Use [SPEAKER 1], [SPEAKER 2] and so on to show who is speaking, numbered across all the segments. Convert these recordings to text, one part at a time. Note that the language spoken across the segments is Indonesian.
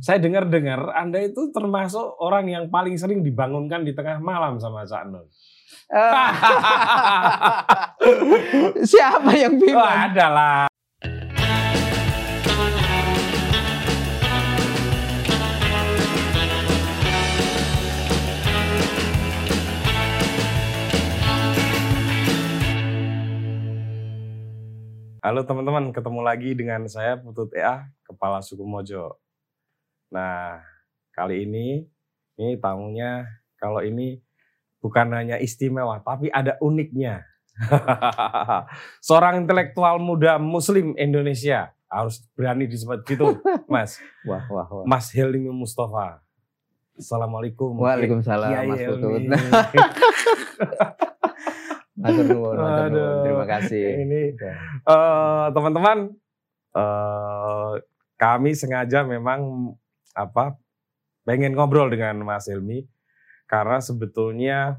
[SPEAKER 1] Saya dengar-dengar Anda itu termasuk orang yang paling sering dibangunkan di tengah malam sama Cak Nun.
[SPEAKER 2] Eh, siapa yang
[SPEAKER 1] Oh,
[SPEAKER 2] bilang?
[SPEAKER 1] ada lah. Halo teman-teman, ketemu lagi dengan saya Putut EA, Kepala Suku Mojo. Nah, kali ini, ini tamunya, kalau ini bukan hanya istimewa, tapi ada uniknya. Seorang intelektual muda muslim Indonesia, harus berani disebut gitu, Mas.
[SPEAKER 2] Wah, wah, wah.
[SPEAKER 1] Mas Helmi Mustafa. Assalamualaikum.
[SPEAKER 2] Waalaikumsalam,
[SPEAKER 1] Kiai
[SPEAKER 2] Mas. Putut. Nuwun.
[SPEAKER 1] Aduh.
[SPEAKER 2] Terima kasih.
[SPEAKER 1] Ini. Eh, teman-teman, eh, kami sengaja memang apa pengen ngobrol dengan Mas Helmi karena sebetulnya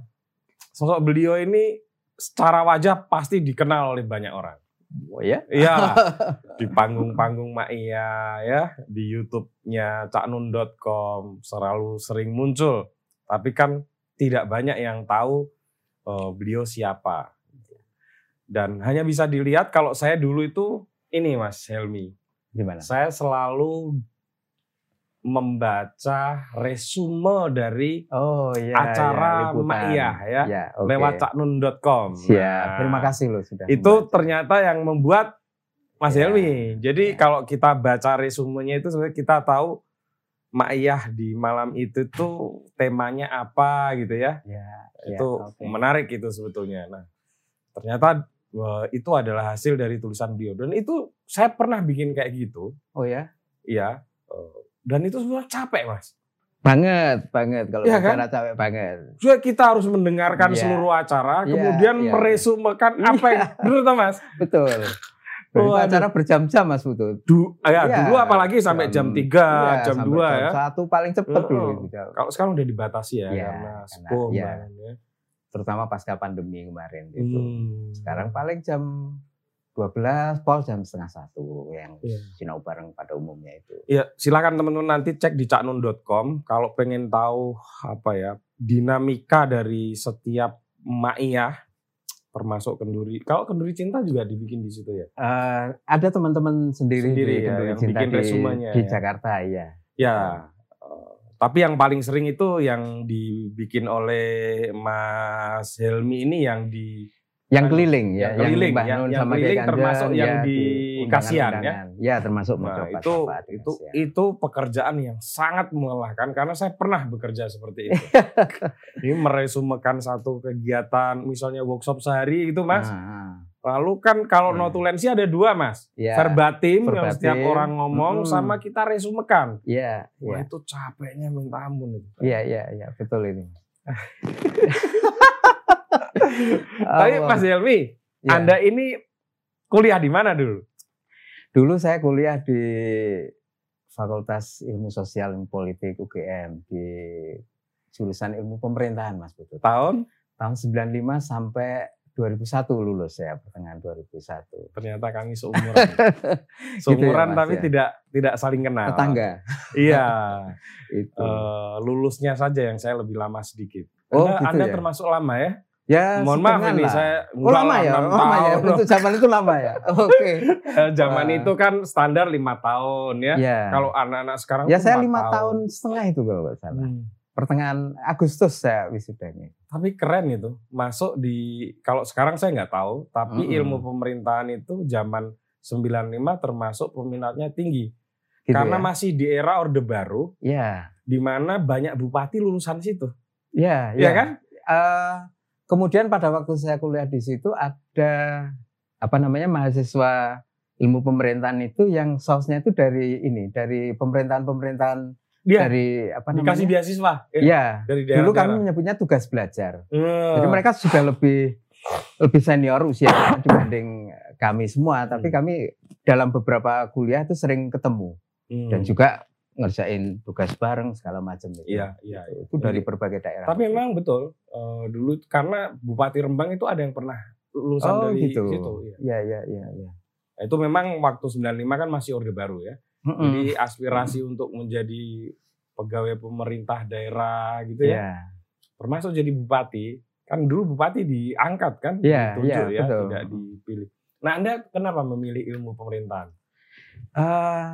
[SPEAKER 1] sosok beliau ini secara wajah pasti dikenal oleh banyak orang.
[SPEAKER 2] Oh ya?
[SPEAKER 1] Iya, di panggung-panggung Maia ya, di YouTube-nya caknun.com selalu sering muncul. Tapi kan tidak banyak yang tahu eh, beliau siapa. Dan hanya bisa dilihat kalau saya dulu itu ini Mas Helmi.
[SPEAKER 2] Gimana?
[SPEAKER 1] Saya selalu membaca resume dari
[SPEAKER 2] Oh iya.
[SPEAKER 1] acara
[SPEAKER 2] iya.
[SPEAKER 1] Maiyah ya,
[SPEAKER 2] Ya, oke.
[SPEAKER 1] lewat caknun.com.
[SPEAKER 2] Siap.
[SPEAKER 1] Nah,
[SPEAKER 2] Terima kasih loh sudah.
[SPEAKER 1] itu
[SPEAKER 2] membaca.
[SPEAKER 1] ternyata yang membuat Mas
[SPEAKER 2] Ya.
[SPEAKER 1] Helmi. Jadi
[SPEAKER 2] Ya.
[SPEAKER 1] kalau kita baca resumenya itu sebenarnya kita tahu Maiyah di malam itu tuh temanya apa gitu ya.
[SPEAKER 2] Ya, ya,
[SPEAKER 1] itu
[SPEAKER 2] oke.
[SPEAKER 1] menarik itu sebetulnya. Nah, ternyata eh, itu adalah hasil dari tulisan beliau dan itu saya pernah bikin kayak gitu.
[SPEAKER 2] Oh ya?
[SPEAKER 1] Iya. Dan itu sebenarnya capek, Mas.
[SPEAKER 2] Banget, banget kalau
[SPEAKER 1] Iya kan?
[SPEAKER 2] capek banget.
[SPEAKER 1] Juga kita harus mendengarkan
[SPEAKER 2] Iya.
[SPEAKER 1] seluruh acara,
[SPEAKER 2] Iya,
[SPEAKER 1] kemudian
[SPEAKER 2] iya.
[SPEAKER 1] meresumekan apa yang benar Mas?
[SPEAKER 2] Betul.
[SPEAKER 1] Oh,
[SPEAKER 2] acara berjam-jam Mas Putut.
[SPEAKER 1] Du, ya,
[SPEAKER 2] Iya,
[SPEAKER 1] dulu apalagi sampai jam, 3,
[SPEAKER 2] iya,
[SPEAKER 1] jam
[SPEAKER 2] sampai
[SPEAKER 1] 2
[SPEAKER 2] jam
[SPEAKER 1] ya.
[SPEAKER 2] Satu paling cepat dulu. gitu.
[SPEAKER 1] Kalau sekarang udah dibatasi ya
[SPEAKER 2] Iya,
[SPEAKER 1] karena
[SPEAKER 2] iya.
[SPEAKER 1] kan, ya.
[SPEAKER 2] Terutama pasca pandemi kemarin itu.
[SPEAKER 1] Hmm.
[SPEAKER 2] Sekarang paling jam 12, pol jam setengah satu yang
[SPEAKER 1] Iya.
[SPEAKER 2] sinau bareng pada umumnya itu.
[SPEAKER 1] Ya, silakan teman-teman nanti cek di caknun.com kalau pengen tahu apa ya dinamika dari setiap maiyah termasuk kenduri. Kalau kenduri cinta juga dibikin di situ ya.
[SPEAKER 2] Eh, ada teman-teman sendiri,
[SPEAKER 1] Sendiri
[SPEAKER 2] di
[SPEAKER 1] ya,
[SPEAKER 2] Kenduri
[SPEAKER 1] yang
[SPEAKER 2] Cinta
[SPEAKER 1] bikin
[SPEAKER 2] di, di
[SPEAKER 1] ya.
[SPEAKER 2] Jakarta ya.
[SPEAKER 1] Ya. eh, tapi yang paling sering itu yang dibikin oleh Mas Helmi ini yang di
[SPEAKER 2] Yang keliling ya,
[SPEAKER 1] yang keliling, yang-
[SPEAKER 2] Nun
[SPEAKER 1] yang
[SPEAKER 2] sama
[SPEAKER 1] keliling
[SPEAKER 2] Kanjeng,
[SPEAKER 1] termasuk yang
[SPEAKER 2] ya,
[SPEAKER 1] di
[SPEAKER 2] undangan-
[SPEAKER 1] Kasihan, ya?
[SPEAKER 2] Ya, termasuk
[SPEAKER 1] Nah, itu
[SPEAKER 2] di
[SPEAKER 1] itu
[SPEAKER 2] Kasihan.
[SPEAKER 1] itu pekerjaan yang sangat melelahkan karena saya pernah bekerja seperti itu. Ini meresumekan satu kegiatan misalnya workshop sehari gitu Mas.
[SPEAKER 2] Nah,
[SPEAKER 1] Lalu kan kalau
[SPEAKER 2] Hmm.
[SPEAKER 1] notulensi ada dua Mas.
[SPEAKER 2] ya,
[SPEAKER 1] Verbatim, yang
[SPEAKER 2] verbatim.
[SPEAKER 1] setiap orang ngomong
[SPEAKER 2] Mm-mm.
[SPEAKER 1] sama kita resumekan.
[SPEAKER 2] ya,
[SPEAKER 1] Wah
[SPEAKER 2] ya.
[SPEAKER 1] itu capeknya minta ampun itu.
[SPEAKER 2] Iya, iya, iya, betul ini.
[SPEAKER 1] Tapi. Mas Helmi,
[SPEAKER 2] Ya.
[SPEAKER 1] Anda ini kuliah di mana dulu?
[SPEAKER 2] Dulu saya kuliah di Fakultas Ilmu Sosial dan Politik UGM di jurusan Ilmu Pemerintahan Mas Putut.
[SPEAKER 1] Tahun?
[SPEAKER 2] Tahun 95 sampai 2001 lulus saya pertengahan 2001.
[SPEAKER 1] Ternyata kami seumuran. seumuran
[SPEAKER 2] Mas,
[SPEAKER 1] tapi
[SPEAKER 2] ya.
[SPEAKER 1] tidak tidak saling kenal.
[SPEAKER 2] Tetangga
[SPEAKER 1] Iya.
[SPEAKER 2] itu.
[SPEAKER 1] Eh, lulusnya saja yang saya lebih lama sedikit.
[SPEAKER 2] Oh,
[SPEAKER 1] Anda,
[SPEAKER 2] gitu
[SPEAKER 1] Anda
[SPEAKER 2] ya?
[SPEAKER 1] termasuk lama ya?
[SPEAKER 2] Ya,
[SPEAKER 1] Mohon maaf ini
[SPEAKER 2] lah.
[SPEAKER 1] saya
[SPEAKER 2] Oh
[SPEAKER 1] enggak
[SPEAKER 2] lama ya,
[SPEAKER 1] enam
[SPEAKER 2] lama ya.
[SPEAKER 1] tahun.
[SPEAKER 2] Untuk zaman itu lama ya. Oke.
[SPEAKER 1] Eh, Zaman
[SPEAKER 2] Wah.
[SPEAKER 1] itu kan standar lima tahun ya.
[SPEAKER 2] Ya.
[SPEAKER 1] Kalau anak-anak sekarang
[SPEAKER 2] ya saya lima tahun setengah itu kalau nggak salah.
[SPEAKER 1] Hmm.
[SPEAKER 2] Pertengahan Agustus saya wisudanya.
[SPEAKER 1] Tapi keren itu. Masuk di kalau sekarang saya nggak tahu, tapi
[SPEAKER 2] Mm-mm.
[SPEAKER 1] ilmu pemerintahan itu zaman 95 termasuk peminatnya tinggi.
[SPEAKER 2] Gitu
[SPEAKER 1] Karena
[SPEAKER 2] ya.
[SPEAKER 1] masih di era Orde Baru
[SPEAKER 2] Ya,
[SPEAKER 1] di mana banyak bupati lulusan situ.
[SPEAKER 2] ya,
[SPEAKER 1] Iya
[SPEAKER 2] ya.
[SPEAKER 1] kan?
[SPEAKER 2] Eh, kemudian pada waktu saya kuliah di situ ada apa namanya mahasiswa ilmu pemerintahan itu yang sausnya itu dari ini dari pemerintahan-pemerintahan
[SPEAKER 1] Dia
[SPEAKER 2] dari apa namanya?
[SPEAKER 1] dikasih beasiswa ya,
[SPEAKER 2] Ya,
[SPEAKER 1] dari
[SPEAKER 2] dulu kami menyebutnya tugas belajar.
[SPEAKER 1] Eh,
[SPEAKER 2] Jadi mereka sudah lebih lebih senior usia dibanding kami semua, tapi
[SPEAKER 1] Hmm.
[SPEAKER 2] kami dalam beberapa kuliah itu sering ketemu
[SPEAKER 1] hmm.
[SPEAKER 2] dan juga ngerjain tugas bareng segala macam itu.
[SPEAKER 1] Iya, iya.
[SPEAKER 2] Itu, itu dari berbagai daerah.
[SPEAKER 1] Tapi memang betul eh, dulu karena Bupati Rembang itu ada yang pernah lulusan
[SPEAKER 2] oh
[SPEAKER 1] dari
[SPEAKER 2] gitu.
[SPEAKER 1] situ. ya.
[SPEAKER 2] Iya, iya, iya, iya.
[SPEAKER 1] Nah, Itu memang waktu 95 kan masih Orde Baru ya.
[SPEAKER 2] Mm-mm.
[SPEAKER 1] Jadi aspirasi untuk menjadi pegawai pemerintah daerah gitu ya.
[SPEAKER 2] Iya.
[SPEAKER 1] Termasuk jadi bupati. Kan dulu bupati diangkat kan,
[SPEAKER 2] Iya,
[SPEAKER 1] ditunjuk
[SPEAKER 2] iya,
[SPEAKER 1] ya,
[SPEAKER 2] betul.
[SPEAKER 1] tidak dipilih. Nah, Anda kenapa memilih ilmu pemerintahan?
[SPEAKER 2] Eh,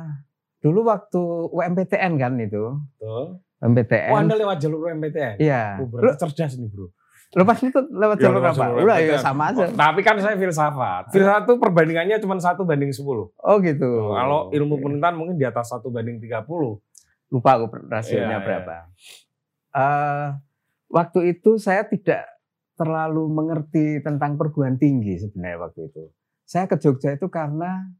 [SPEAKER 2] dulu waktu UMPTN kan itu,
[SPEAKER 1] Tuh.
[SPEAKER 2] UMPTN.
[SPEAKER 1] Oh, Anda lewat jalur MPTN?
[SPEAKER 2] Iya.
[SPEAKER 1] Oh,
[SPEAKER 2] Lu,
[SPEAKER 1] berarti cerdas nih, Bro.
[SPEAKER 2] lu pas itu lewat
[SPEAKER 1] Ya,
[SPEAKER 2] jalur apa? Udah ya sama aja.
[SPEAKER 1] Oh, tapi kan saya filsafat. Filsafat itu perbandingannya cuma satu banding 10.
[SPEAKER 2] Oh gitu.
[SPEAKER 1] Kalau ilmu pemerintahan mungkin di atas satu banding 30.
[SPEAKER 2] lupa aku rasionya
[SPEAKER 1] Iya,
[SPEAKER 2] berapa. Eh, waktu itu saya tidak terlalu mengerti tentang perguruan tinggi sebenarnya waktu itu. Saya ke Jogja itu karena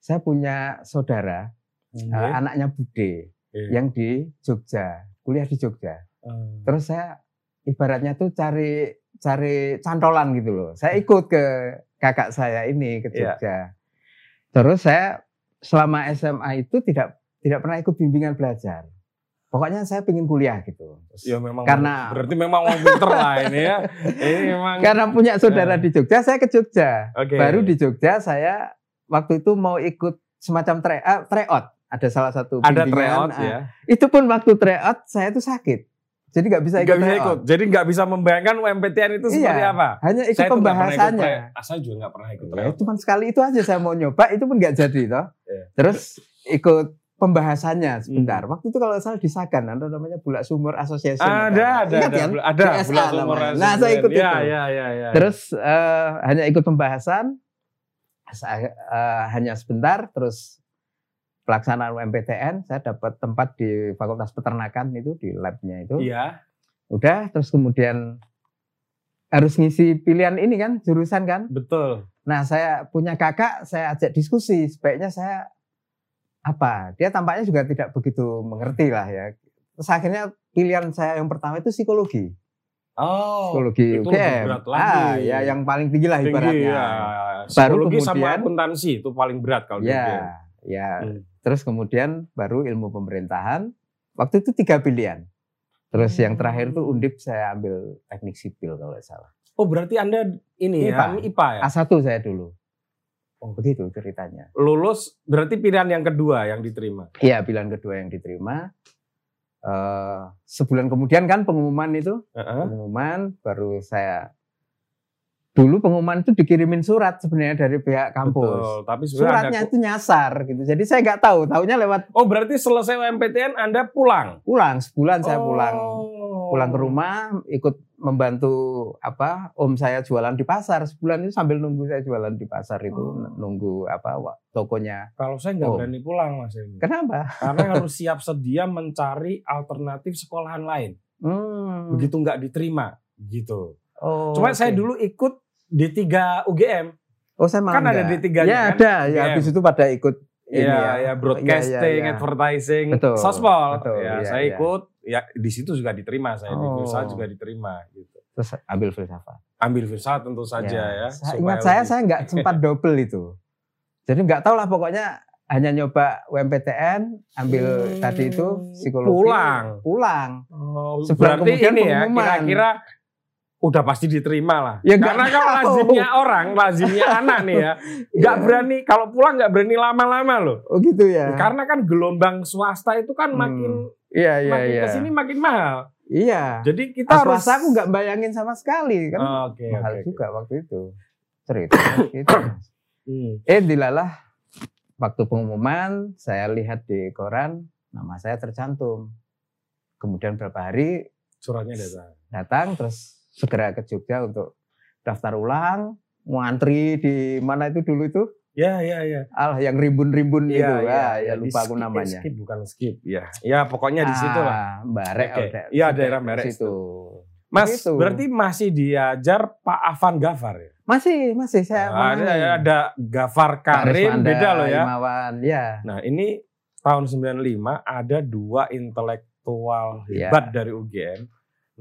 [SPEAKER 2] saya punya saudara, eh,
[SPEAKER 1] Iya.
[SPEAKER 2] anaknya Bude,
[SPEAKER 1] Iya.
[SPEAKER 2] yang di Jogja, kuliah di Jogja.
[SPEAKER 1] Hmm.
[SPEAKER 2] Terus saya ibaratnya tuh cari cari cantolan gitu loh. Saya ikut ke kakak saya ini ke
[SPEAKER 1] Iya.
[SPEAKER 2] Jogja. Terus saya selama SMA itu tidak tidak pernah ikut bimbingan belajar. Pokoknya saya pengen kuliah gitu.
[SPEAKER 1] Ya memang
[SPEAKER 2] Karena-
[SPEAKER 1] berarti memang mau pinter lah ini ya. Ini memang
[SPEAKER 2] Karena punya saudara
[SPEAKER 1] Eh.
[SPEAKER 2] di Jogja, saya ke Jogja.
[SPEAKER 1] Oke.
[SPEAKER 2] Baru di Jogja saya waktu itu mau ikut semacam try, ah, tryout. Ada salah satu
[SPEAKER 1] ada tryout
[SPEAKER 2] ah.
[SPEAKER 1] ya.
[SPEAKER 2] Itu pun waktu tryout saya itu sakit. Jadi nggak bisa ikut
[SPEAKER 1] Nggak bisa ikut. Jadi nggak bisa membayangkan UMPTN itu seperti
[SPEAKER 2] Iya.
[SPEAKER 1] apa.
[SPEAKER 2] Hanya ikut
[SPEAKER 1] Saya tuh ikut
[SPEAKER 2] pembahasannya.
[SPEAKER 1] tryout. Ah, saya juga nggak pernah ikut
[SPEAKER 2] Ya,
[SPEAKER 1] tryout.
[SPEAKER 2] cuma sekali itu aja saya mau nyoba, itu pun nggak jadi toh.
[SPEAKER 1] Iya.
[SPEAKER 2] Terus ikut pembahasannya sebentar.
[SPEAKER 1] Hmm.
[SPEAKER 2] Waktu itu kalau salah di Sagan, ada namanya Bulak Sumur Association.
[SPEAKER 1] Ada, ada,
[SPEAKER 2] Ingat
[SPEAKER 1] ada,
[SPEAKER 2] kan?
[SPEAKER 1] ada,
[SPEAKER 2] BSA
[SPEAKER 1] bulan sumur
[SPEAKER 2] namanya. Nah, saya ikut
[SPEAKER 1] ya,
[SPEAKER 2] itu.
[SPEAKER 1] Ya, ya, ya.
[SPEAKER 2] Terus eh, hanya ikut pembahasan, saya, eh, hanya sebentar, terus pelaksanaan UMPTN, saya dapat tempat di Fakultas Peternakan itu di labnya itu.
[SPEAKER 1] Iya.
[SPEAKER 2] Udah, terus kemudian harus ngisi pilihan ini kan, jurusan kan.
[SPEAKER 1] Betul.
[SPEAKER 2] Nah, saya punya kakak, saya ajak diskusi. Sebaiknya saya apa? Dia tampaknya juga tidak begitu mengerti lah ya. Terus akhirnya pilihan saya yang pertama itu psikologi.
[SPEAKER 1] Oh.
[SPEAKER 2] Psikologi
[SPEAKER 1] itu
[SPEAKER 2] UGM.
[SPEAKER 1] lebih berat lagi.
[SPEAKER 2] Ah, ya yang paling tinggi lah
[SPEAKER 1] Tinggi
[SPEAKER 2] ibaratnya.
[SPEAKER 1] ya.
[SPEAKER 2] Baru
[SPEAKER 1] Psikologi sama
[SPEAKER 2] kemudian-
[SPEAKER 1] akuntansi itu paling berat kalau di
[SPEAKER 2] Ya,
[SPEAKER 1] UGM.
[SPEAKER 2] ya.
[SPEAKER 1] Hmm.
[SPEAKER 2] Terus kemudian baru ilmu pemerintahan. Waktu itu tiga pilihan. Terus yang terakhir itu
[SPEAKER 1] Hmm.
[SPEAKER 2] undip saya ambil teknik sipil kalau tidak salah.
[SPEAKER 1] Oh, berarti Anda ini
[SPEAKER 2] IPA.
[SPEAKER 1] ya, IPA ya?
[SPEAKER 2] A1 saya dulu. Oh, begitu ceritanya.
[SPEAKER 1] Lulus berarti pilihan yang kedua yang diterima.
[SPEAKER 2] Iya, pilihan kedua yang diterima. Eh, sebulan kemudian kan pengumuman itu,
[SPEAKER 1] Heeh.
[SPEAKER 2] pengumuman baru saya dulu pengumuman itu dikirimin surat sebenarnya dari pihak kampus.
[SPEAKER 1] Betul, tapi
[SPEAKER 2] Suratnya
[SPEAKER 1] Anda-
[SPEAKER 2] itu nyasar gitu. Jadi saya nggak tahu, tahunya lewat
[SPEAKER 1] Oh, berarti selesai UMPTN Anda pulang.
[SPEAKER 2] pulang sebulan saya
[SPEAKER 1] Oh.
[SPEAKER 2] pulang pulang ke rumah ikut membantu apa om saya jualan di pasar sebulan itu sambil nunggu saya jualan di pasar itu
[SPEAKER 1] Oh.
[SPEAKER 2] nunggu apa tokonya
[SPEAKER 1] Kalau saya nggak berani pulang Mas ini.
[SPEAKER 2] kenapa
[SPEAKER 1] Karena harus siap sedia mencari alternatif sekolahan lain.
[SPEAKER 2] hmm.
[SPEAKER 1] Begitu nggak diterima, gitu.
[SPEAKER 2] Oh,
[SPEAKER 1] Cuma saya
[SPEAKER 2] oke.
[SPEAKER 1] dulu ikut D3 UGM.
[SPEAKER 2] oh saya malah
[SPEAKER 1] kan ada
[SPEAKER 2] enggak.
[SPEAKER 1] D3-nya
[SPEAKER 2] ya
[SPEAKER 1] kan?
[SPEAKER 2] ada ya
[SPEAKER 1] UGM.
[SPEAKER 2] habis itu pada ikut ini
[SPEAKER 1] Iya,
[SPEAKER 2] ya,
[SPEAKER 1] ya, broadcasting,
[SPEAKER 2] Iya, iya, iya.
[SPEAKER 1] advertising,
[SPEAKER 2] Betul,
[SPEAKER 1] sospol.
[SPEAKER 2] betul,
[SPEAKER 1] ya,
[SPEAKER 2] iya,
[SPEAKER 1] saya
[SPEAKER 2] iya.
[SPEAKER 1] ikut. Ya, di situ juga diterima saya di
[SPEAKER 2] Oh.
[SPEAKER 1] filsafat juga diterima gitu.
[SPEAKER 2] terus ambil filsafat
[SPEAKER 1] Ambil filsafat tentu saja ya.
[SPEAKER 2] Saya
[SPEAKER 1] supaya
[SPEAKER 2] ingat saya
[SPEAKER 1] lebih-
[SPEAKER 2] saya nggak sempat double itu jadi nggak tahu lah pokoknya hanya nyoba UMPTN ambil
[SPEAKER 1] Hmm,
[SPEAKER 2] tadi itu psikologi
[SPEAKER 1] pulang.
[SPEAKER 2] pulang
[SPEAKER 1] Oh, berarti
[SPEAKER 2] kemudian
[SPEAKER 1] ini ya kira-kira udah pasti diterima lah.
[SPEAKER 2] Ya,
[SPEAKER 1] Karena kalau
[SPEAKER 2] tahu.
[SPEAKER 1] lazimnya orang, lazimnya anak nih ya, nggak
[SPEAKER 2] Iya.
[SPEAKER 1] berani kalau pulang nggak berani lama-lama loh.
[SPEAKER 2] Oh gitu ya.
[SPEAKER 1] Karena kan gelombang swasta itu kan
[SPEAKER 2] Hmm.
[SPEAKER 1] makin
[SPEAKER 2] iya iya
[SPEAKER 1] makin
[SPEAKER 2] iya.
[SPEAKER 1] ke sini makin mahal.
[SPEAKER 2] Iya.
[SPEAKER 1] Jadi kita
[SPEAKER 2] Ah,
[SPEAKER 1] harus
[SPEAKER 2] swasta aku nggak bayangin sama sekali kan.
[SPEAKER 1] Oh, Oke
[SPEAKER 2] mahal
[SPEAKER 1] oke. oke.
[SPEAKER 2] juga waktu itu. Cerita gitu.
[SPEAKER 1] Hmm.
[SPEAKER 2] Eh dilalah waktu pengumuman saya lihat di koran nama saya tercantum. Kemudian berapa hari
[SPEAKER 1] Suratnya datang.
[SPEAKER 2] datang terus segera ke Jogja untuk daftar ulang, ngantri di mana itu dulu itu?
[SPEAKER 1] Ya ya ya.
[SPEAKER 2] Al yang rimbun-rimbun itu. Ah, ya,
[SPEAKER 1] Di
[SPEAKER 2] lupa aku
[SPEAKER 1] skip, eh,
[SPEAKER 2] namanya.
[SPEAKER 1] Skip bukan skip. Ya. Ya pokoknya di situ lah.
[SPEAKER 2] Ah, Barek.
[SPEAKER 1] Iya,
[SPEAKER 2] udah
[SPEAKER 1] daerah Barek
[SPEAKER 2] situ.
[SPEAKER 1] Mas,
[SPEAKER 2] Gitu.
[SPEAKER 1] berarti masih diajar Pak Afan Gafar ya?
[SPEAKER 2] Masih, masih saya
[SPEAKER 1] Nah, ada,
[SPEAKER 2] memahami.
[SPEAKER 1] ada Gafar Karim,
[SPEAKER 2] Rismanda,
[SPEAKER 1] beda loh ya.
[SPEAKER 2] Imawan, ya.
[SPEAKER 1] Nah ini tahun 95 ada dua intelektual
[SPEAKER 2] Iya.
[SPEAKER 1] hebat dari UGM.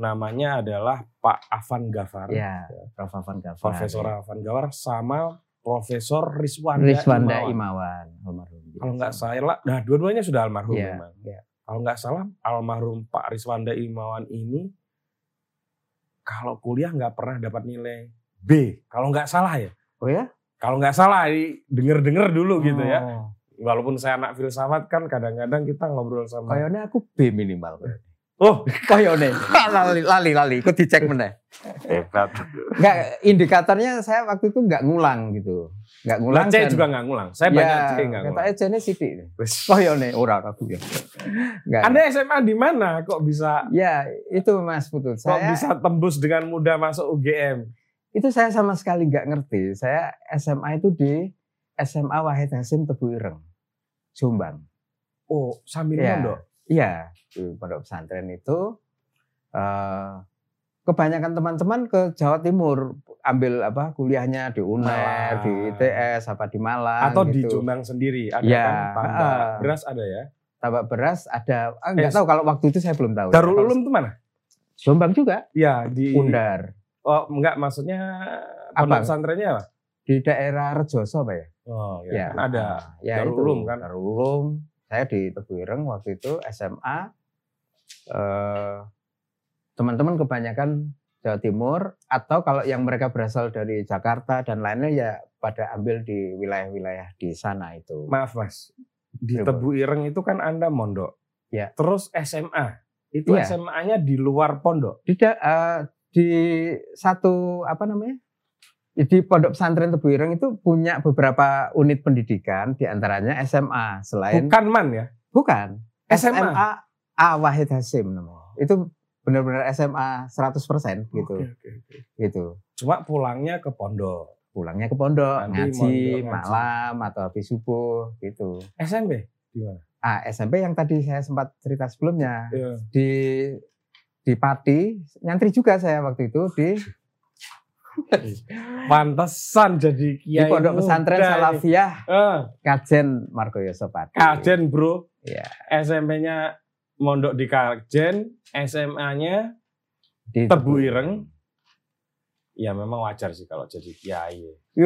[SPEAKER 1] Namanya adalah Pak Afan Gafar,
[SPEAKER 2] Ya, Prof. Afan Gafar.
[SPEAKER 1] Profesor Afan Gafar sama Profesor Rizwanda,
[SPEAKER 2] Rizwanda
[SPEAKER 1] Imawan.
[SPEAKER 2] Imawan. almarhum.
[SPEAKER 1] Kalau nggak salah, nah dua-duanya sudah almarhum
[SPEAKER 2] Iya,
[SPEAKER 1] memang.
[SPEAKER 2] iya.
[SPEAKER 1] Kalau nggak salah almarhum Pak Rizwanda Imawan ini kalau kuliah nggak pernah dapat nilai B. Kalau nggak salah ya.
[SPEAKER 2] Oh ya?
[SPEAKER 1] Kalau nggak salah, denger-denger dulu gitu ya.
[SPEAKER 2] Oh.
[SPEAKER 1] walaupun saya anak filsafat kan kadang-kadang kita ngobrol sama
[SPEAKER 2] Kayaknya aku B minimal.
[SPEAKER 1] Oh
[SPEAKER 2] Kayaknya lali lali lali, ikut dicek meneh.
[SPEAKER 1] hebat
[SPEAKER 2] Enggak indikatornya saya waktu itu nggak ngulang gitu. Nggak ngulang.
[SPEAKER 1] C
[SPEAKER 2] dan-
[SPEAKER 1] juga nggak ngulang saya banyak C nggak ngulang
[SPEAKER 2] Kata C ini sidik.
[SPEAKER 1] Wes.
[SPEAKER 2] Kayaknya ora aku ya. Enggak.
[SPEAKER 1] anda SMA di mana kok bisa
[SPEAKER 2] Ya, itu Mas Putut.
[SPEAKER 1] kok bisa tembus dengan mudah masuk UGM
[SPEAKER 2] itu saya sama sekali nggak ngerti. Saya SMA itu di SMA Wahid Hasim Tebu Ireng, Jombang.
[SPEAKER 1] oh sambil
[SPEAKER 2] Iya.
[SPEAKER 1] mondok
[SPEAKER 2] Iya, di pondok pesantren itu eh, kebanyakan teman-teman ke Jawa Timur ambil apa kuliahnya di UNER,
[SPEAKER 1] Malang.
[SPEAKER 2] di ITS, apa di Malang
[SPEAKER 1] atau di
[SPEAKER 2] gitu.
[SPEAKER 1] Jombang sendiri ada
[SPEAKER 2] Iya,
[SPEAKER 1] kan tambah
[SPEAKER 2] ah.
[SPEAKER 1] beras ada ya
[SPEAKER 2] Tabak beras ada, ah, nggak
[SPEAKER 1] Eh,
[SPEAKER 2] tahu kalau waktu itu saya belum tahu.
[SPEAKER 1] Darul
[SPEAKER 2] Kalau
[SPEAKER 1] Ulum itu mana
[SPEAKER 2] Jombang juga,
[SPEAKER 1] ya di
[SPEAKER 2] Undar.
[SPEAKER 1] oh enggak maksudnya pondok pesantrennya apa
[SPEAKER 2] Di daerah Rejoso apa ya?
[SPEAKER 1] oh ya,
[SPEAKER 2] Ya,
[SPEAKER 1] kan ada
[SPEAKER 2] ya
[SPEAKER 1] Darul Ulum kan?
[SPEAKER 2] Darul Ulum. Saya di Tebu Ireng waktu itu SMA. Eh, teman-teman kebanyakan Jawa Timur atau kalau yang mereka berasal dari Jakarta dan lainnya ya pada ambil di wilayah-wilayah di sana itu.
[SPEAKER 1] maaf mas di. Tebu Ireng itu kan anda mondok
[SPEAKER 2] Ya.
[SPEAKER 1] terus SMA itu
[SPEAKER 2] Iya.
[SPEAKER 1] SMA-nya di luar pondok
[SPEAKER 2] Di, da- eh, di satu apa namanya? Di Pondok Pesantren Tebu Ireng itu punya beberapa unit pendidikan di antaranya SMA selain
[SPEAKER 1] bukan man ya
[SPEAKER 2] Bukan.
[SPEAKER 1] SMA.
[SPEAKER 2] SMA A Wahid Hasim namanya. Itu benar-benar SMA 100% gitu.
[SPEAKER 1] Oke, oke, oke.
[SPEAKER 2] Gitu.
[SPEAKER 1] cuma pulangnya ke pondok
[SPEAKER 2] Pulangnya ke pondok,
[SPEAKER 1] Nanti
[SPEAKER 2] ngaji,
[SPEAKER 1] mondok, ngaji.
[SPEAKER 2] malam atau habis subuh gitu.
[SPEAKER 1] SMP di mana
[SPEAKER 2] Ah, SMP yang tadi saya sempat cerita sebelumnya
[SPEAKER 1] Iya.
[SPEAKER 2] di di Pati, nyantri juga saya waktu itu di
[SPEAKER 1] pantesan jadi
[SPEAKER 2] di
[SPEAKER 1] kiai
[SPEAKER 2] Pondok Pesantren. Salafiyah
[SPEAKER 1] Eh,
[SPEAKER 2] Kajen Margo Yosopati.
[SPEAKER 1] Kajen bro.
[SPEAKER 2] Iya,
[SPEAKER 1] SMP-nya mondok di Kajen SMA-nya
[SPEAKER 2] di
[SPEAKER 1] Tebu Ireng. Ya memang wajar sih kalau jadi kiai.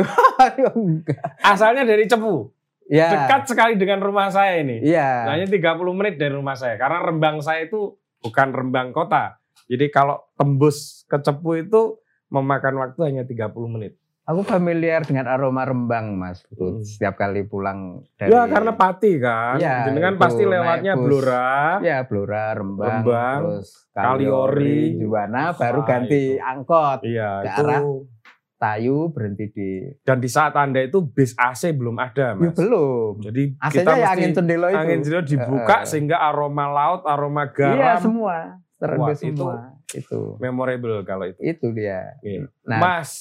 [SPEAKER 1] Asalnya dari Cepu
[SPEAKER 2] Ya.
[SPEAKER 1] dekat sekali dengan rumah saya ini.
[SPEAKER 2] Iya.
[SPEAKER 1] hanya 30 menit dari rumah saya. Karena Rembang saya itu bukan Rembang kota. Jadi kalau tembus ke Cepu itu memakan waktu hanya 30 menit
[SPEAKER 2] Aku familiar dengan aroma Rembang, Mas.
[SPEAKER 1] Hmm.
[SPEAKER 2] Setiap kali pulang dari
[SPEAKER 1] ya karena pati kan
[SPEAKER 2] Ya,
[SPEAKER 1] jenengan pasti lewatnya
[SPEAKER 2] bus.
[SPEAKER 1] Blora
[SPEAKER 2] ya Blora, Rembang,
[SPEAKER 1] Rembang,
[SPEAKER 2] terus
[SPEAKER 1] Kaliori.
[SPEAKER 2] Juwana, baru ganti
[SPEAKER 1] itu.
[SPEAKER 2] angkot.
[SPEAKER 1] iya
[SPEAKER 2] Ke
[SPEAKER 1] itu
[SPEAKER 2] arah Tayu berhenti di
[SPEAKER 1] dan di saat anda itu bis AC belum ada
[SPEAKER 2] Ya,
[SPEAKER 1] mas
[SPEAKER 2] belum.
[SPEAKER 1] jadi
[SPEAKER 2] AC-nya
[SPEAKER 1] kita
[SPEAKER 2] ya
[SPEAKER 1] mesti
[SPEAKER 2] angin tendelo itu.
[SPEAKER 1] angin dibuka
[SPEAKER 2] Heeh.
[SPEAKER 1] sehingga aroma laut aroma
[SPEAKER 2] Iya,
[SPEAKER 1] garam
[SPEAKER 2] semua. Terendam
[SPEAKER 1] Wah, itu-
[SPEAKER 2] semua. Itu.
[SPEAKER 1] memorable kalau itu
[SPEAKER 2] Itu dia.
[SPEAKER 1] Iya.
[SPEAKER 2] Nah,
[SPEAKER 1] mas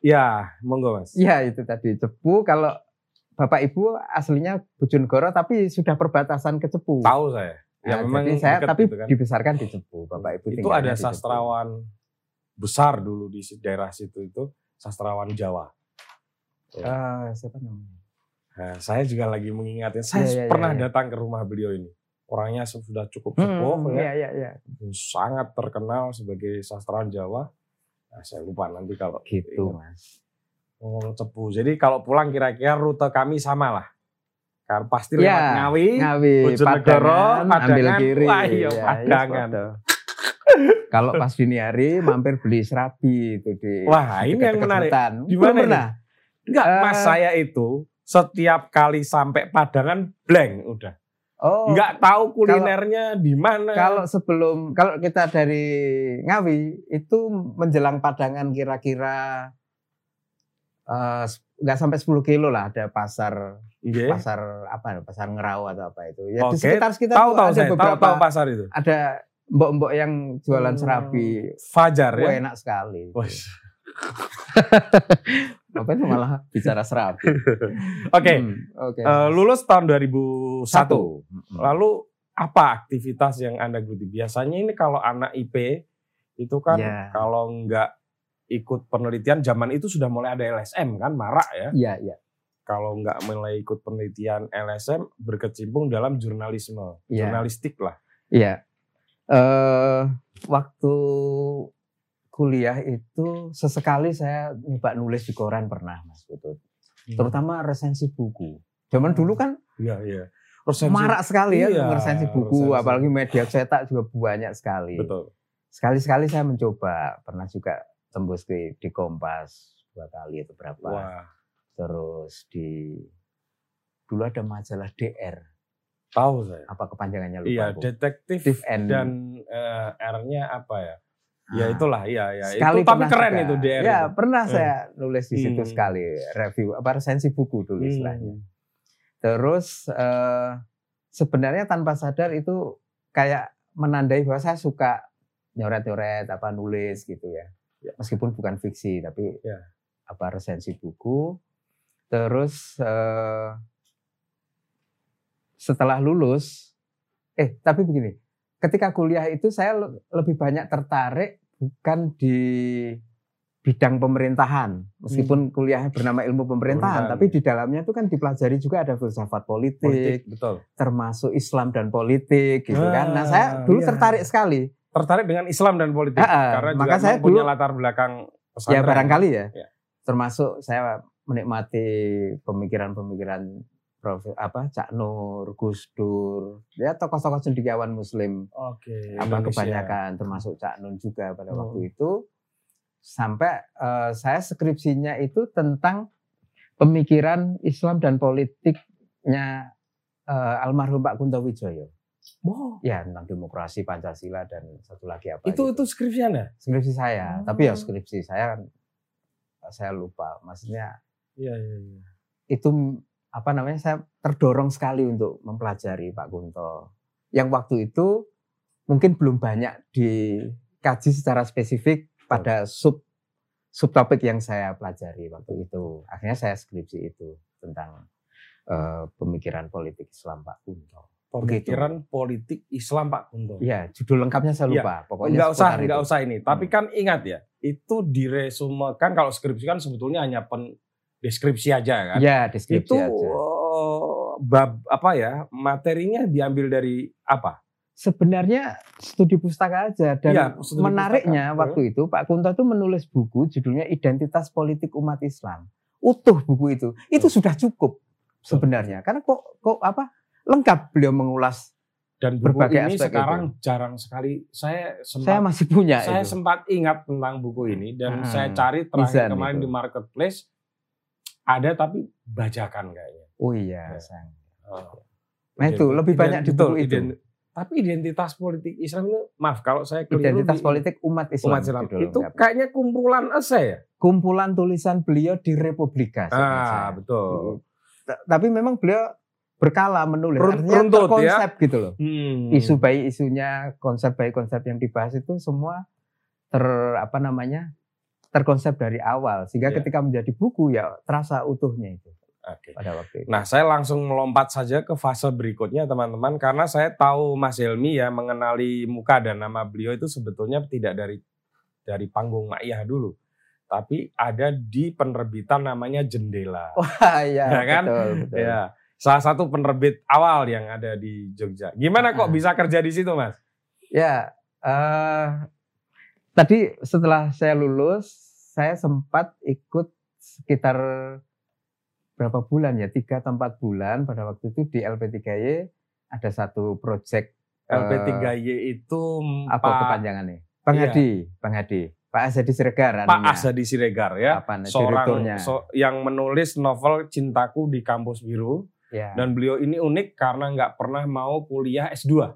[SPEAKER 1] ya monggo mas
[SPEAKER 2] ya itu tadi Cepu kalau Bapak Ibu aslinya Bojonegoro tapi sudah perbatasan ke Cepu.
[SPEAKER 1] tahu saya ya
[SPEAKER 2] Nah,
[SPEAKER 1] memang
[SPEAKER 2] jadi saya tapi
[SPEAKER 1] gitu kan.
[SPEAKER 2] dibesarkan di Cepu. Bapak Ibu
[SPEAKER 1] itu ada sastrawan besar dulu di daerah situ itu sastrawan Jawa
[SPEAKER 2] Eh, siapa namanya?
[SPEAKER 1] Nah, saya juga lagi mengingatnya saya
[SPEAKER 2] Iya, iya,
[SPEAKER 1] pernah
[SPEAKER 2] iya, iya.
[SPEAKER 1] datang ke rumah beliau ini orangnya sudah cukup
[SPEAKER 2] Hmm,
[SPEAKER 1] sepuh ya
[SPEAKER 2] iya, iya, iya.
[SPEAKER 1] sangat terkenal sebagai sastrawan Jawa nah, saya lupa nanti kalau
[SPEAKER 2] Gitu. Mas.
[SPEAKER 1] ngomong cepu jadi kalau pulang kira-kira rute kami sama lah Karena pasti lewat
[SPEAKER 2] Ya,
[SPEAKER 1] Ngawi
[SPEAKER 2] Ngawi,
[SPEAKER 1] Bojonegoro,
[SPEAKER 2] Padangan, ambil kiri.
[SPEAKER 1] Wah, iya,
[SPEAKER 2] Ya, ya,
[SPEAKER 1] Padangan.
[SPEAKER 2] podo. Kalau pas dini hari mampir beli serabi itu di
[SPEAKER 1] Wah, ini yang menarik.
[SPEAKER 2] hutan.
[SPEAKER 1] Di mana
[SPEAKER 2] pernah?
[SPEAKER 1] Enggak,
[SPEAKER 2] Eh.
[SPEAKER 1] mas saya itu setiap kali sampai Padangan blank udah.
[SPEAKER 2] Oh,
[SPEAKER 1] Enggak tahu kulinernya di mana.
[SPEAKER 2] Kalau sebelum kalau kita dari Ngawi itu menjelang Padangan kira-kira eh, nggak sampai 10 kilo lah ada pasar
[SPEAKER 1] Nggih.
[SPEAKER 2] pasar apa pasar ngerau atau apa itu ya
[SPEAKER 1] Oke,
[SPEAKER 2] di sekitar sekitar
[SPEAKER 1] tahu tahu
[SPEAKER 2] ada
[SPEAKER 1] saya, tahu
[SPEAKER 2] beberapa
[SPEAKER 1] tahu pasar itu.
[SPEAKER 2] ada mbok-mbok yang jualan
[SPEAKER 1] Hmm.
[SPEAKER 2] serabi
[SPEAKER 1] Fajar
[SPEAKER 2] Wah,
[SPEAKER 1] ya.
[SPEAKER 2] enak sekali. apa itu malah bicara serabi
[SPEAKER 1] Oke,
[SPEAKER 2] Hmm, oke
[SPEAKER 1] eh, lulus tahun 2001.
[SPEAKER 2] satu Hmm.
[SPEAKER 1] Lalu apa aktivitas yang Anda geluti? Biasanya ini kalau anak IP itu kan
[SPEAKER 2] Ya.
[SPEAKER 1] kalau nggak ikut penelitian zaman itu sudah mulai ada LSM kan marak ya.
[SPEAKER 2] iya iya
[SPEAKER 1] Kalau nggak mulai ikut penelitian LSM berkecimpung dalam jurnalisme,
[SPEAKER 2] Iya.
[SPEAKER 1] jurnalistik lah.
[SPEAKER 2] Iya. Eh waktu kuliah itu sesekali saya nyoba nulis di koran pernah Mas Putut. Terutama resensi buku. Zaman
[SPEAKER 1] Hmm.
[SPEAKER 2] dulu kan
[SPEAKER 1] Iya, iya. Resensi-
[SPEAKER 2] marak sekali ya
[SPEAKER 1] Iya,
[SPEAKER 2] resensi buku,
[SPEAKER 1] resensi.
[SPEAKER 2] apalagi media cetak juga banyak sekali.
[SPEAKER 1] Betul.
[SPEAKER 2] Sekali-sekali saya mencoba, pernah juga tembus di, di Kompas dua kali itu berapa.
[SPEAKER 1] Wah,
[SPEAKER 2] Terus di dulu ada majalah DR.
[SPEAKER 1] Tahu saya.
[SPEAKER 2] Apa kepanjangannya lupa
[SPEAKER 1] Iya,
[SPEAKER 2] aku.
[SPEAKER 1] detektif
[SPEAKER 2] and-
[SPEAKER 1] dan eh, R-nya apa ya? Ya
[SPEAKER 2] Ah.
[SPEAKER 1] itulah, ya ya.
[SPEAKER 2] Sekali
[SPEAKER 1] itu tapi keren
[SPEAKER 2] juga.
[SPEAKER 1] itu DR
[SPEAKER 2] Ya,
[SPEAKER 1] itu.
[SPEAKER 2] pernah
[SPEAKER 1] Hmm.
[SPEAKER 2] saya nulis di situ
[SPEAKER 1] Hmm.
[SPEAKER 2] sekali review apa resensi buku dulu
[SPEAKER 1] Hmm.
[SPEAKER 2] istilahnya. Terus eh, sebenarnya tanpa sadar itu kayak menandai bahwa saya suka nyoret-nyoret apa nulis gitu ya. Meskipun bukan fiksi tapi
[SPEAKER 1] Ya.
[SPEAKER 2] apa resensi buku. Terus eh, setelah lulus eh tapi begini, ketika kuliah itu saya le- lebih banyak tertarik bukan di bidang pemerintahan meskipun kuliahnya bernama ilmu pemerintahan
[SPEAKER 1] Hmm. Pemerintahan,
[SPEAKER 2] tapi
[SPEAKER 1] ya.
[SPEAKER 2] di dalamnya itu kan dipelajari juga ada filsafat politik,
[SPEAKER 1] Politik, betul.
[SPEAKER 2] termasuk Islam dan politik gitu kan. Nah, saya
[SPEAKER 1] Ah,
[SPEAKER 2] dulu
[SPEAKER 1] iya.
[SPEAKER 2] tertarik sekali.
[SPEAKER 1] Tertarik dengan Islam dan politik
[SPEAKER 2] Ah, ah,
[SPEAKER 1] karena
[SPEAKER 2] maka
[SPEAKER 1] juga
[SPEAKER 2] saya
[SPEAKER 1] punya
[SPEAKER 2] dulu-
[SPEAKER 1] latar belakang
[SPEAKER 2] Ya
[SPEAKER 1] pesantren.
[SPEAKER 2] barangkali ya.
[SPEAKER 1] Ya.
[SPEAKER 2] Termasuk saya menikmati pemikiran-pemikiran Prof apa Cak Nur, Gus Dur, ya tokoh-tokoh cendekiawan muslim
[SPEAKER 1] Oke.
[SPEAKER 2] apa
[SPEAKER 1] Indonesia.
[SPEAKER 2] kebanyakan termasuk Cak Nun juga pada
[SPEAKER 1] Hmm.
[SPEAKER 2] waktu itu sampai eh, saya skripsinya itu tentang pemikiran Islam dan politiknya eh, almarhum Pak Kunto Wijoyo.
[SPEAKER 1] Oh,
[SPEAKER 2] Ya tentang demokrasi Pancasila dan satu lagi apa?
[SPEAKER 1] itu
[SPEAKER 2] gitu.
[SPEAKER 1] itu skripsinya?
[SPEAKER 2] skripsi saya.
[SPEAKER 1] Oh.
[SPEAKER 2] Tapi ya skripsi saya kan saya lupa. Maksudnya
[SPEAKER 1] Iya, iya, iya.
[SPEAKER 2] itu apa namanya saya terdorong sekali untuk mempelajari Pak Kunto. Yang waktu itu mungkin belum banyak dikaji secara spesifik pada sub subtopik yang saya pelajari waktu itu. Akhirnya saya skripsi itu tentang eh, pemikiran politik Islam Pak Kunto.
[SPEAKER 1] Pemikiran politik Islam Pak Kunto.
[SPEAKER 2] Iya, judul lengkapnya saya
[SPEAKER 1] Iya.
[SPEAKER 2] lupa. Pokoknya
[SPEAKER 1] Enggak usah,
[SPEAKER 2] itu.
[SPEAKER 1] usah ini. Tapi kan ingat ya, itu diresumekan kalau skripsi kan sebetulnya hanya pen deskripsi aja kan.
[SPEAKER 2] Iya, deskripsi
[SPEAKER 1] itu
[SPEAKER 2] aja.
[SPEAKER 1] eh, bab apa ya materinya diambil dari apa?
[SPEAKER 2] Sebenarnya studi pustaka aja dan
[SPEAKER 1] studi
[SPEAKER 2] menariknya
[SPEAKER 1] pustaka.
[SPEAKER 2] waktu itu Pak Kunto itu menulis buku judulnya Identitas Politik Umat Islam. Utuh buku itu. Itu sudah cukup sebenarnya. Karena kok kok apa? lengkap beliau mengulas.
[SPEAKER 1] Dan buku
[SPEAKER 2] Berbagai
[SPEAKER 1] ini
[SPEAKER 2] aspek
[SPEAKER 1] sekarang jarang sekali saya sempat
[SPEAKER 2] Saya masih punya
[SPEAKER 1] saya
[SPEAKER 2] itu.
[SPEAKER 1] sempat ingat tentang buku ini dan
[SPEAKER 2] Hmm,
[SPEAKER 1] saya cari terakhir kemarin
[SPEAKER 2] itu.
[SPEAKER 1] di marketplace ada tapi bajakan kayaknya.
[SPEAKER 2] Oh iya,
[SPEAKER 1] Ya. Oh.
[SPEAKER 2] Nah itu
[SPEAKER 1] Ident-
[SPEAKER 2] lebih banyak di buku itu.
[SPEAKER 1] ident- tapi identitas politik Islam itu maaf kalau saya keliru
[SPEAKER 2] Identitas
[SPEAKER 1] di-
[SPEAKER 2] politik umat Islam.
[SPEAKER 1] umat Islam
[SPEAKER 2] judul
[SPEAKER 1] itu
[SPEAKER 2] lengkapnya.
[SPEAKER 1] kayaknya kumpulan esai ya.
[SPEAKER 2] kumpulan tulisan beliau di Republika.
[SPEAKER 1] Ah
[SPEAKER 2] saya.
[SPEAKER 1] betul.
[SPEAKER 2] Tapi memang beliau berkala menulis.
[SPEAKER 1] Run-
[SPEAKER 2] Artinya
[SPEAKER 1] runtut ya.
[SPEAKER 2] terkonsep gitu loh.
[SPEAKER 1] Hmm.
[SPEAKER 2] isu baik isunya konsep baik konsep yang dibahas itu semua ter apa namanya terkonsep dari awal sehingga
[SPEAKER 1] Iya.
[SPEAKER 2] ketika menjadi buku ya terasa utuhnya itu
[SPEAKER 1] Oke.
[SPEAKER 2] pada waktu itu.
[SPEAKER 1] Nah, saya langsung melompat saja ke fase berikutnya, teman-teman, karena saya tahu Mas Helmi ya mengenali muka dan nama beliau itu sebetulnya tidak dari dari panggung Maiyah dulu, tapi ada di penerbitan namanya Jendela.
[SPEAKER 2] Wah iya
[SPEAKER 1] Ya kan?
[SPEAKER 2] betul betul.
[SPEAKER 1] Ya, salah satu penerbit awal yang ada di Jogja. Gimana kok bisa kerja di situ, Mas?
[SPEAKER 2] Ya eh, tadi setelah saya lulus saya sempat ikut sekitar berapa bulan ya tiga atau empat bulan pada waktu itu di LP3Y ada satu project eh,
[SPEAKER 1] LP3Y itu
[SPEAKER 2] apa
[SPEAKER 1] Pak,
[SPEAKER 2] kepanjangannya? Bang
[SPEAKER 1] Iya.
[SPEAKER 2] Hadi, Bang Hadi, Pak Azadi Siregar.
[SPEAKER 1] Pak
[SPEAKER 2] anunya.
[SPEAKER 1] Asadi Siregar ya.
[SPEAKER 2] Apa
[SPEAKER 1] Seorang so- yang menulis novel Cintaku di Kampus Biru.
[SPEAKER 2] ya.
[SPEAKER 1] Dan beliau ini unik karena nggak pernah mau kuliah S2.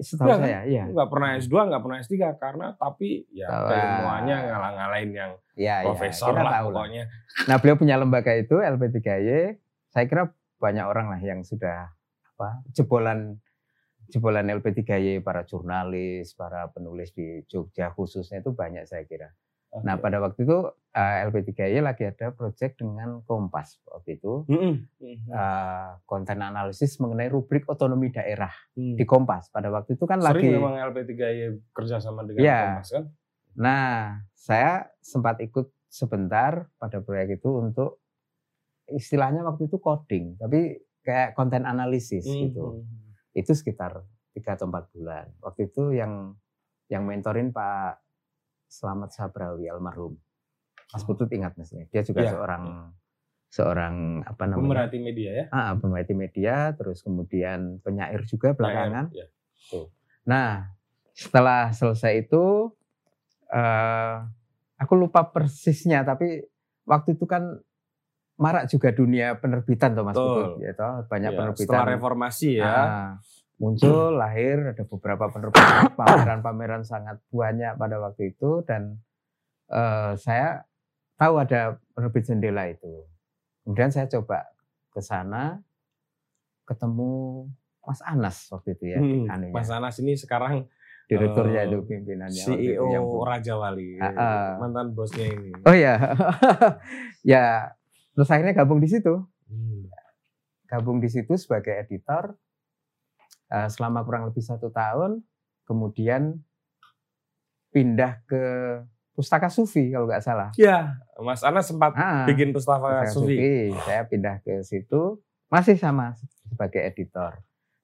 [SPEAKER 2] Setahu
[SPEAKER 1] kan?
[SPEAKER 2] saya, iya.
[SPEAKER 1] Nggak pernah S2, nggak pernah S3 karena tapi ya keilmuannya
[SPEAKER 2] ah.
[SPEAKER 1] ngalah-ngalahin yang
[SPEAKER 2] Ya,
[SPEAKER 1] profesor
[SPEAKER 2] ya, kita
[SPEAKER 1] lah
[SPEAKER 2] tahu lah.
[SPEAKER 1] pokoknya.
[SPEAKER 2] Nah, beliau punya lembaga itu LP3Y. Saya kira banyak orang lah yang sudah apa jebolan jebolan LP3Y para jurnalis, para penulis di Jogja khususnya itu banyak saya kira. Nah,
[SPEAKER 1] Oke.
[SPEAKER 2] pada waktu itu eh, LP3Y lagi ada proyek dengan Kompas waktu itu
[SPEAKER 1] Mm-mm.
[SPEAKER 2] eh, konten analisis mengenai rubrik otonomi daerah
[SPEAKER 1] Hmm.
[SPEAKER 2] di Kompas. Pada waktu itu kan
[SPEAKER 1] Sering
[SPEAKER 2] lagi
[SPEAKER 1] memang LP3Y kerja sama dengan
[SPEAKER 2] Iya.
[SPEAKER 1] Kompas kan?
[SPEAKER 2] Nah, saya sempat ikut sebentar pada proyek itu untuk istilahnya waktu itu coding, tapi kayak konten analisis
[SPEAKER 1] Hmm.
[SPEAKER 2] gitu. Itu sekitar tiga atau empat bulan. Waktu itu yang yang mentorin Pak Selamat Sabrawi almarhum. Mas
[SPEAKER 1] Oh.
[SPEAKER 2] Putut ingat mas ya? Dia juga
[SPEAKER 1] Iya,
[SPEAKER 2] seorang seorang apa namanya?
[SPEAKER 1] Pemerhati media ya.
[SPEAKER 2] Ah, pemerhati media, terus kemudian penyair juga belakangan.
[SPEAKER 1] Ya.
[SPEAKER 2] Nah, setelah selesai itu, eh, aku lupa persisnya, tapi waktu itu kan marak juga dunia penerbitan tuh Mas
[SPEAKER 1] Betul.
[SPEAKER 2] Putut, ya toh, banyak
[SPEAKER 1] Ya,
[SPEAKER 2] penerbitan.
[SPEAKER 1] setelah reformasi ya.
[SPEAKER 2] Ah, muncul lahir ada beberapa penerbitan pameran-pameran sangat banyak pada waktu itu dan eh, saya tahu ada penerbit jendela itu. Kemudian saya coba ke sana ketemu Mas Anas waktu itu ya,
[SPEAKER 1] Hmm,
[SPEAKER 2] anunya,
[SPEAKER 1] Mas Anas ini sekarang
[SPEAKER 2] direkturnya
[SPEAKER 1] eh,
[SPEAKER 2] itu pimpinannya. itu
[SPEAKER 1] CEO
[SPEAKER 2] yang-
[SPEAKER 1] Raja Wali,
[SPEAKER 2] Ah, ah.
[SPEAKER 1] mantan bosnya ini.
[SPEAKER 2] Oh ya, ya terus akhirnya gabung di situ.
[SPEAKER 1] Hmm.
[SPEAKER 2] gabung di situ sebagai editor selama kurang lebih satu tahun, kemudian pindah ke Pustaka Sufi kalau nggak salah.
[SPEAKER 1] Ya, Mas Anas sempat
[SPEAKER 2] Ah,
[SPEAKER 1] bikin pustaka
[SPEAKER 2] Pustaka
[SPEAKER 1] Sufi.
[SPEAKER 2] Sufi. Saya pindah ke situ, masih sama sebagai editor.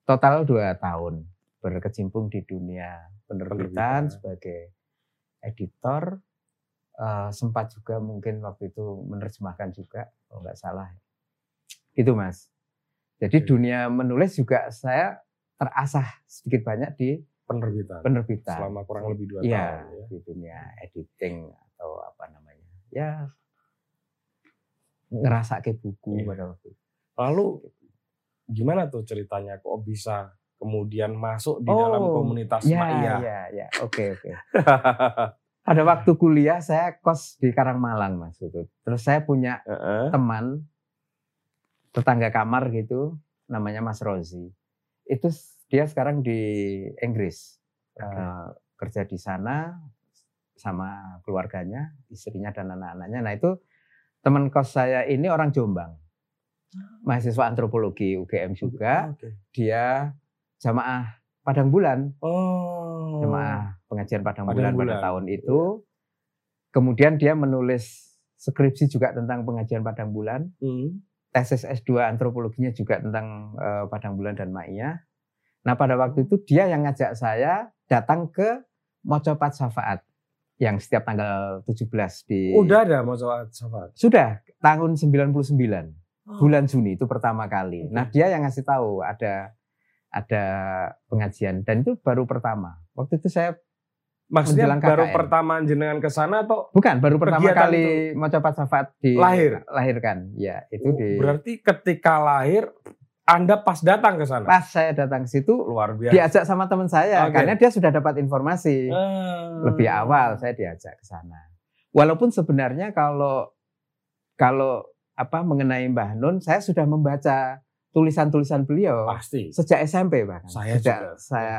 [SPEAKER 2] Total dua tahun berkecimpung di dunia
[SPEAKER 1] Penerbitan.
[SPEAKER 2] penerbitan sebagai editor. Eh, sempat juga mungkin waktu itu menerjemahkan juga, kalau nggak salah. Itu mas. Jadi dunia menulis juga saya terasah sedikit banyak di
[SPEAKER 1] Penerbitan.
[SPEAKER 2] penerbitan.
[SPEAKER 1] Selama kurang lebih dua
[SPEAKER 2] Iya,
[SPEAKER 1] tahun. Ya.
[SPEAKER 2] di dunia editing atau apa namanya. Ya ngerasa ke buku
[SPEAKER 1] Iya.
[SPEAKER 2] pada waktu itu.
[SPEAKER 1] Lalu gimana tuh ceritanya kok bisa kemudian masuk di dalam
[SPEAKER 2] Oh,
[SPEAKER 1] komunitas
[SPEAKER 2] Ya,
[SPEAKER 1] Maia?
[SPEAKER 2] ya, ya. Oke, oke. Pada waktu kuliah saya kos di Karangmalang, Mas Putut. Terus saya punya
[SPEAKER 1] Heeh.
[SPEAKER 2] teman tetangga kamar gitu, namanya Mas Rozi. Itu dia sekarang di Inggris.
[SPEAKER 1] Oke.
[SPEAKER 2] Eh, kerja di sana sama keluarganya, istrinya dan anak-anaknya. Nah, itu teman kos saya ini orang Jombang. Mahasiswa antropologi UGM juga.
[SPEAKER 1] Oke.
[SPEAKER 2] Dia jamaah Padang Bulan.
[SPEAKER 1] Oh.
[SPEAKER 2] jemaah pengajian Padang,
[SPEAKER 1] Padang
[SPEAKER 2] Bulan,
[SPEAKER 1] Bulan.
[SPEAKER 2] pada tahun itu. Kemudian dia menulis skripsi juga tentang pengajian Padang Bulan,
[SPEAKER 1] Hmm.
[SPEAKER 2] Tesis S2 antropologinya juga tentang eh, Padang Bulan dan Ma'iyah. Nah, pada waktu itu dia yang ngajak saya datang ke Mocopat Safaat yang setiap tanggal 17 di
[SPEAKER 1] Udah ada mau coba sahabat.
[SPEAKER 2] Sudah tahun 99
[SPEAKER 1] Oh.
[SPEAKER 2] bulan Juni itu pertama kali.
[SPEAKER 1] Oke.
[SPEAKER 2] Nah, dia yang ngasih tahu ada ada pengajian dan itu baru pertama. Waktu itu saya
[SPEAKER 1] Maksudnya
[SPEAKER 2] menjelang
[SPEAKER 1] baru
[SPEAKER 2] KKN.
[SPEAKER 1] pertama jenengan ke sana atau
[SPEAKER 2] Bukan, baru pertama kali mau coba syafaat di
[SPEAKER 1] Lahir?
[SPEAKER 2] lahirkan. Ya, itu di
[SPEAKER 1] berarti ketika lahir Anda pas datang ke sana?
[SPEAKER 2] pas saya datang ke situ
[SPEAKER 1] Luar biasa.
[SPEAKER 2] diajak sama teman saya
[SPEAKER 1] Oke.
[SPEAKER 2] karena dia sudah dapat informasi
[SPEAKER 1] Ah.
[SPEAKER 2] lebih awal saya diajak ke sana. Walaupun sebenarnya kalau kalau apa mengenai Mbah Nun saya sudah membaca tulisan-tulisan beliau
[SPEAKER 1] Pasti.
[SPEAKER 2] sejak SMP bahkan.
[SPEAKER 1] Saya
[SPEAKER 2] sejak
[SPEAKER 1] juga.
[SPEAKER 2] saya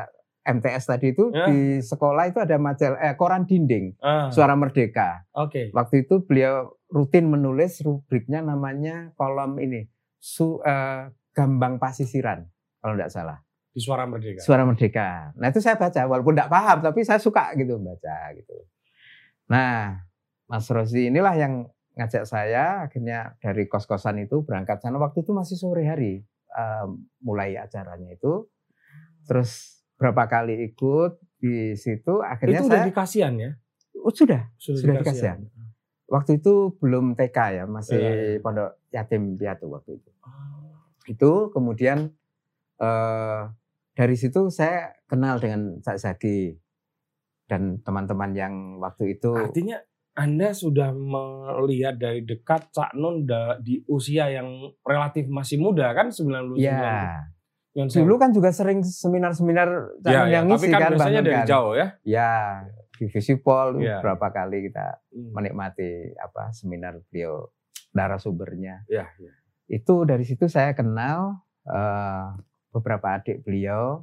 [SPEAKER 2] MTS tadi itu
[SPEAKER 1] Ya.
[SPEAKER 2] di sekolah itu ada majalah eh, koran dinding
[SPEAKER 1] Ah,
[SPEAKER 2] Suara Merdeka.
[SPEAKER 1] Oke.
[SPEAKER 2] Waktu itu beliau rutin menulis rubriknya namanya kolom ini su, eh, Gambang Pasisiran kalau tidak salah.
[SPEAKER 1] Di Suara Merdeka.
[SPEAKER 2] Suara Merdeka. Nah itu saya baca walaupun tidak paham tapi saya suka gitu baca gitu. Nah Mas Rosi inilah yang ngajak saya akhirnya dari kos-kosan itu berangkat sana waktu itu masih sore hari eh, mulai acaranya itu. Terus berapa kali ikut di situ akhirnya
[SPEAKER 1] Itu
[SPEAKER 2] saya
[SPEAKER 1] udah dikasihan ya?
[SPEAKER 2] Oh, sudah Sudah
[SPEAKER 1] dikasihan.
[SPEAKER 2] waktu itu belum TK ya, masih
[SPEAKER 1] iya.
[SPEAKER 2] pondok yatim piatu waktu itu.
[SPEAKER 1] Ah.
[SPEAKER 2] Itu kemudian eh, dari situ saya kenal dengan Cak Zaki dan teman-teman yang waktu itu
[SPEAKER 1] Artinya Anda sudah melihat dari dekat Cak Nun di usia yang relatif masih muda kan 99.
[SPEAKER 2] ya
[SPEAKER 1] Sewu.
[SPEAKER 2] dulu kan juga sering seminar-seminar
[SPEAKER 1] ya, ya,
[SPEAKER 2] yang
[SPEAKER 1] tapi
[SPEAKER 2] ngisi
[SPEAKER 1] kan
[SPEAKER 2] kan,
[SPEAKER 1] biasanya dari
[SPEAKER 2] kan.
[SPEAKER 1] jauh ya.
[SPEAKER 2] Ya di Visipol
[SPEAKER 1] Iya.
[SPEAKER 2] berapa kali kita
[SPEAKER 1] Hmm.
[SPEAKER 2] menikmati apa seminar beliau narasumbernya.
[SPEAKER 1] Ya, ya.
[SPEAKER 2] itu dari situ saya kenal eh, beberapa adik beliau,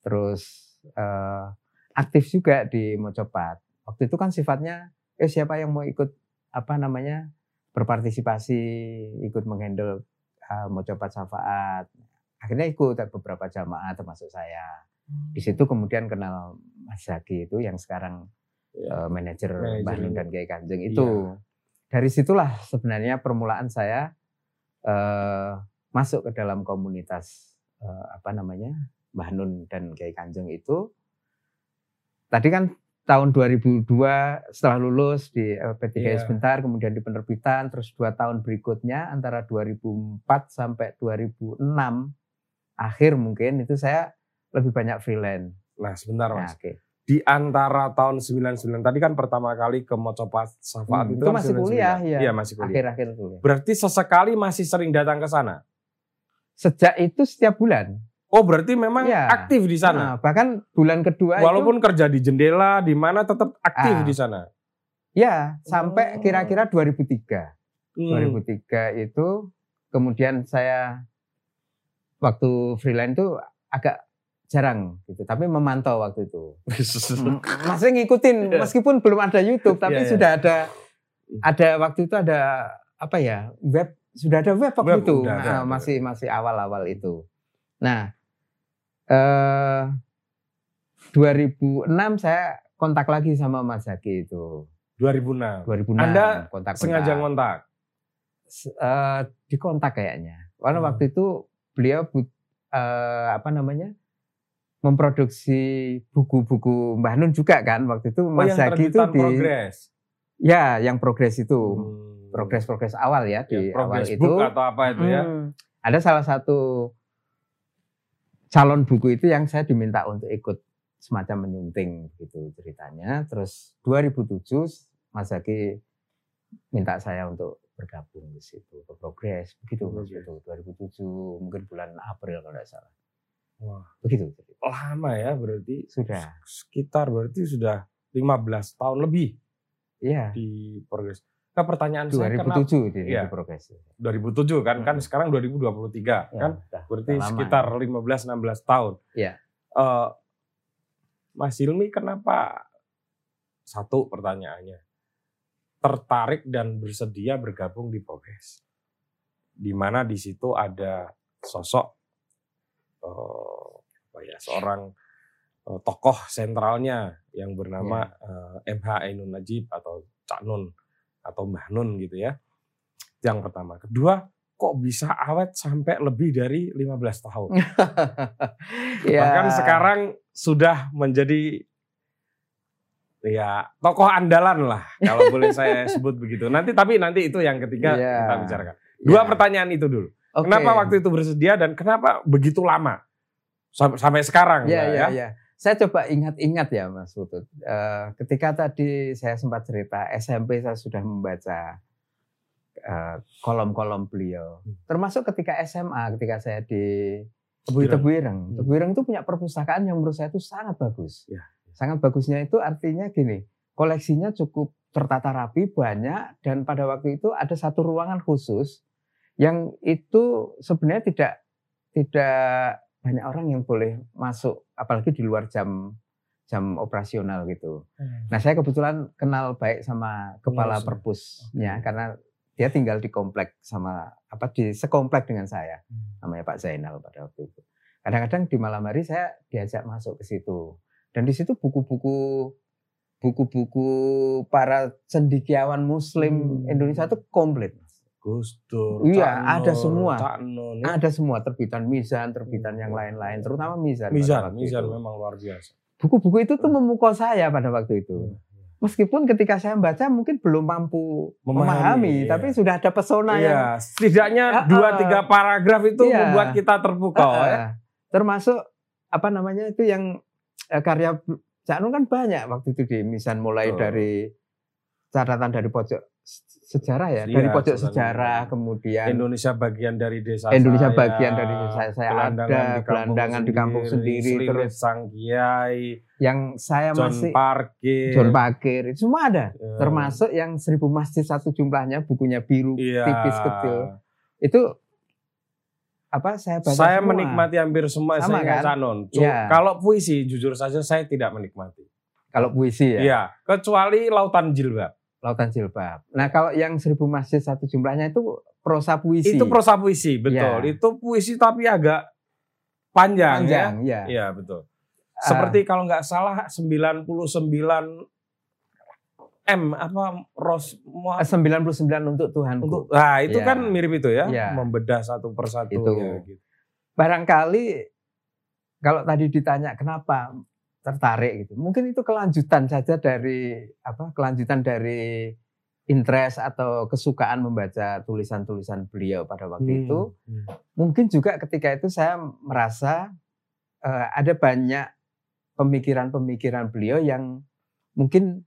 [SPEAKER 2] terus eh, aktif juga di Mocopat. Waktu itu kan sifatnya, eh siapa yang mau ikut apa namanya berpartisipasi, ikut menghandle eh, Mocopat Syafaat. Akhirnya ikut beberapa jamaah termasuk saya. Di situ kemudian kenal Mas Zaki itu yang sekarang
[SPEAKER 1] Ya.
[SPEAKER 2] eh, manajer Nun dan Kiai Kanjeng itu.
[SPEAKER 1] Iya.
[SPEAKER 2] Dari situlah sebenarnya permulaan saya eh, masuk ke dalam komunitas eh, apa namanya Mbah Nun dan Kiai Kanjeng itu. Tadi kan tahun 2002 setelah lulus di LP3
[SPEAKER 1] Iya.
[SPEAKER 2] sebentar, kemudian di penerbitan, terus dua tahun berikutnya antara 2004 sampai 2006 akhir mungkin itu saya lebih banyak freelance.
[SPEAKER 1] Nah, sebentar
[SPEAKER 2] Nah,
[SPEAKER 1] Mas.
[SPEAKER 2] oke.
[SPEAKER 1] di antara tahun 99 tadi kan pertama kali ke Mocopat Safaat
[SPEAKER 2] Hmm,
[SPEAKER 1] itu,
[SPEAKER 2] itu
[SPEAKER 1] kan
[SPEAKER 2] masih
[SPEAKER 1] 99.
[SPEAKER 2] kuliah, ya.
[SPEAKER 1] Iya, masih kuliah.
[SPEAKER 2] Akhir-akhir kuliah.
[SPEAKER 1] Berarti sesekali masih sering datang ke sana.
[SPEAKER 2] Sejak itu setiap bulan.
[SPEAKER 1] Oh, berarti memang
[SPEAKER 2] Iya.
[SPEAKER 1] aktif di sana.
[SPEAKER 2] Nah, bahkan bulan kedua
[SPEAKER 1] Walaupun kerja di jendela di mana tetap aktif
[SPEAKER 2] Ah.
[SPEAKER 1] di sana.
[SPEAKER 2] itu ya sampai
[SPEAKER 1] Oh.
[SPEAKER 2] kira-kira 2003.
[SPEAKER 1] Hmm.
[SPEAKER 2] 2003 itu kemudian saya waktu freelance itu agak jarang gitu, tapi memantau waktu itu. Masih ngikutin
[SPEAKER 1] Iya.
[SPEAKER 2] meskipun belum ada YouTube, tapi
[SPEAKER 1] Iya, iya.
[SPEAKER 2] sudah ada ada waktu itu ada apa ya web sudah ada web waktu
[SPEAKER 1] Web
[SPEAKER 2] itu
[SPEAKER 1] udah
[SPEAKER 2] Nah,
[SPEAKER 1] ada.
[SPEAKER 2] masih masih awal-awal itu. Nah, eh 2006 saya kontak lagi sama Mas Zaki itu
[SPEAKER 1] 2006.
[SPEAKER 2] 2006
[SPEAKER 1] Anda
[SPEAKER 2] kontak
[SPEAKER 1] Sengaja ngontak.
[SPEAKER 2] eh dikontak kayaknya. Karena
[SPEAKER 1] Hmm.
[SPEAKER 2] waktu itu beliau eh, apa namanya memproduksi buku-buku Mbah Nun juga kan waktu itu
[SPEAKER 1] Oh,
[SPEAKER 2] Mas
[SPEAKER 1] yang
[SPEAKER 2] Zaki itu di
[SPEAKER 1] progres.
[SPEAKER 2] ya yang progres itu
[SPEAKER 1] Hmm.
[SPEAKER 2] progres-progres awal ya
[SPEAKER 1] Ya,
[SPEAKER 2] di awal
[SPEAKER 1] progress
[SPEAKER 2] itu
[SPEAKER 1] atau apa itu ya.
[SPEAKER 2] Hmm. ada salah satu calon buku itu yang saya diminta untuk ikut semacam menyunting gitu ceritanya terus 2007 Mas Zaki minta saya untuk bergabung di situ ke progres begitu Mas,
[SPEAKER 1] Progress.
[SPEAKER 2] itu 2007 mungkin bulan April kalau tidak salah
[SPEAKER 1] Wah,
[SPEAKER 2] begitu
[SPEAKER 1] lama ya berarti.
[SPEAKER 2] sudah
[SPEAKER 1] Sekitar berarti sudah 15 tahun lebih
[SPEAKER 2] iya
[SPEAKER 1] di progres. Nah, pertanyaan saya kenapa
[SPEAKER 2] 2007 di, di
[SPEAKER 1] Iya.
[SPEAKER 2] progres
[SPEAKER 1] 2007 kan kan
[SPEAKER 2] Hmm.
[SPEAKER 1] sekarang 2023
[SPEAKER 2] Ya,
[SPEAKER 1] kan
[SPEAKER 2] udah-
[SPEAKER 1] berarti
[SPEAKER 2] lama.
[SPEAKER 1] sekitar 15-16 tahun.
[SPEAKER 2] Iya.
[SPEAKER 1] Eh, Mas Hilmi kenapa satu pertanyaannya tertarik dan bersedia bergabung di Progres, di mana di situ ada sosok eh, apa ya seorang eh, tokoh sentralnya yang bernama eh, MH Ainun Najib atau Cak Nun atau Mbah Nun gitu ya. Yang pertama, kedua kok bisa awet sampai lebih dari 15 tahun.
[SPEAKER 2] Ya.
[SPEAKER 1] Bahkan sekarang sudah menjadi ya tokoh andalan lah kalau boleh saya sebut begitu. Nanti tapi nanti itu yang ketiga
[SPEAKER 2] Iya.
[SPEAKER 1] kita bicarakan. Dua
[SPEAKER 2] Ya.
[SPEAKER 1] pertanyaan itu dulu.
[SPEAKER 2] Oke.
[SPEAKER 1] Kenapa waktu itu bersedia dan kenapa begitu lama sampai, sampai sekarang?
[SPEAKER 2] Iya,
[SPEAKER 1] Mbak,
[SPEAKER 2] iya, iya. Saya coba ingat-ingat ya Mas Putut. Eh, ketika tadi saya sempat cerita SMP saya sudah membaca eh, kolom-kolom beliau.
[SPEAKER 1] Hmm.
[SPEAKER 2] Termasuk ketika SMA, ketika saya di
[SPEAKER 1] Tebuireng.
[SPEAKER 2] Tebuireng.
[SPEAKER 1] Hmm.
[SPEAKER 2] Tebuireng itu punya perpustakaan yang menurut saya itu sangat bagus.
[SPEAKER 1] Ya.
[SPEAKER 2] Sangat bagusnya itu artinya gini, koleksinya cukup tertata rapi, banyak, dan pada waktu itu ada satu ruangan khusus yang itu sebenarnya tidak tidak banyak orang yang boleh masuk, apalagi di luar jam jam operasional gitu. Nah saya kebetulan kenal baik sama kepala perpusnya
[SPEAKER 1] Oke.
[SPEAKER 2] karena dia tinggal di komplek sama apa di sekomplek dengan saya
[SPEAKER 1] Hmm.
[SPEAKER 2] namanya Pak Zainal pada waktu itu. Kadang-kadang di malam hari saya diajak masuk ke situ dan di situ buku-buku buku-buku para cendikiawan Muslim
[SPEAKER 1] Hmm.
[SPEAKER 2] Indonesia itu komplit.
[SPEAKER 1] Gus Dur,
[SPEAKER 2] Iya, ada semua.
[SPEAKER 1] Ya.
[SPEAKER 2] Ada semua terbitan Mizan, terbitan yang lain-lain, terutama Mizan.
[SPEAKER 1] Mizan, Mizan
[SPEAKER 2] itu.
[SPEAKER 1] memang luar biasa.
[SPEAKER 2] Buku-buku itu tuh memukau saya pada waktu itu.
[SPEAKER 1] Hmm.
[SPEAKER 2] Meskipun ketika saya membaca mungkin belum mampu
[SPEAKER 1] Memahami,
[SPEAKER 2] memahami,
[SPEAKER 1] iya.
[SPEAKER 2] tapi sudah ada pesona yang
[SPEAKER 1] Iya, setidaknya
[SPEAKER 2] Ah,
[SPEAKER 1] dua tiga paragraf itu
[SPEAKER 2] Iya.
[SPEAKER 1] membuat kita terpukau
[SPEAKER 2] Ah,
[SPEAKER 1] ya.
[SPEAKER 2] ah. termasuk apa namanya itu yang karya Cak Nun kan banyak waktu itu di Misan mulai
[SPEAKER 1] Betul.
[SPEAKER 2] dari catatan dari pojok se- sejarah ya,
[SPEAKER 1] Iya,
[SPEAKER 2] dari pojok sejarah kemudian
[SPEAKER 1] Indonesia bagian dari desa
[SPEAKER 2] Indonesia
[SPEAKER 1] saya,
[SPEAKER 2] bagian dari desa saya ada, gelandangan di kampung sendiri, terus
[SPEAKER 1] Sang Kiai,
[SPEAKER 2] yang saya
[SPEAKER 1] John
[SPEAKER 2] masih
[SPEAKER 1] Parkir,
[SPEAKER 2] John Pakir, itu semua ada.
[SPEAKER 1] ya.
[SPEAKER 2] Termasuk yang seribu masjid satu jumlahnya, bukunya biru,
[SPEAKER 1] Iya.
[SPEAKER 2] tipis kecil. Itu apa saya baca
[SPEAKER 1] Saya
[SPEAKER 2] semua.
[SPEAKER 1] menikmati hampir semua
[SPEAKER 2] Sama
[SPEAKER 1] saya
[SPEAKER 2] kan?
[SPEAKER 1] Canon.
[SPEAKER 2] Iya.
[SPEAKER 1] Kalau puisi jujur saja saya tidak menikmati.
[SPEAKER 2] Kalau puisi ya.
[SPEAKER 1] Iya, kecuali Lautan Jilbab.
[SPEAKER 2] Lautan Jilbab. Nah kalau yang seribu masjid satu jumlahnya itu prosa puisi.
[SPEAKER 1] Itu prosa puisi, betul.
[SPEAKER 2] Iya.
[SPEAKER 1] Itu puisi tapi agak panjang,
[SPEAKER 2] panjang, ya.
[SPEAKER 1] ya. Iya, betul. Seperti kalau nggak salah 99 M apa Ros Mo-
[SPEAKER 2] Ah, 99 untuk Tuhanku.
[SPEAKER 1] untuk nah itu
[SPEAKER 2] Iya.
[SPEAKER 1] kan mirip itu ya,
[SPEAKER 2] Iya.
[SPEAKER 1] membedah satu persatu
[SPEAKER 2] Itu.
[SPEAKER 1] ya, gitu.
[SPEAKER 2] Barangkali kalau tadi ditanya kenapa tertarik gitu, mungkin itu kelanjutan saja dari apa? Kelanjutan dari interest atau kesukaan membaca tulisan-tulisan beliau pada waktu
[SPEAKER 1] Hmm,
[SPEAKER 2] itu.
[SPEAKER 1] hmm.
[SPEAKER 2] Mungkin juga ketika itu saya merasa eh, ada banyak pemikiran-pemikiran beliau yang mungkin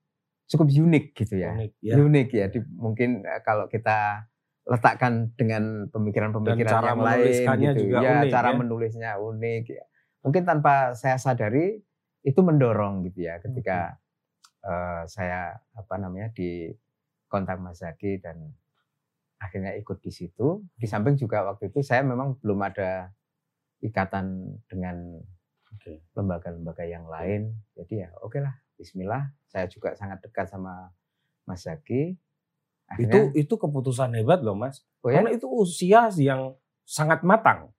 [SPEAKER 2] cukup unik gitu ya.
[SPEAKER 1] Unik, ya.
[SPEAKER 2] Unik ya. Di, mungkin eh, kalau kita letakkan dengan pemikiran-pemikiran yang lain gitu.
[SPEAKER 1] juga
[SPEAKER 2] ya,
[SPEAKER 1] unik,
[SPEAKER 2] cara
[SPEAKER 1] ya.
[SPEAKER 2] menulisnya unik ya. Mungkin tanpa saya sadari itu mendorong gitu ya ketika eh, saya apa namanya di kontak Mas Zaki dan akhirnya ikut di situ. Di samping juga waktu itu saya memang belum ada ikatan dengan lembaga-lembaga yang lain. Jadi ya oke lah, Bismillah. Saya juga sangat dekat sama Mas Zaki.
[SPEAKER 1] Itu
[SPEAKER 2] Akhirnya,
[SPEAKER 1] itu keputusan hebat loh Mas.
[SPEAKER 2] oh ya,
[SPEAKER 1] Karena itu usia yang sangat matang.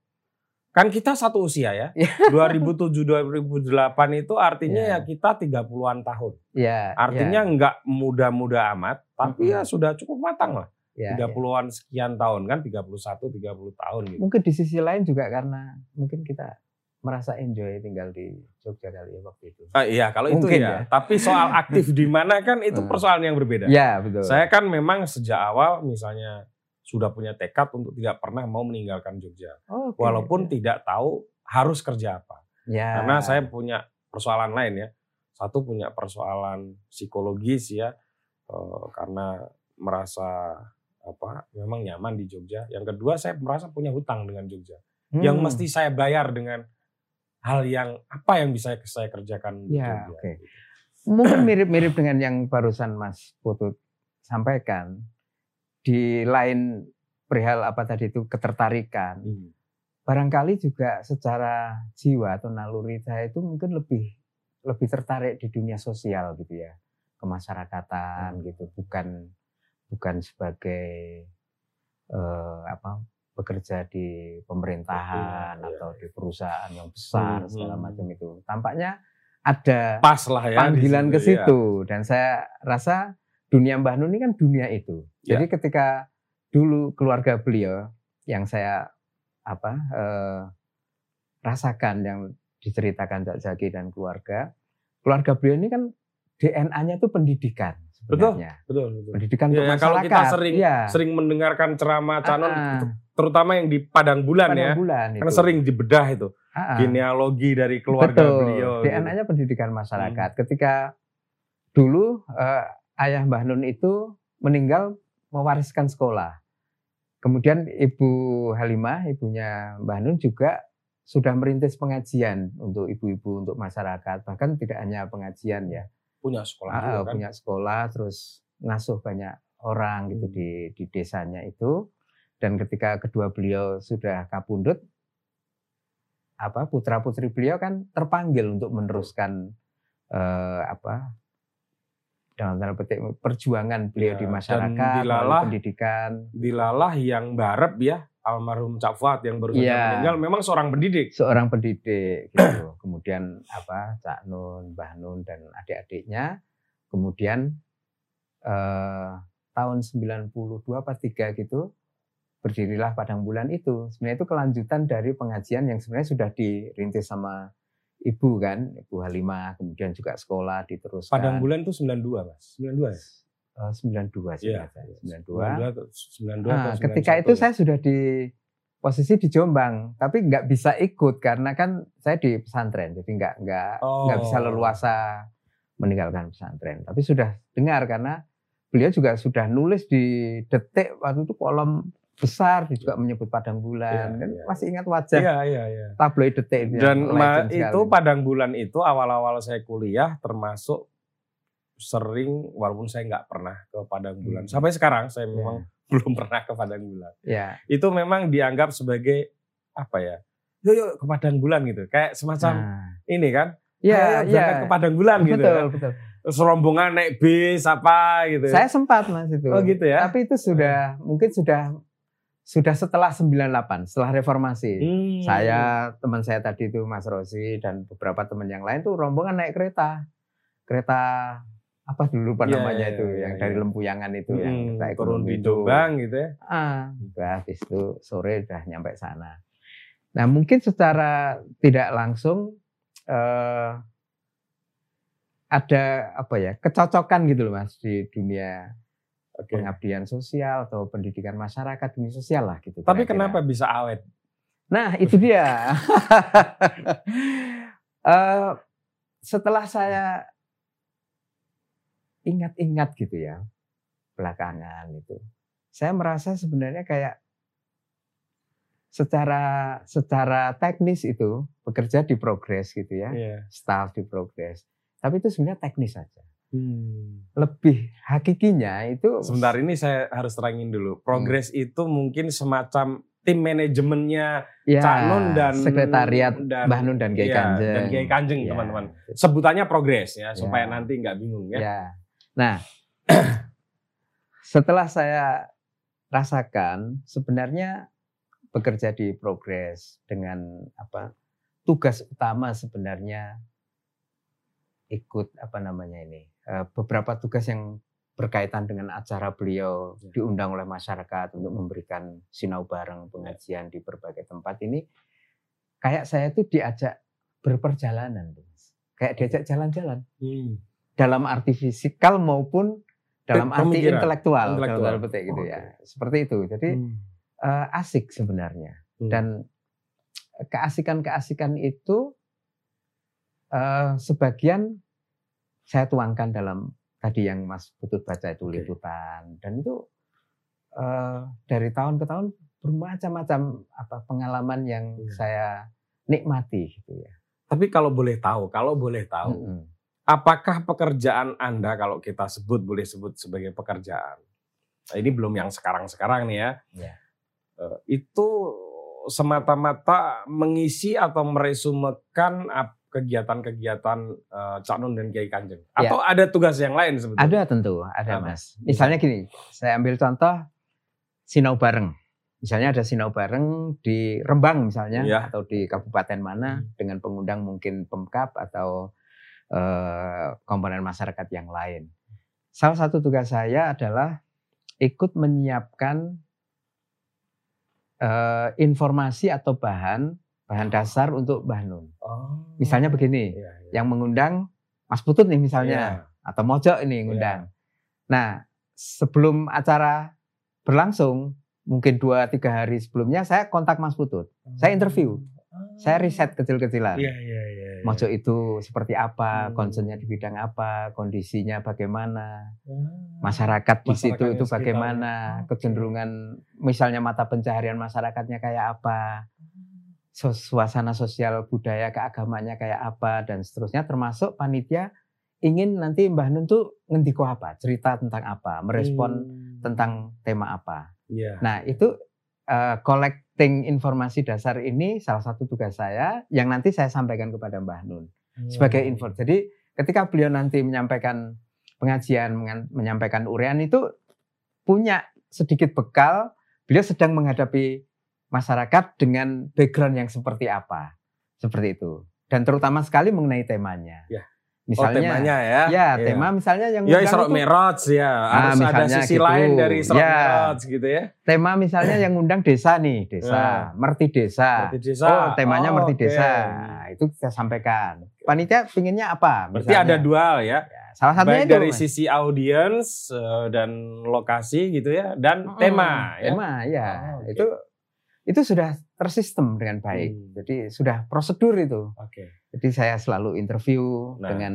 [SPEAKER 1] Kan kita satu usia ya.
[SPEAKER 2] Iya.
[SPEAKER 1] 2007 2008 itu artinya
[SPEAKER 2] Iya.
[SPEAKER 1] ya kita 30-an tahun.
[SPEAKER 2] ya,
[SPEAKER 1] Artinya nggak muda-muda amat, tapi
[SPEAKER 2] Mm-mm.
[SPEAKER 1] ya sudah cukup matang lah.
[SPEAKER 2] ya.
[SPEAKER 1] 30-an sekian tahun kan, 31 30 tahun gitu.
[SPEAKER 2] Mungkin di sisi lain juga karena mungkin kita merasa enjoy tinggal di Jogja kali ya waktu itu.
[SPEAKER 1] Ah, iya, kalau itu
[SPEAKER 2] Mungkin
[SPEAKER 1] ya.
[SPEAKER 2] ya.
[SPEAKER 1] Tapi soal aktif di mana kan itu
[SPEAKER 2] Hmm.
[SPEAKER 1] persoalan yang berbeda.
[SPEAKER 2] Ya betul.
[SPEAKER 1] Saya kan memang sejak awal misalnya sudah punya tekad untuk tidak pernah mau meninggalkan Jogja.
[SPEAKER 2] Oh, oke.
[SPEAKER 1] Walaupun tidak tahu harus kerja apa.
[SPEAKER 2] ya.
[SPEAKER 1] Karena saya punya persoalan lain ya. Satu punya persoalan psikologis ya. eh, karena merasa apa memang nyaman di Jogja. Yang kedua saya merasa punya hutang dengan Jogja. Yang
[SPEAKER 2] Hmm.
[SPEAKER 1] mesti saya bayar dengan hal yang apa yang bisa saya kerjakan
[SPEAKER 2] Ya, oke.
[SPEAKER 1] gitu.
[SPEAKER 2] mungkin mirip-mirip dengan yang barusan Mas Putut sampaikan. Di lain perihal apa tadi itu ketertarikan.
[SPEAKER 1] Hmm.
[SPEAKER 2] barangkali juga secara jiwa atau naluri saya itu mungkin lebih lebih tertarik di dunia sosial gitu ya kemasyarakatan
[SPEAKER 1] Hmm.
[SPEAKER 2] gitu bukan bukan sebagai eh, apa bekerja di pemerintahan
[SPEAKER 1] Iya, iya,
[SPEAKER 2] atau di perusahaan yang besar
[SPEAKER 1] Hmm,
[SPEAKER 2] segala
[SPEAKER 1] hmm.
[SPEAKER 2] macam itu tampaknya ada
[SPEAKER 1] Pas lah ya.
[SPEAKER 2] panggilan ke
[SPEAKER 1] ya.
[SPEAKER 2] situ dan saya rasa dunia Mbah Nun ini kan dunia itu.
[SPEAKER 1] Ya.
[SPEAKER 2] Jadi ketika dulu keluarga beliau yang saya apa eh, rasakan yang diceritakan Cak Zaki dan keluarga, keluarga beliau ini kan DNA-nya itu pendidikan
[SPEAKER 1] Betul.
[SPEAKER 2] sebenarnya.
[SPEAKER 1] Betul, betul.
[SPEAKER 2] Pendidikan
[SPEAKER 1] Ya,
[SPEAKER 2] untuk
[SPEAKER 1] ya,
[SPEAKER 2] masyarakat.
[SPEAKER 1] kalau kita sering
[SPEAKER 2] ya.
[SPEAKER 1] sering mendengarkan ceramah Canon
[SPEAKER 2] ah.
[SPEAKER 1] Terutama yang di Padang Bulan
[SPEAKER 2] Pada
[SPEAKER 1] ya.
[SPEAKER 2] bulan itu.
[SPEAKER 1] sering dibedah itu
[SPEAKER 2] ah.
[SPEAKER 1] genealogi dari keluarga
[SPEAKER 2] Betul.
[SPEAKER 1] beliau. gitu.
[SPEAKER 2] DNA-nya pendidikan masyarakat. Ketika dulu eh, ayah Mbah Nun itu meninggal mewariskan sekolah. Kemudian Ibu Halimah, ibunya Mbah Nun juga sudah merintis pengajian untuk ibu-ibu, untuk masyarakat. Bahkan tidak hanya pengajian ya,
[SPEAKER 1] punya sekolah
[SPEAKER 2] Ah,
[SPEAKER 1] juga kan.
[SPEAKER 2] punya sekolah, terus ngasuh banyak orang gitu
[SPEAKER 1] Hmm.
[SPEAKER 2] di, di desanya itu. Dan ketika kedua beliau sudah kapundut, apa putra putri beliau kan terpanggil untuk meneruskan eh, apa dalam tanda petik perjuangan beliau
[SPEAKER 1] Ya,
[SPEAKER 2] di masyarakat,
[SPEAKER 1] dilalah
[SPEAKER 2] pendidikan.
[SPEAKER 1] Dilalah yang barep ya almarhum Cak Fuad yang baru saja
[SPEAKER 2] Iya.
[SPEAKER 1] meninggal memang seorang pendidik.
[SPEAKER 2] seorang pendidik gitu. Kemudian apa Cak Nun, Mbah Nun dan adik-adiknya. Kemudian eh, tahun 92 apa 3 gitu berdirilah Padang Bulan itu. Sebenarnya itu kelanjutan dari pengajian yang sebenarnya sudah dirintis sama ibu kan, Ibu Halimah, kemudian juga sekolah diteruskan.
[SPEAKER 1] Padang Bulan itu 92, Mas. 92 ya?
[SPEAKER 2] Eh, 92 sih
[SPEAKER 1] Iya.
[SPEAKER 2] kata, 92.
[SPEAKER 1] 92 atau 92
[SPEAKER 2] Nah,
[SPEAKER 1] atau 91
[SPEAKER 2] ketika itu
[SPEAKER 1] ya?
[SPEAKER 2] saya sudah di posisi di Jombang, tapi nggak bisa ikut karena kan saya di pesantren, jadi nggak nggak nggak bisa
[SPEAKER 1] Oh.
[SPEAKER 2] leluasa meninggalkan pesantren. Tapi sudah dengar karena beliau juga sudah nulis di detik waktu itu kolom besar juga menyebut Padang Bulan.
[SPEAKER 1] Iya,
[SPEAKER 2] Kan
[SPEAKER 1] iya.
[SPEAKER 2] masih ingat wajah
[SPEAKER 1] Iya, iya, iya.
[SPEAKER 2] tabloid detik itu
[SPEAKER 1] Dan ma- itu
[SPEAKER 2] sekali.
[SPEAKER 1] Padang Bulan itu awal-awal saya kuliah termasuk sering walaupun saya nggak pernah ke Padang Bulan.
[SPEAKER 2] Hmm.
[SPEAKER 1] Sampai sekarang saya
[SPEAKER 2] Ya.
[SPEAKER 1] memang belum pernah ke Padang Bulan.
[SPEAKER 2] ya.
[SPEAKER 1] Itu memang dianggap sebagai apa ya? Yuk yuk ke Padang Bulan gitu. Kayak semacam
[SPEAKER 2] Nah,
[SPEAKER 1] ini kan.
[SPEAKER 2] ya,
[SPEAKER 1] "Ayo
[SPEAKER 2] ya.
[SPEAKER 1] ke Padang Bulan gitu.
[SPEAKER 2] betul,
[SPEAKER 1] ya.
[SPEAKER 2] betul.
[SPEAKER 1] Terus rombongan naik bis apa gitu.
[SPEAKER 2] Saya sempat Mas itu.
[SPEAKER 1] Oh gitu ya.
[SPEAKER 2] Tapi itu sudah mungkin sudah sudah setelah 98, setelah reformasi.
[SPEAKER 1] Hmm.
[SPEAKER 2] Saya, teman saya tadi itu Mas Rosi dan beberapa teman yang lain tuh rombongan naik kereta. Kereta apa dulu lupa
[SPEAKER 1] Iya,
[SPEAKER 2] namanya
[SPEAKER 1] iya,
[SPEAKER 2] itu
[SPEAKER 1] iya,
[SPEAKER 2] yang
[SPEAKER 1] iya.
[SPEAKER 2] dari Lempuyangan itu yang
[SPEAKER 1] Hmm,
[SPEAKER 2] kereta
[SPEAKER 1] turun
[SPEAKER 2] ekonomi
[SPEAKER 1] di. Jombang gitu ya.
[SPEAKER 2] Ah, udah habis itu sore udah nyampe sana. Nah, mungkin secara tidak langsung eh, ada apa ya kecocokan gitu loh mas di dunia
[SPEAKER 1] Oke.
[SPEAKER 2] pengabdian sosial atau pendidikan masyarakat dunia sosial lah gitu.
[SPEAKER 1] Tapi
[SPEAKER 2] kira-kira.
[SPEAKER 1] kenapa bisa awet?
[SPEAKER 2] Nah, itu dia. Eh, setelah saya ingat-ingat gitu ya belakangan itu, saya merasa sebenarnya kayak secara secara teknis itu bekerja di progres gitu ya,
[SPEAKER 1] Iya.
[SPEAKER 2] staff di progres. Tapi itu sebenarnya teknis saja.
[SPEAKER 1] Hmm.
[SPEAKER 2] Lebih hakikinya itu
[SPEAKER 1] Sebentar ini saya harus terangin dulu. Progres itu mungkin semacam tim manajemennya
[SPEAKER 2] ya,
[SPEAKER 1] Cak Nun dan
[SPEAKER 2] sekretariat
[SPEAKER 1] dan
[SPEAKER 2] Mbah Nun dan Kiai
[SPEAKER 1] iya,
[SPEAKER 2] Kanjeng.
[SPEAKER 1] dan Kiai Kanjeng
[SPEAKER 2] Ya.
[SPEAKER 1] teman-teman. Sebutannya progres ya supaya
[SPEAKER 2] Ya.
[SPEAKER 1] nanti nggak bingung ya.
[SPEAKER 2] Ya. Nah, setelah saya rasakan sebenarnya bekerja di progres dengan apa tugas utama sebenarnya ikut apa namanya ini beberapa tugas yang berkaitan dengan acara beliau
[SPEAKER 1] Ya.
[SPEAKER 2] diundang oleh masyarakat untuk memberikan sinau bareng pengajian di berbagai tempat ini kayak saya tuh diajak berperjalanan kayak diajak jalan-jalan
[SPEAKER 1] Hmm.
[SPEAKER 2] dalam arti fisikal maupun dalam arti
[SPEAKER 1] Pemikiran,
[SPEAKER 2] intelektual,
[SPEAKER 1] intelektual.
[SPEAKER 2] dalam petik gitu
[SPEAKER 1] Oke.
[SPEAKER 2] ya. Seperti itu. Jadi
[SPEAKER 1] Hmm.
[SPEAKER 2] eh, asik sebenarnya.
[SPEAKER 1] Hmm.
[SPEAKER 2] Dan keasikan-keasikan itu eh, sebagian saya tuangkan dalam tadi yang Mas Putut baca itu liputan dan itu eh, dari tahun ke tahun bermacam-macam apa pengalaman yang
[SPEAKER 1] Iya.
[SPEAKER 2] saya nikmati gitu ya.
[SPEAKER 1] Tapi kalau boleh tahu, kalau boleh tahu,
[SPEAKER 2] Mm-mm.
[SPEAKER 1] apakah pekerjaan Anda kalau kita sebut boleh sebut sebagai pekerjaan? Nah, ini belum yang sekarang-sekarang nih ya.
[SPEAKER 2] Ya.
[SPEAKER 1] Eh, itu semata-mata mengisi atau meresumekan ap- kegiatan-kegiatan eh, Cak Nun dan Kiai Kanjeng.
[SPEAKER 2] Ya.
[SPEAKER 1] Atau ada tugas yang lain sebetulnya?
[SPEAKER 2] Ada tentu, ada
[SPEAKER 1] Apa?
[SPEAKER 2] mas. Misalnya gini, saya ambil contoh sinau bareng. Misalnya ada sinau bareng di Rembang misalnya,
[SPEAKER 1] Iya.
[SPEAKER 2] atau di kabupaten mana
[SPEAKER 1] Hmm.
[SPEAKER 2] dengan pengundang mungkin Pemkap atau eh, komponen masyarakat yang lain. Salah satu tugas saya adalah ikut menyiapkan eh, informasi atau bahan bahan dasar untuk Mbah Nun.
[SPEAKER 1] Oh.
[SPEAKER 2] Misalnya begini,
[SPEAKER 1] Iya, iya.
[SPEAKER 2] yang mengundang Mas Putut nih misalnya
[SPEAKER 1] Iya.
[SPEAKER 2] atau Mojok ini yang ngundang. Nah, sebelum acara berlangsung, mungkin dua tiga hari sebelumnya saya kontak Mas Putut, Saya interview. saya riset kecil-kecilan.
[SPEAKER 1] Iya, iya, iya. iya.
[SPEAKER 2] Mojok itu seperti apa,
[SPEAKER 1] Hmm.
[SPEAKER 2] concernnya di bidang apa, kondisinya bagaimana,
[SPEAKER 1] Ah.
[SPEAKER 2] masyarakat di situ itu bagaimana, kecenderungan misalnya mata pencaharian masyarakatnya kayak apa, su- suasana sosial budaya keagamanya kayak apa dan seterusnya termasuk panitia ingin nanti Mbah Nun tuh ngendiko apa, cerita tentang apa, merespon
[SPEAKER 1] Hmm.
[SPEAKER 2] tentang tema apa.
[SPEAKER 1] Iya.
[SPEAKER 2] Nah, itu eh, collecting informasi dasar ini salah satu tugas saya yang nanti saya sampaikan kepada Mbah Nun sebagai
[SPEAKER 1] Hmm.
[SPEAKER 2] info. Jadi ketika beliau nanti menyampaikan pengajian, menyampaikan urean itu punya sedikit bekal, beliau sedang menghadapi masyarakat dengan background yang seperti apa. Seperti itu. Dan terutama sekali mengenai temanya.
[SPEAKER 1] Ya. oh,
[SPEAKER 2] Misalnya
[SPEAKER 1] temanya ya.
[SPEAKER 2] Ya,
[SPEAKER 1] Iya.
[SPEAKER 2] tema misalnya yang
[SPEAKER 1] Ya Isra Mi'raj ya. Harus ada
[SPEAKER 2] misalnya
[SPEAKER 1] sisi
[SPEAKER 2] gitu.
[SPEAKER 1] lain dari Isra
[SPEAKER 2] Ya.
[SPEAKER 1] Mi'raj gitu ya.
[SPEAKER 2] tema misalnya yang ngundang desa nih, desa,
[SPEAKER 1] Ya.
[SPEAKER 2] merti desa.
[SPEAKER 1] Berarti desa.
[SPEAKER 2] Oh, temanya
[SPEAKER 1] Oh,
[SPEAKER 2] merti
[SPEAKER 1] oke.
[SPEAKER 2] desa. Nah, itu kita sampaikan. Panitia pinginnya apa?
[SPEAKER 1] Berarti ada dua hal ya.
[SPEAKER 2] Ya, salah satunya
[SPEAKER 1] Baik
[SPEAKER 2] itu.
[SPEAKER 1] dari
[SPEAKER 2] Mas.
[SPEAKER 1] sisi audiens eh, dan lokasi gitu ya dan
[SPEAKER 2] Mm-mm,
[SPEAKER 1] tema ya.
[SPEAKER 2] Tema, ya.
[SPEAKER 1] Oh, oke.
[SPEAKER 2] Itu itu sudah tersistem dengan baik.
[SPEAKER 1] Hmm.
[SPEAKER 2] Jadi sudah prosedur itu.
[SPEAKER 1] Oke.
[SPEAKER 2] Jadi saya selalu interview
[SPEAKER 1] Nah.
[SPEAKER 2] dengan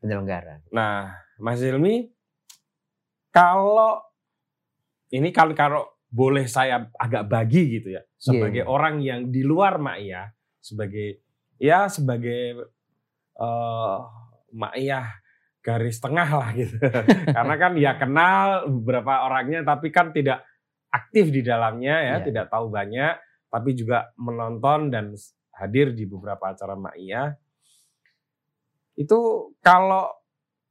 [SPEAKER 2] penyelenggara.
[SPEAKER 1] Nah, Mas Ilmi kalau ini kan kalau boleh saya agak bagi gitu ya sebagai
[SPEAKER 2] Iya.
[SPEAKER 1] orang yang di luar Ma'iyah sebagai ya sebagai eh Ma'iyah garis tengah lah gitu. Karena kan ya kenal beberapa orangnya tapi kan tidak aktif di dalamnya ya,
[SPEAKER 2] Iya.
[SPEAKER 1] tidak tahu banyak tapi juga menonton dan hadir di beberapa acara Ma'iyah. Itu kalau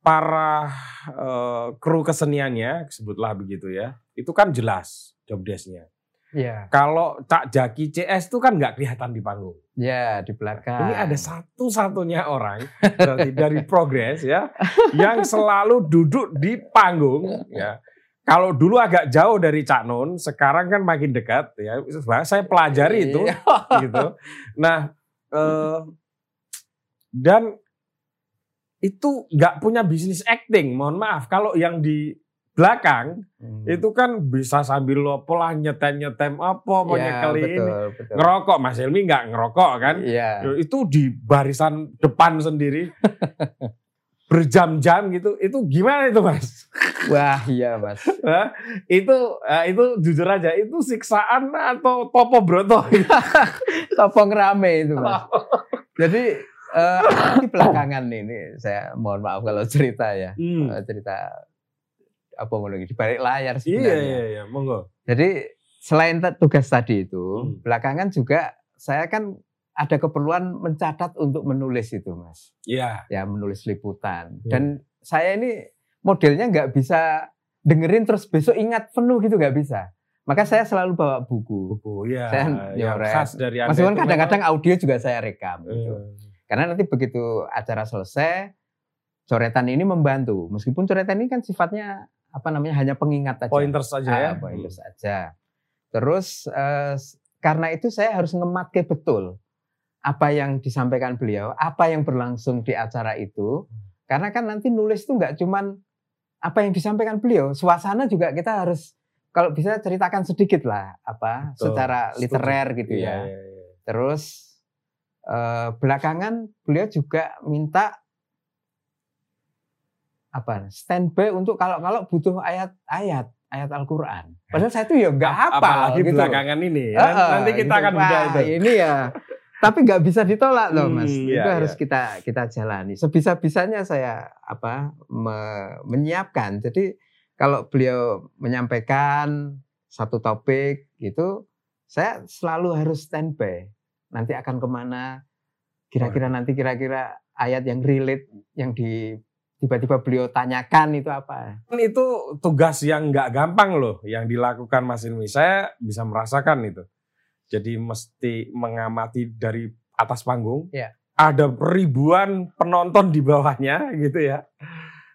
[SPEAKER 1] para eh, kru keseniannya sebutlah begitu ya, itu kan jelas job desk-nya.
[SPEAKER 2] Iya.
[SPEAKER 1] Kalau Cak Jaki CS itu kan nggak kelihatan di panggung.
[SPEAKER 2] Ya, di belakang.
[SPEAKER 1] Ini ada satu-satunya orang berarti dari progres ya yang selalu duduk di panggung ya. Kalau dulu agak jauh dari Cak Nun, sekarang kan makin dekat ya. Saya pelajari itu
[SPEAKER 2] Iya.
[SPEAKER 1] gitu. Nah, eh, dan itu nggak punya bisnis acting. Mohon maaf, kalau yang di belakang
[SPEAKER 2] Hmm.
[SPEAKER 1] itu kan bisa sambil lo pola nyetem nyetem apa mau nyekeli ini
[SPEAKER 2] betul,
[SPEAKER 1] ngerokok Mas Helmi nggak ngerokok kan
[SPEAKER 2] Iya.
[SPEAKER 1] itu di barisan depan sendiri berjam-jam gitu itu gimana itu Mas
[SPEAKER 2] Wah, iya, Mas.
[SPEAKER 1] Hah? itu eh, itu jujur aja itu siksaan atau topo broto
[SPEAKER 2] Topong rame itu, Mas. Jadi eh, di belakangan ini saya mohon maaf kalau cerita ya.
[SPEAKER 1] Hmm.
[SPEAKER 2] Eh, cerita apa mau lagi di balik layar
[SPEAKER 1] iya
[SPEAKER 2] sebenarnya.
[SPEAKER 1] iya iya monggo
[SPEAKER 2] Jadi selain tugas tadi itu,
[SPEAKER 1] Hmm.
[SPEAKER 2] belakangan juga saya kan ada keperluan mencatat untuk menulis itu, Mas.
[SPEAKER 1] iya
[SPEAKER 2] Ya, menulis liputan.
[SPEAKER 1] Hmm.
[SPEAKER 2] Dan saya ini modelnya nggak bisa dengerin terus besok ingat penuh gitu nggak bisa. Maka saya selalu bawa buku.
[SPEAKER 1] buku ya
[SPEAKER 2] Saya nyoret.
[SPEAKER 1] khas dari anda
[SPEAKER 2] Meskipun
[SPEAKER 1] itu
[SPEAKER 2] kadang-kadang audio juga saya rekam.
[SPEAKER 1] memang,
[SPEAKER 2] gitu.
[SPEAKER 1] eh,
[SPEAKER 2] Karena nanti begitu acara selesai, coretan ini membantu. Meskipun coretan ini kan sifatnya apa namanya hanya pengingat aja.
[SPEAKER 1] pointers saja ya
[SPEAKER 2] Ah, pointers aja. Terus eh, karena itu saya harus ngematke betul apa yang disampaikan beliau, apa yang berlangsung di acara itu. Karena kan nanti nulis itu nggak cuman apa yang disampaikan beliau, suasana juga kita harus kalau bisa ceritakan sedikit lah apa
[SPEAKER 1] Betul.
[SPEAKER 2] secara
[SPEAKER 1] Setuju.
[SPEAKER 2] literer gitu
[SPEAKER 1] Iya,
[SPEAKER 2] ya.
[SPEAKER 1] iya, iya.
[SPEAKER 2] Terus eh, belakangan beliau juga minta apa standby untuk kalau kalau butuh ayat-ayat ayat Al-Qur'an. Padahal saya tuh ya nggak
[SPEAKER 1] Ap-
[SPEAKER 2] hafal
[SPEAKER 1] apalagi
[SPEAKER 2] gitu.
[SPEAKER 1] belakangan ini ya.
[SPEAKER 2] Heeh,
[SPEAKER 1] nanti kita
[SPEAKER 2] gitu.
[SPEAKER 1] akan itu
[SPEAKER 2] Ini ya. Tapi nggak bisa ditolak loh,
[SPEAKER 1] Hmm,
[SPEAKER 2] Mas.
[SPEAKER 1] iya,
[SPEAKER 2] itu harus
[SPEAKER 1] iya.
[SPEAKER 2] kita kita jalani. Sebisa-bisanya saya apa me- menyiapkan. Jadi kalau beliau menyampaikan satu topik gitu, saya selalu harus standby. Nanti akan ke mana? Kira-kira nanti kira-kira ayat yang relate yang di tiba-tiba beliau tanyakan itu apa?
[SPEAKER 1] Kan itu tugas yang nggak gampang loh yang dilakukan Mas Ilmi. Saya bisa merasakan itu. Jadi mesti mengamati dari atas panggung.
[SPEAKER 2] Iya.
[SPEAKER 1] Ada ribuan penonton di bawahnya gitu ya.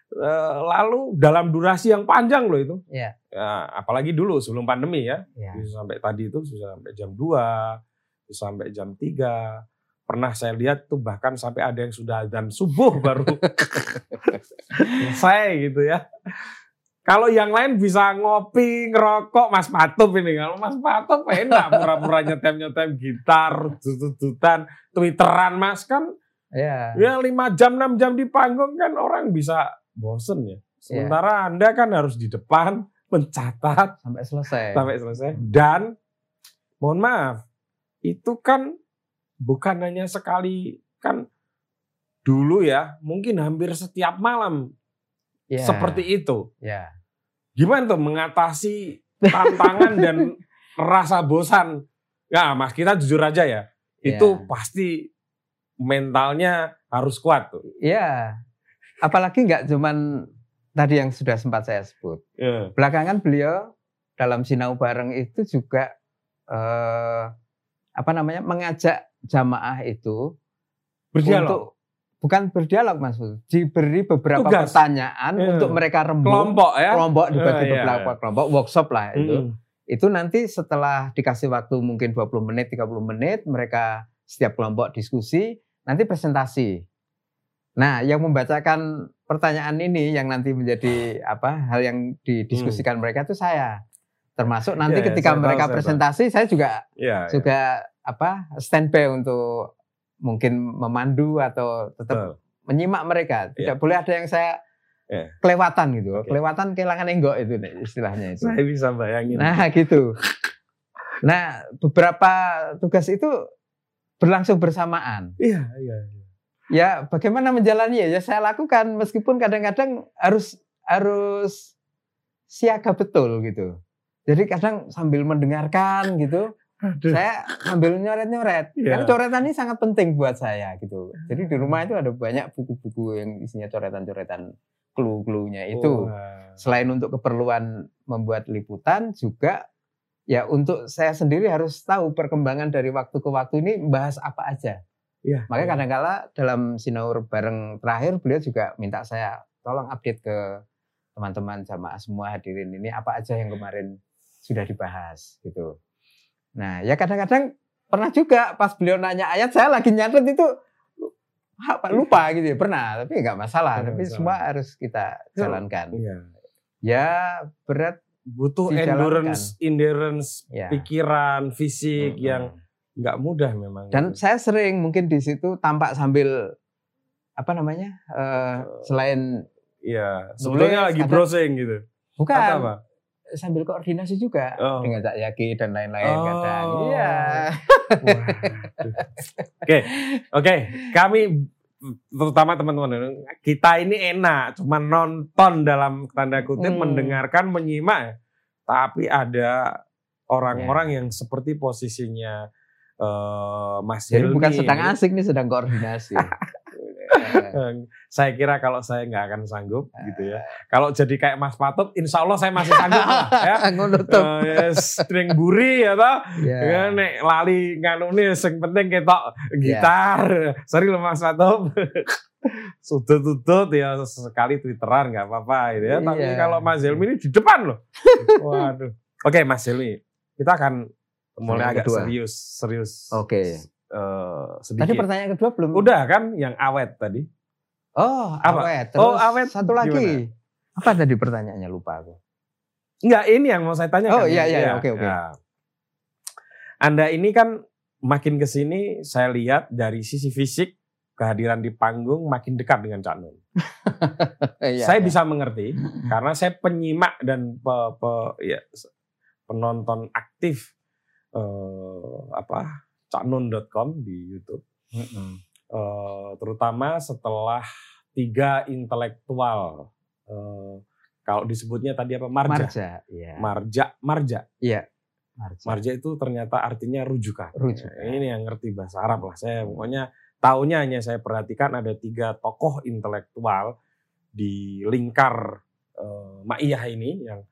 [SPEAKER 1] Eh, Lalu dalam durasi yang panjang loh itu.
[SPEAKER 2] Iya.
[SPEAKER 1] Ya, apalagi dulu sebelum pandemi ya.
[SPEAKER 2] Ya.
[SPEAKER 1] Bisa sampai tadi itu bisa sampai jam 2, bisa sampai jam 3. Pernah saya lihat tuh bahkan sampai ada yang sudah dan subuh baru selesai gitu ya. Kalau yang lain bisa ngopi, ngerokok, Mas Patup ini. Kalau Mas Patup enak pura-pura nyetem-nyetem gitar, tutut-tutan, twitteran Mas kan
[SPEAKER 2] Ya.
[SPEAKER 1] ya 5 jam, 6 jam di panggung kan orang bisa bosen ya. Sementara Anda kan harus di depan mencatat
[SPEAKER 2] Sampai selesai.
[SPEAKER 1] sampai selesai. Dan mohon maaf, itu kan bukan hanya sekali kan dulu ya, mungkin hampir setiap malam
[SPEAKER 2] Ya.
[SPEAKER 1] seperti itu.
[SPEAKER 2] Ya.
[SPEAKER 1] Gimana tuh mengatasi tantangan dan rasa bosan? Ya, Mas, kita jujur aja ya. Itu
[SPEAKER 2] Ya.
[SPEAKER 1] pasti mentalnya harus kuat tuh.
[SPEAKER 2] Iya. Apalagi nggak cuman tadi yang sudah sempat saya sebut.
[SPEAKER 1] Ya.
[SPEAKER 2] Belakangan beliau dalam sinau bareng itu juga eh, apa namanya mengajak jamaah itu
[SPEAKER 1] Berdialog.
[SPEAKER 2] untuk bukan berdialog mas, diberi beberapa
[SPEAKER 1] Tugas.
[SPEAKER 2] pertanyaan
[SPEAKER 1] Iya.
[SPEAKER 2] untuk mereka rembuk
[SPEAKER 1] kelompok ya.
[SPEAKER 2] kelompok dibagi
[SPEAKER 1] Eh, iya,
[SPEAKER 2] beberapa
[SPEAKER 1] iya.
[SPEAKER 2] kelompok workshop lah itu.
[SPEAKER 1] Mm.
[SPEAKER 2] Itu nanti setelah dikasih waktu mungkin 20 menit, 30 menit, mereka setiap kelompok diskusi, nanti presentasi. Nah, yang membacakan pertanyaan ini yang nanti menjadi apa hal yang didiskusikan mereka itu saya. Termasuk nanti
[SPEAKER 1] Hmm. Iya, iya,
[SPEAKER 2] ketika
[SPEAKER 1] saya
[SPEAKER 2] mereka
[SPEAKER 1] saya tahu.
[SPEAKER 2] presentasi, saya juga
[SPEAKER 1] Ya, ya.
[SPEAKER 2] juga apa standby untuk mungkin memandu atau tetap menyimak mereka. Tidak boleh ada yang saya
[SPEAKER 1] Iya.
[SPEAKER 2] kelewatan gitu.
[SPEAKER 1] Oke.
[SPEAKER 2] Kelewatan kehilangan enggak itu istilahnya itu.
[SPEAKER 1] Saya bisa bayangin.
[SPEAKER 2] Nah gitu. Nah beberapa tugas itu berlangsung bersamaan.
[SPEAKER 1] Iya, iya.
[SPEAKER 2] Ya bagaimana menjalani ya saya lakukan meskipun kadang-kadang harus harus siaga betul gitu. Jadi kadang sambil mendengarkan gitu,
[SPEAKER 1] Aduh.
[SPEAKER 2] saya sambil nyoret-nyoret.
[SPEAKER 1] Iya.
[SPEAKER 2] Karena coretan ini sangat penting buat saya gitu. Jadi di rumah itu ada banyak buku-buku yang isinya coretan-coretan clue-cluenya itu
[SPEAKER 1] Wah.
[SPEAKER 2] selain untuk keperluan membuat liputan juga ya untuk saya sendiri harus tahu perkembangan dari waktu ke waktu ini bahas apa aja.
[SPEAKER 1] Iya.
[SPEAKER 2] Makanya kadang-kala dalam sinaur bareng terakhir beliau juga minta saya tolong update ke teman-teman jamaah semua hadirin ini apa aja yang kemarin sudah dibahas gitu. Nah ya kadang-kadang pernah juga pas beliau nanya ayat saya lagi nyatet itu apa lupa gitu ya pernah tapi nggak masalah
[SPEAKER 1] Nggak
[SPEAKER 2] tapi
[SPEAKER 1] masalah.
[SPEAKER 2] semua harus kita jalankan.
[SPEAKER 1] Iya.
[SPEAKER 2] Ya berat
[SPEAKER 1] butuh
[SPEAKER 2] Dijalankan.
[SPEAKER 1] endurance, endurance,
[SPEAKER 2] ya.
[SPEAKER 1] pikiran, fisik
[SPEAKER 2] Mm-mm.
[SPEAKER 1] yang nggak mudah memang.
[SPEAKER 2] Dan
[SPEAKER 1] gitu.
[SPEAKER 2] saya sering mungkin di situ tampak sambil apa namanya eh, selain
[SPEAKER 1] sebetulnya
[SPEAKER 2] nulis,
[SPEAKER 1] lagi
[SPEAKER 2] ada-
[SPEAKER 1] browsing gitu.
[SPEAKER 2] bukan
[SPEAKER 1] apa?
[SPEAKER 2] Sambil koordinasi juga
[SPEAKER 1] Oh.
[SPEAKER 2] dengan Cak Yaki dan lain-lain
[SPEAKER 1] Oh.
[SPEAKER 2] kadang. Iya.
[SPEAKER 1] Oke, oke. Kami terutama teman-teman kita ini enak, cuma nonton dalam tanda kutip,
[SPEAKER 2] Hmm.
[SPEAKER 1] mendengarkan, menyimak. Tapi ada orang-orang
[SPEAKER 2] Ya.
[SPEAKER 1] yang seperti posisinya eh, Mas
[SPEAKER 2] Jadi
[SPEAKER 1] Hilmi
[SPEAKER 2] bukan sedang
[SPEAKER 1] ini.
[SPEAKER 2] asik nih sedang koordinasi.
[SPEAKER 1] Saya kira kalau saya nggak akan sanggup gitu ya. Kalau jadi kayak Mas Patut, insya Allah saya masih sanggup lah ya.
[SPEAKER 2] Ngono tuh.
[SPEAKER 1] Eh, ya, string buri ya toh.
[SPEAKER 2] Ya.
[SPEAKER 1] Ya, nek lali nganu nih sing penting ketok gitar. Sorry loh Mas Patut. Sudut-sudut ya sekali twitteran nggak apa-apa gitu ya. Tapi
[SPEAKER 2] Iya.
[SPEAKER 1] kalau Mas Helmi ini di depan loh. Waduh. Oke Mas Helmi, kita akan mulai agak
[SPEAKER 2] kedua.
[SPEAKER 1] serius, serius.
[SPEAKER 2] Oke.
[SPEAKER 1] eh,
[SPEAKER 2] Tadi
[SPEAKER 1] sedikit.
[SPEAKER 2] pertanyaan kedua belum.
[SPEAKER 1] Udah kan yang awet tadi?
[SPEAKER 2] Oh,
[SPEAKER 1] Apa?
[SPEAKER 2] awet. Terus
[SPEAKER 1] Oh, awet
[SPEAKER 2] Satu lagi. Apa tadi pertanyaannya lupa aku.
[SPEAKER 1] Enggak, ini yang mau saya tanya.
[SPEAKER 2] Oh, iya, iya, oke, oke.
[SPEAKER 1] Anda ini kan makin ke sini saya lihat dari sisi fisik kehadiran di panggung makin dekat dengan Cak Nun.
[SPEAKER 2] Iya,
[SPEAKER 1] saya
[SPEAKER 2] iya.
[SPEAKER 1] bisa mengerti karena saya penyimak dan pe- pe- ya, penonton aktif eh, apa caknun.com di YouTube.
[SPEAKER 2] Mm-mm.
[SPEAKER 1] Eh, terutama setelah tiga intelektual eh, kalau disebutnya tadi apa marja
[SPEAKER 2] Marja, iya.
[SPEAKER 1] marja marja
[SPEAKER 2] Marja.
[SPEAKER 1] marja itu ternyata artinya rujukan
[SPEAKER 2] Rujukan.
[SPEAKER 1] Ya, ini yang ngerti bahasa Arab lah saya pokoknya tahunya hanya saya perhatikan ada tiga tokoh intelektual di lingkar eh, Ma'iyah ini yang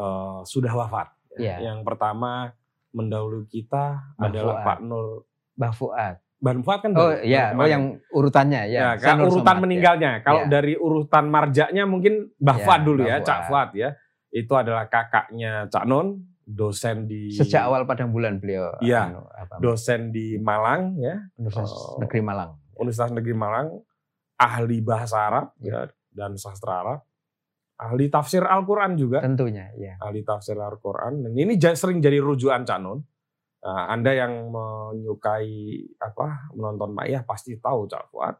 [SPEAKER 1] eh, sudah wafat
[SPEAKER 2] Iya.
[SPEAKER 1] yang pertama mendahului kita
[SPEAKER 2] Mbah
[SPEAKER 1] adalah
[SPEAKER 2] Fuad.
[SPEAKER 1] Pak Nur
[SPEAKER 2] Mbah Fuad.
[SPEAKER 1] Ban Fuad kan
[SPEAKER 2] Oh iya, oh yang urutannya ya.
[SPEAKER 1] Ya, kan urutan
[SPEAKER 2] Somad,
[SPEAKER 1] meninggalnya. Kalau
[SPEAKER 2] Ya.
[SPEAKER 1] dari urutan marjaknya mungkin Mbah
[SPEAKER 2] Ya,
[SPEAKER 1] Fuad dulu
[SPEAKER 2] Mbah
[SPEAKER 1] ya, Cak
[SPEAKER 2] Fuad.
[SPEAKER 1] Fuad ya. Itu adalah kakaknya Cak Non, dosen di
[SPEAKER 2] ya. Sejak awal padang bulan beliau
[SPEAKER 1] Iya.
[SPEAKER 2] anu, apa,
[SPEAKER 1] dosen di Malang ya,
[SPEAKER 2] Universitas
[SPEAKER 1] Oh.
[SPEAKER 2] Negeri Malang.
[SPEAKER 1] Universitas Negeri Malang, ahli bahasa Arab
[SPEAKER 2] Ya.
[SPEAKER 1] ya dan sastra Arab. Ahli tafsir Al-Qur'an juga,
[SPEAKER 2] Tentunya, ya.
[SPEAKER 1] ahli tafsir Al-Qur'an. Dan ini sering jadi rujukan Cak Non. Nah, anda yang menyukai apa menonton Ma'iyah pasti tahu Cak Fuad.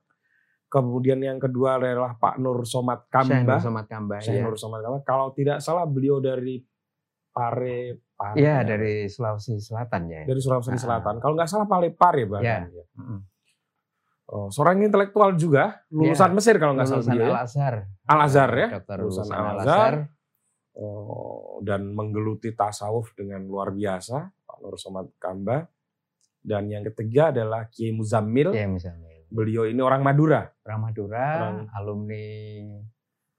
[SPEAKER 1] Kemudian yang kedua adalah Pak Nur Somad
[SPEAKER 2] Syekh
[SPEAKER 1] Kamba.
[SPEAKER 2] Nur Somad Kamba.
[SPEAKER 1] Syekh
[SPEAKER 2] ya.
[SPEAKER 1] Nur Somad Kamba. Kalau tidak salah beliau dari Pare, Pare
[SPEAKER 2] Iya, dari Sulawesi Selatan ya.
[SPEAKER 1] dari Sulawesi
[SPEAKER 2] Ah.
[SPEAKER 1] Selatan. Kalau nggak salah Parepare bahkan. ya.
[SPEAKER 2] Mm-mm.
[SPEAKER 1] Oh, seorang intelektual juga, lulusan Mesir kalau nggak salah
[SPEAKER 2] Lulusan
[SPEAKER 1] beliau. ya.
[SPEAKER 2] Al-Azhar.
[SPEAKER 1] Al-Azhar ya.
[SPEAKER 2] Dokter
[SPEAKER 1] Lulusan
[SPEAKER 2] lulusan
[SPEAKER 1] Al-Azhar.
[SPEAKER 2] Al-Azhar.
[SPEAKER 1] Oh, dan menggeluti tasawuf dengan luar biasa, Pak Nur Somad Kamba. Dan yang ketiga adalah Kiai Muzammil.
[SPEAKER 2] Ya misalnya.
[SPEAKER 1] Beliau ini orang Madura.
[SPEAKER 2] Orang Madura,
[SPEAKER 1] Orang-
[SPEAKER 2] alumni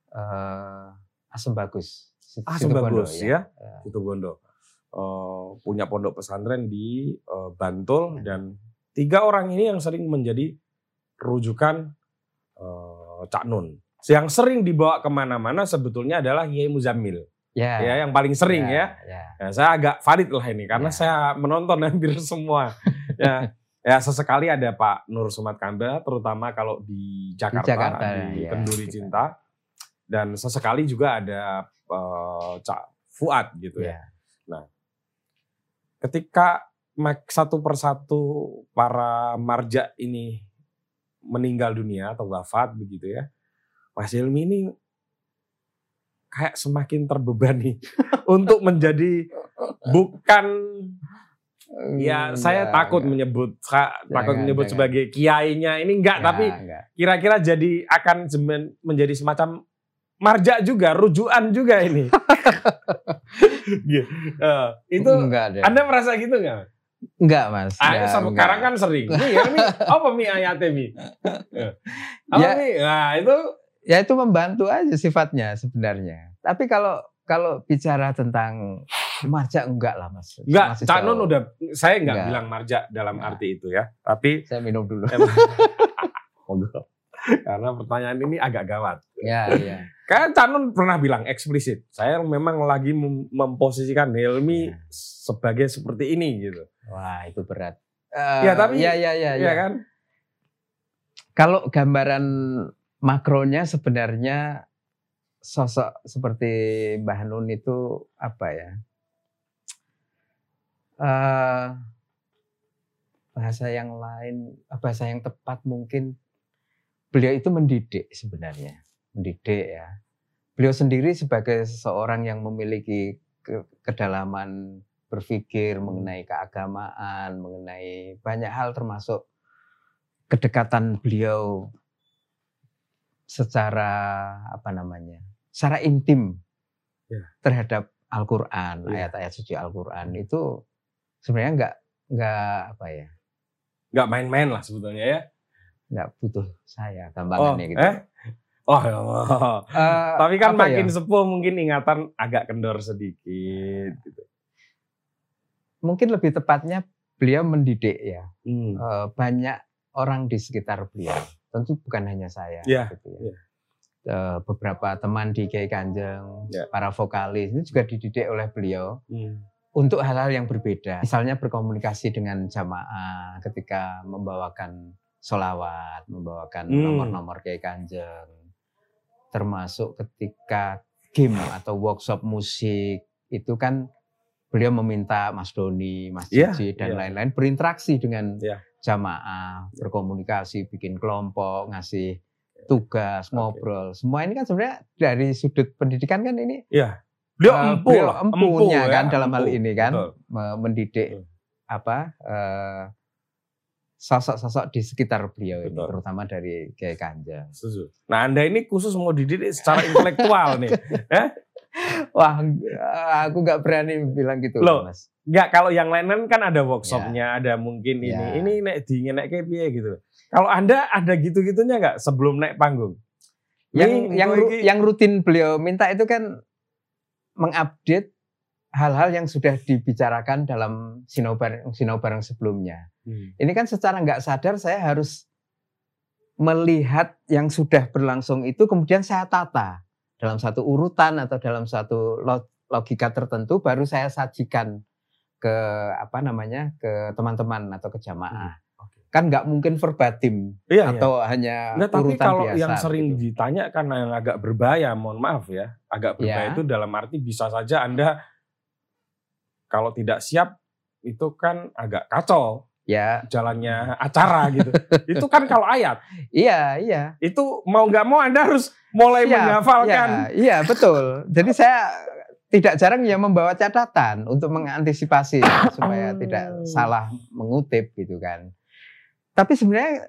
[SPEAKER 2] eh Asem Bagus.
[SPEAKER 1] Asem Bagus, ya.
[SPEAKER 2] Eh,
[SPEAKER 1] Situ Bondo. Eh, punya pondok pesantren di eh, Bantul
[SPEAKER 2] Ya.
[SPEAKER 1] dan tiga orang ini yang sering menjadi rujukan eh, Cak Nun. Yang sering dibawa ke mana-mana sebetulnya adalah Kiai Muzammil.
[SPEAKER 2] Ya.
[SPEAKER 1] Ya, yang paling sering ya.
[SPEAKER 2] ya.
[SPEAKER 1] Ya, saya agak valid lah ini karena
[SPEAKER 2] Ya.
[SPEAKER 1] saya menonton hampir semua. ya, ya sesekali ada Pak Nur Somad Kamba, terutama kalau di Jakarta, di,
[SPEAKER 2] Jakarta, ya.
[SPEAKER 1] Kenduri Cinta, dan sesekali juga ada eh, Cak Fuad gitu ya.
[SPEAKER 2] Ya.
[SPEAKER 1] Ketika mak- satu persatu para marja ini meninggal dunia atau wafat begitu ya, Mas Hilmi ini kayak semakin terbebani untuk menjadi bukan Ya,
[SPEAKER 2] Hmm,
[SPEAKER 1] saya
[SPEAKER 2] enggak,
[SPEAKER 1] takut
[SPEAKER 2] enggak.
[SPEAKER 1] menyebut sa- takut
[SPEAKER 2] Jangan,
[SPEAKER 1] menyebut
[SPEAKER 2] jangan.
[SPEAKER 1] sebagai kiainya ini enggak,
[SPEAKER 2] Enggak,
[SPEAKER 1] tapi
[SPEAKER 2] enggak.
[SPEAKER 1] kira-kira jadi akan menjadi semacam marja juga, rujukan juga ini. Gitu. Eh, itu
[SPEAKER 2] enggak deh.
[SPEAKER 1] Anda merasa gitu nggak?
[SPEAKER 2] Enggak, Mas.
[SPEAKER 1] Ah,
[SPEAKER 2] Enggak,
[SPEAKER 1] sekarang
[SPEAKER 2] enggak.
[SPEAKER 1] kan sering. Mi, ya, mi, apa mi ayatnya mi? Apa
[SPEAKER 2] Ya.
[SPEAKER 1] mi? Nah itu
[SPEAKER 2] ya itu membantu aja sifatnya sebenarnya. Tapi kalau kalau bicara tentang marja enggak lah mas.
[SPEAKER 1] enggak.
[SPEAKER 2] Masih
[SPEAKER 1] Cak Nun udah, saya enggak
[SPEAKER 2] Enggak.
[SPEAKER 1] bilang marja dalam
[SPEAKER 2] Enggak.
[SPEAKER 1] arti itu ya. Tapi
[SPEAKER 2] Saya minum dulu.
[SPEAKER 1] karena pertanyaan ini agak gawat.
[SPEAKER 2] Ya ya.
[SPEAKER 1] Kan Canon pernah bilang eksplisit, saya memang lagi mem- memposisikan Helmi
[SPEAKER 2] Ya.
[SPEAKER 1] sebagai seperti ini gitu.
[SPEAKER 2] Wah itu berat.
[SPEAKER 1] Ya, tapi-
[SPEAKER 2] ya ya ya.
[SPEAKER 1] Iya
[SPEAKER 2] ya.
[SPEAKER 1] kan?
[SPEAKER 2] Kalau gambaran makronya sebenarnya sosok seperti Mbah Nun itu apa ya? Uh, bahasa yang lain, bahasa yang tepat mungkin beliau itu mendidik sebenarnya, mendidik ya. Beliau sendiri sebagai seseorang yang memiliki ke kedalaman berpikir mengenai keagamaan, mengenai banyak hal termasuk kedekatan beliau secara apa namanya, secara intim ya. terhadap Al-Quran, ya. ayat-ayat suci Al-Quran itu sebenarnya nggak nggak apa ya,
[SPEAKER 1] nggak main-main lah sebetulnya ya,
[SPEAKER 2] nggak butuh saya gambarannya
[SPEAKER 1] oh,
[SPEAKER 2] gitu.
[SPEAKER 1] Eh? Oh, ya Allah. Uh, tapi kan makin ya? sepuh mungkin ingatan agak kendor sedikit. Gitu.
[SPEAKER 2] Mungkin lebih tepatnya beliau mendidik ya, hmm. uh, banyak orang di sekitar beliau tentu bukan hanya saya yeah. gitu ya. Yeah. Uh, beberapa teman di Kiai Kanjeng, yeah. para vokalis ini juga dididik oleh beliau mm. untuk hal-hal yang berbeda. Misalnya berkomunikasi dengan jamaah ketika membawakan solawat, membawakan mm. nomor-nomor Kiai Kanjeng, termasuk ketika game atau workshop musik itu kan beliau meminta Mas Doni, Mas iya, Cici yeah, dan iya. lain-lain yeah. berinteraksi dengan yeah jamaah, berkomunikasi, bikin kelompok, ngasih tugas, ngobrol. Okay. Semua ini kan sebenarnya dari sudut pendidikan kan ini.
[SPEAKER 1] Iya. Beliau uh, empu beliau
[SPEAKER 2] empunya empu, kan ya, dalam empu. hal ini kan Betul. mendidik Betul. apa uh, sosok-sosok di sekitar beliau Betul. ini, terutama dari Kiai Kanjeng.
[SPEAKER 1] Nah, Anda ini khusus mau dididik secara intelektual nih. Eh?
[SPEAKER 2] Wah, aku nggak berani bilang gitu,
[SPEAKER 1] Loh, Mas. Enggak, kalau yang lain kan ada workshopnya, ya. ada mungkin ini. Ya. Ini naik di naik kayak gitu. Kalau Anda ada gitu-gitunya nggak sebelum naik panggung?
[SPEAKER 2] Yang ini, yang yang rutin beliau minta itu kan mengupdate hal-hal yang sudah dibicarakan dalam sinau bareng, sinau bareng sebelumnya. Hmm. Ini kan secara nggak sadar saya harus melihat yang sudah berlangsung itu kemudian saya tata dalam satu urutan atau dalam satu logika tertentu baru saya sajikan ke apa namanya ke teman-teman atau ke jamaah. Hmm. Okay. Kan nggak mungkin verbatim iya, iya. atau iya. hanya
[SPEAKER 1] Nggak, tapi kalau biasa, yang sering gitu. ditanya kan yang agak berbahaya, mohon maaf ya, agak berbahaya ya. itu dalam arti bisa saja anda kalau tidak siap itu kan agak kacau ya jalannya acara gitu. itu kan kalau ayat.
[SPEAKER 2] Iya, iya.
[SPEAKER 1] Itu mau nggak mau Anda harus mulai ya, menghafalkan.
[SPEAKER 2] Iya, iya, betul. Jadi saya tidak jarang ya membawa catatan untuk mengantisipasi supaya tidak oh. salah mengutip gitu kan. Tapi sebenarnya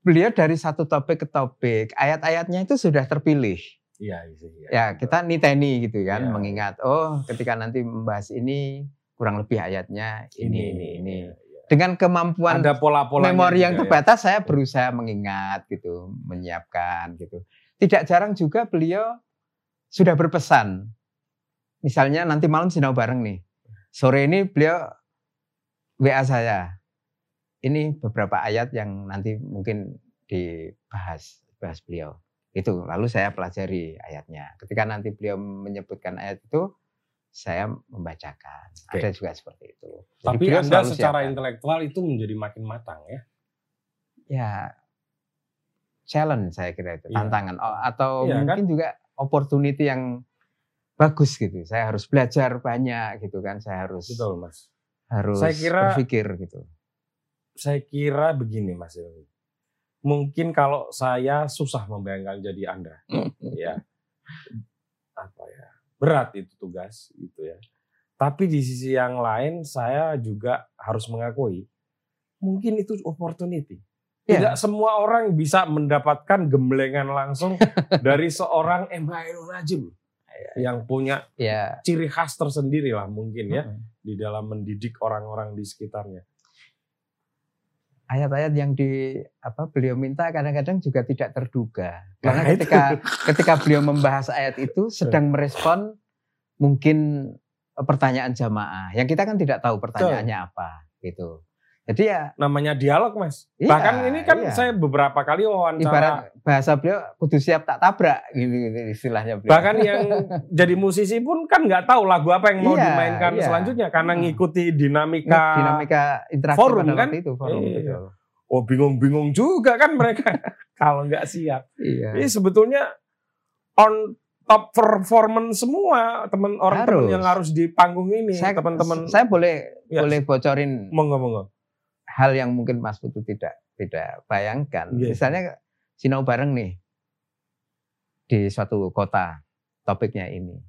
[SPEAKER 2] beliau dari satu topik ke topik, ayat-ayatnya itu sudah terpilih.
[SPEAKER 1] Iya, iya.
[SPEAKER 2] iya. Ya, kita niteni gitu kan, ya. mengingat oh ketika nanti membahas ini kurang lebih ayatnya ini ini ini. Ya, ya. Dengan kemampuan
[SPEAKER 1] Ada pola
[SPEAKER 2] memori yang ya. terbatas, ya. saya berusaha mengingat gitu, menyiapkan gitu. Tidak jarang juga beliau sudah berpesan misalnya nanti malam sinau bareng nih. Sore ini beliau WA saya. Ini beberapa ayat yang nanti mungkin dibahas bahas beliau. Itu lalu saya pelajari ayatnya. Ketika nanti beliau menyebutkan ayat itu, saya membacakan. Oke. Ada juga seperti itu.
[SPEAKER 1] Jadi Tapi Anda secara siapkan. intelektual itu menjadi makin matang ya?
[SPEAKER 2] Ya, challenge saya kira itu, iya. tantangan. Oh, atau iya, mungkin kan? juga opportunity yang bagus gitu. Saya harus belajar banyak gitu kan. Saya harus
[SPEAKER 1] Betul, Mas.
[SPEAKER 2] Harus saya kira, berpikir gitu.
[SPEAKER 1] Saya kira begini, Mas Mungkin kalau saya susah membayangkan jadi Anda, ya. Apa ya? Berat itu tugas gitu ya. Tapi di sisi yang lain saya juga harus mengakui mungkin itu opportunity. Iya. Tidak yeah. semua orang bisa mendapatkan gemblengan langsung dari seorang Email Najim yang punya ya. ciri khas tersendiri lah mungkin ya hmm. di dalam mendidik orang-orang di sekitarnya.
[SPEAKER 2] Ayat-ayat yang di apa beliau minta kadang-kadang juga tidak terduga. Karena nah, ketika ketika beliau membahas ayat itu sedang merespon mungkin pertanyaan jamaah yang kita kan tidak tahu pertanyaannya apa gitu. Jadi ya
[SPEAKER 1] namanya dialog mas. Iya, Bahkan ini kan iya. saya beberapa kali wawancara. Ibarat
[SPEAKER 2] bahasa beliau kudu siap tak tabrak gitu, gitu istilahnya. Beliau.
[SPEAKER 1] Bahkan yang jadi musisi pun kan nggak tahu lagu apa yang mau iya, dimainkan iya. selanjutnya karena hmm. ngikuti dinamika
[SPEAKER 2] dinamika interaksi
[SPEAKER 1] forum kan.
[SPEAKER 2] itu forum iya.
[SPEAKER 1] Oh bingung-bingung juga kan mereka kalau nggak siap. Iya. Ini sebetulnya on top performance semua teman orang teman yang harus di panggung ini
[SPEAKER 2] Saya
[SPEAKER 1] teman-teman
[SPEAKER 2] saya boleh
[SPEAKER 1] Ya.
[SPEAKER 2] boleh bocorin
[SPEAKER 1] monggo monggo
[SPEAKER 2] hal yang mungkin Mas Putu tidak tidak bayangkan.
[SPEAKER 1] Iya.
[SPEAKER 2] Misalnya sinau bareng nih di suatu kota topiknya ini.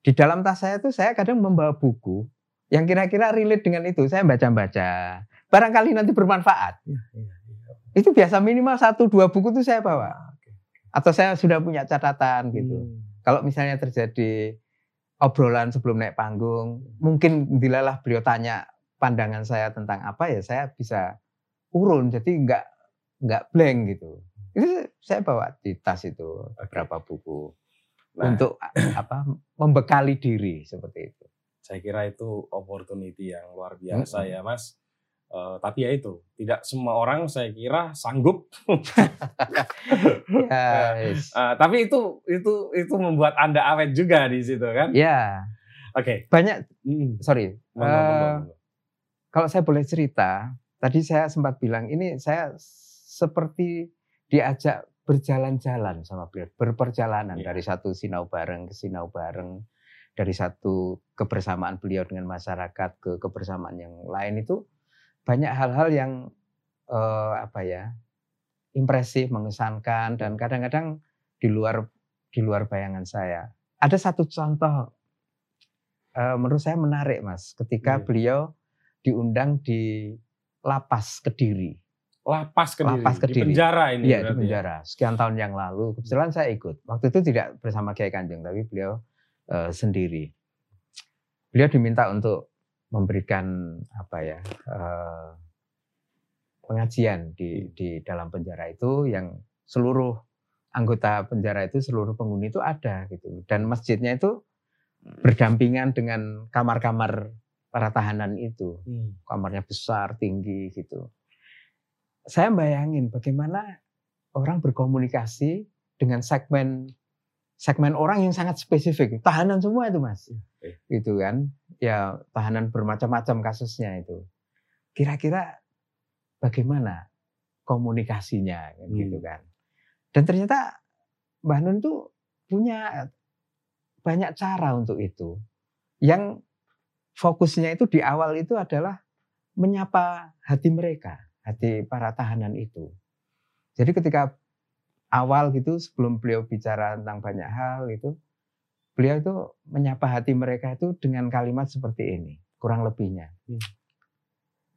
[SPEAKER 2] Di dalam tas saya tuh saya kadang membawa buku yang kira-kira relate dengan itu. Saya baca-baca. Barangkali nanti bermanfaat.
[SPEAKER 1] Iya, iya, iya.
[SPEAKER 2] Itu biasa minimal satu dua buku tuh saya bawa.
[SPEAKER 1] Ah.
[SPEAKER 2] Atau saya sudah punya catatan gitu.
[SPEAKER 1] Hmm.
[SPEAKER 2] Kalau misalnya terjadi obrolan sebelum naik panggung, mungkin dilalah beliau tanya pandangan saya tentang apa ya, saya bisa urun, jadi nggak nggak blank gitu. Itu saya bawa di tas itu beberapa buku
[SPEAKER 1] Nah,
[SPEAKER 2] untuk apa membekali diri seperti itu.
[SPEAKER 1] saya kira itu opportunity yang luar biasa
[SPEAKER 2] Mm-mm.
[SPEAKER 1] ya mas Eh, tapi ya itu tidak semua orang saya kira sanggup
[SPEAKER 2] Ya, yes.
[SPEAKER 1] Eh, tapi itu itu itu membuat anda awet juga di situ kan
[SPEAKER 2] ya
[SPEAKER 1] oke
[SPEAKER 2] banyak.
[SPEAKER 1] Mm.
[SPEAKER 2] Sorry,
[SPEAKER 1] monggo, monggo.
[SPEAKER 2] Kalau saya boleh cerita, tadi saya sempat bilang ini saya seperti diajak berjalan-jalan sama beliau, berperjalanan
[SPEAKER 1] Iya.
[SPEAKER 2] dari satu sinau bareng ke sinau bareng, dari satu kebersamaan beliau dengan masyarakat ke kebersamaan yang lain itu banyak hal-hal yang eh, apa ya impresif, mengesankan dan kadang-kadang di luar di luar bayangan saya. Ada satu contoh eh, menurut saya menarik mas, ketika
[SPEAKER 1] Iya.
[SPEAKER 2] beliau diundang di lapas Kediri.
[SPEAKER 1] lapas kediri,
[SPEAKER 2] Lapas
[SPEAKER 1] di
[SPEAKER 2] Kediri.
[SPEAKER 1] penjara ini
[SPEAKER 2] Iya di
[SPEAKER 1] ya?
[SPEAKER 2] penjara. Sekian tahun yang lalu, kebetulan saya ikut. Waktu itu tidak bersama Kiai Kanjeng, tapi beliau eh, sendiri. Beliau diminta untuk memberikan apa ya eh, pengajian di di dalam penjara itu yang seluruh anggota penjara itu seluruh penghuni itu ada gitu dan masjidnya itu berdampingan dengan kamar-kamar para tahanan itu
[SPEAKER 1] Hmm.
[SPEAKER 2] kamarnya besar tinggi gitu. Saya bayangin bagaimana orang berkomunikasi dengan segmen segmen orang yang sangat spesifik, tahanan semua itu mas,
[SPEAKER 1] Oke.
[SPEAKER 2] gitu kan? Ya tahanan bermacam-macam kasusnya itu. Kira-kira bagaimana komunikasinya kan,
[SPEAKER 1] Hmm.
[SPEAKER 2] gitu kan? Dan ternyata Mbah Nun tuh punya banyak cara untuk itu. Yang fokusnya itu di awal itu adalah menyapa hati mereka, hati para tahanan itu. Jadi ketika awal gitu sebelum beliau bicara tentang banyak hal itu, beliau itu menyapa hati mereka itu dengan kalimat seperti ini, kurang lebihnya.
[SPEAKER 1] Hmm.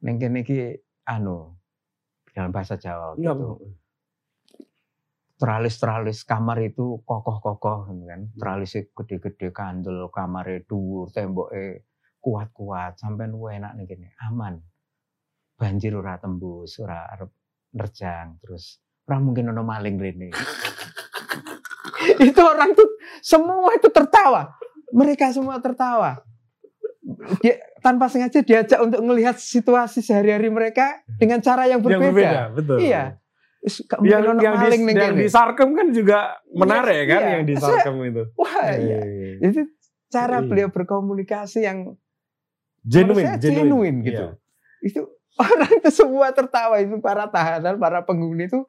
[SPEAKER 2] Neng kene iki anu dalam bahasa Jawa
[SPEAKER 1] Iya,
[SPEAKER 2] gitu.
[SPEAKER 1] Bu.
[SPEAKER 2] Teralis-teralis kamar itu kokoh-kokoh kan. Teralisnya gede-gede kandel, kamarnya dhuwur, temboknya kuat-kuat sampai enak nih gini, aman. Banjir ora tembus, ora arep nerjang terus ora mungkin ono maling rene. itu orang tuh semua itu tertawa. Mereka semua tertawa. Dia, tanpa sengaja diajak untuk melihat situasi sehari-hari mereka dengan cara yang
[SPEAKER 1] yang
[SPEAKER 2] berbeda.
[SPEAKER 1] berbeda betul
[SPEAKER 2] Iya.
[SPEAKER 1] Yang yang di,
[SPEAKER 2] maling ning
[SPEAKER 1] yang di Sarkem kan juga menarik kan
[SPEAKER 2] iya.
[SPEAKER 1] yang di Sarkem itu
[SPEAKER 2] Wah, iya.
[SPEAKER 1] Eh,
[SPEAKER 2] Itu cara
[SPEAKER 1] Iya.
[SPEAKER 2] beliau berkomunikasi yang
[SPEAKER 1] genuine
[SPEAKER 2] saya genuine gitu.
[SPEAKER 1] Iya.
[SPEAKER 2] Itu orang itu semua tertawa itu para tahanan, para penghuni itu.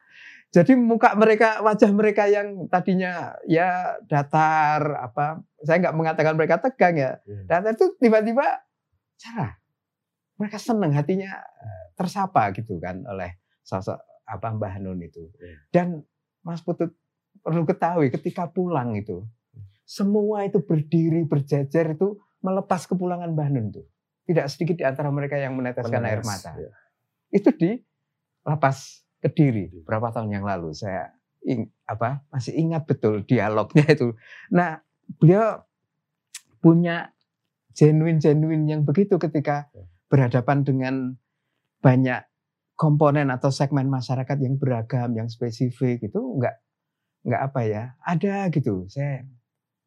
[SPEAKER 2] Jadi muka mereka, wajah mereka yang tadinya ya datar apa, saya nggak mengatakan mereka tegang ya.
[SPEAKER 1] Iya.
[SPEAKER 2] Datar itu tiba-tiba cara mereka senang hatinya eh, tersapa gitu kan oleh sosok apa Mbah Nun itu.
[SPEAKER 1] Iya.
[SPEAKER 2] Dan Mas Putut perlu ketahui ketika pulang itu semua itu berdiri berjajar itu melepas kepulangan Mbah Nun tuh. Tidak sedikit di antara mereka yang meneteskan air
[SPEAKER 1] Menetes,
[SPEAKER 2] mata.
[SPEAKER 1] iya.
[SPEAKER 2] Itu di lapas Kediri berapa tahun yang lalu saya ing- apa masih ingat betul dialognya itu. Nah, beliau punya genuine-genuine yang begitu ketika
[SPEAKER 1] Ya.
[SPEAKER 2] berhadapan dengan banyak komponen atau segmen masyarakat yang beragam, yang spesifik itu enggak enggak apa ya, ada gitu. Saya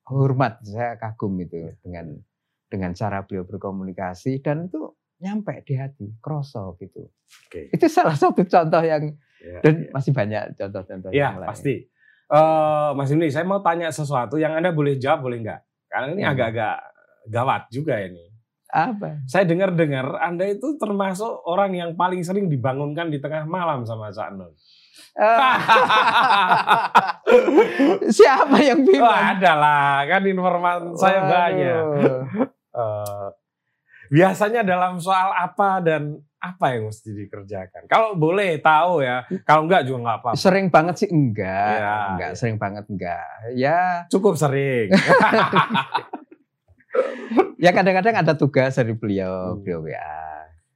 [SPEAKER 2] hormat, saya kagum itu dengan dengan cara beliau berkomunikasi dan itu nyampe di hati, kroso gitu.
[SPEAKER 1] Oke.
[SPEAKER 2] Itu salah satu contoh yang
[SPEAKER 1] Iya,
[SPEAKER 2] dan
[SPEAKER 1] iya.
[SPEAKER 2] masih banyak contoh-contoh
[SPEAKER 1] Iya,
[SPEAKER 2] yang lain.
[SPEAKER 1] pasti. Eh Mas saya mau tanya sesuatu yang Anda boleh jawab boleh nggak? Karena ini
[SPEAKER 2] Hmm.
[SPEAKER 1] agak-agak gawat juga ini.
[SPEAKER 2] Apa?
[SPEAKER 1] Saya dengar-dengar Anda itu termasuk orang yang paling sering dibangunkan di tengah malam sama Cak Nun.
[SPEAKER 2] Eh, siapa yang
[SPEAKER 1] Oh,
[SPEAKER 2] bimbang?
[SPEAKER 1] ada lah, kan informan saya banyak. Eh, biasanya dalam soal apa dan apa yang mesti dikerjakan? Kalau boleh tahu ya, kalau enggak juga enggak apa-apa.
[SPEAKER 2] Sering banget sih enggak,
[SPEAKER 1] Ya,
[SPEAKER 2] enggak
[SPEAKER 1] ya.
[SPEAKER 2] sering banget enggak. Ya,
[SPEAKER 1] Cukup sering.
[SPEAKER 2] ya kadang-kadang ada tugas dari beliau,
[SPEAKER 1] Hmm.
[SPEAKER 2] beliau WA.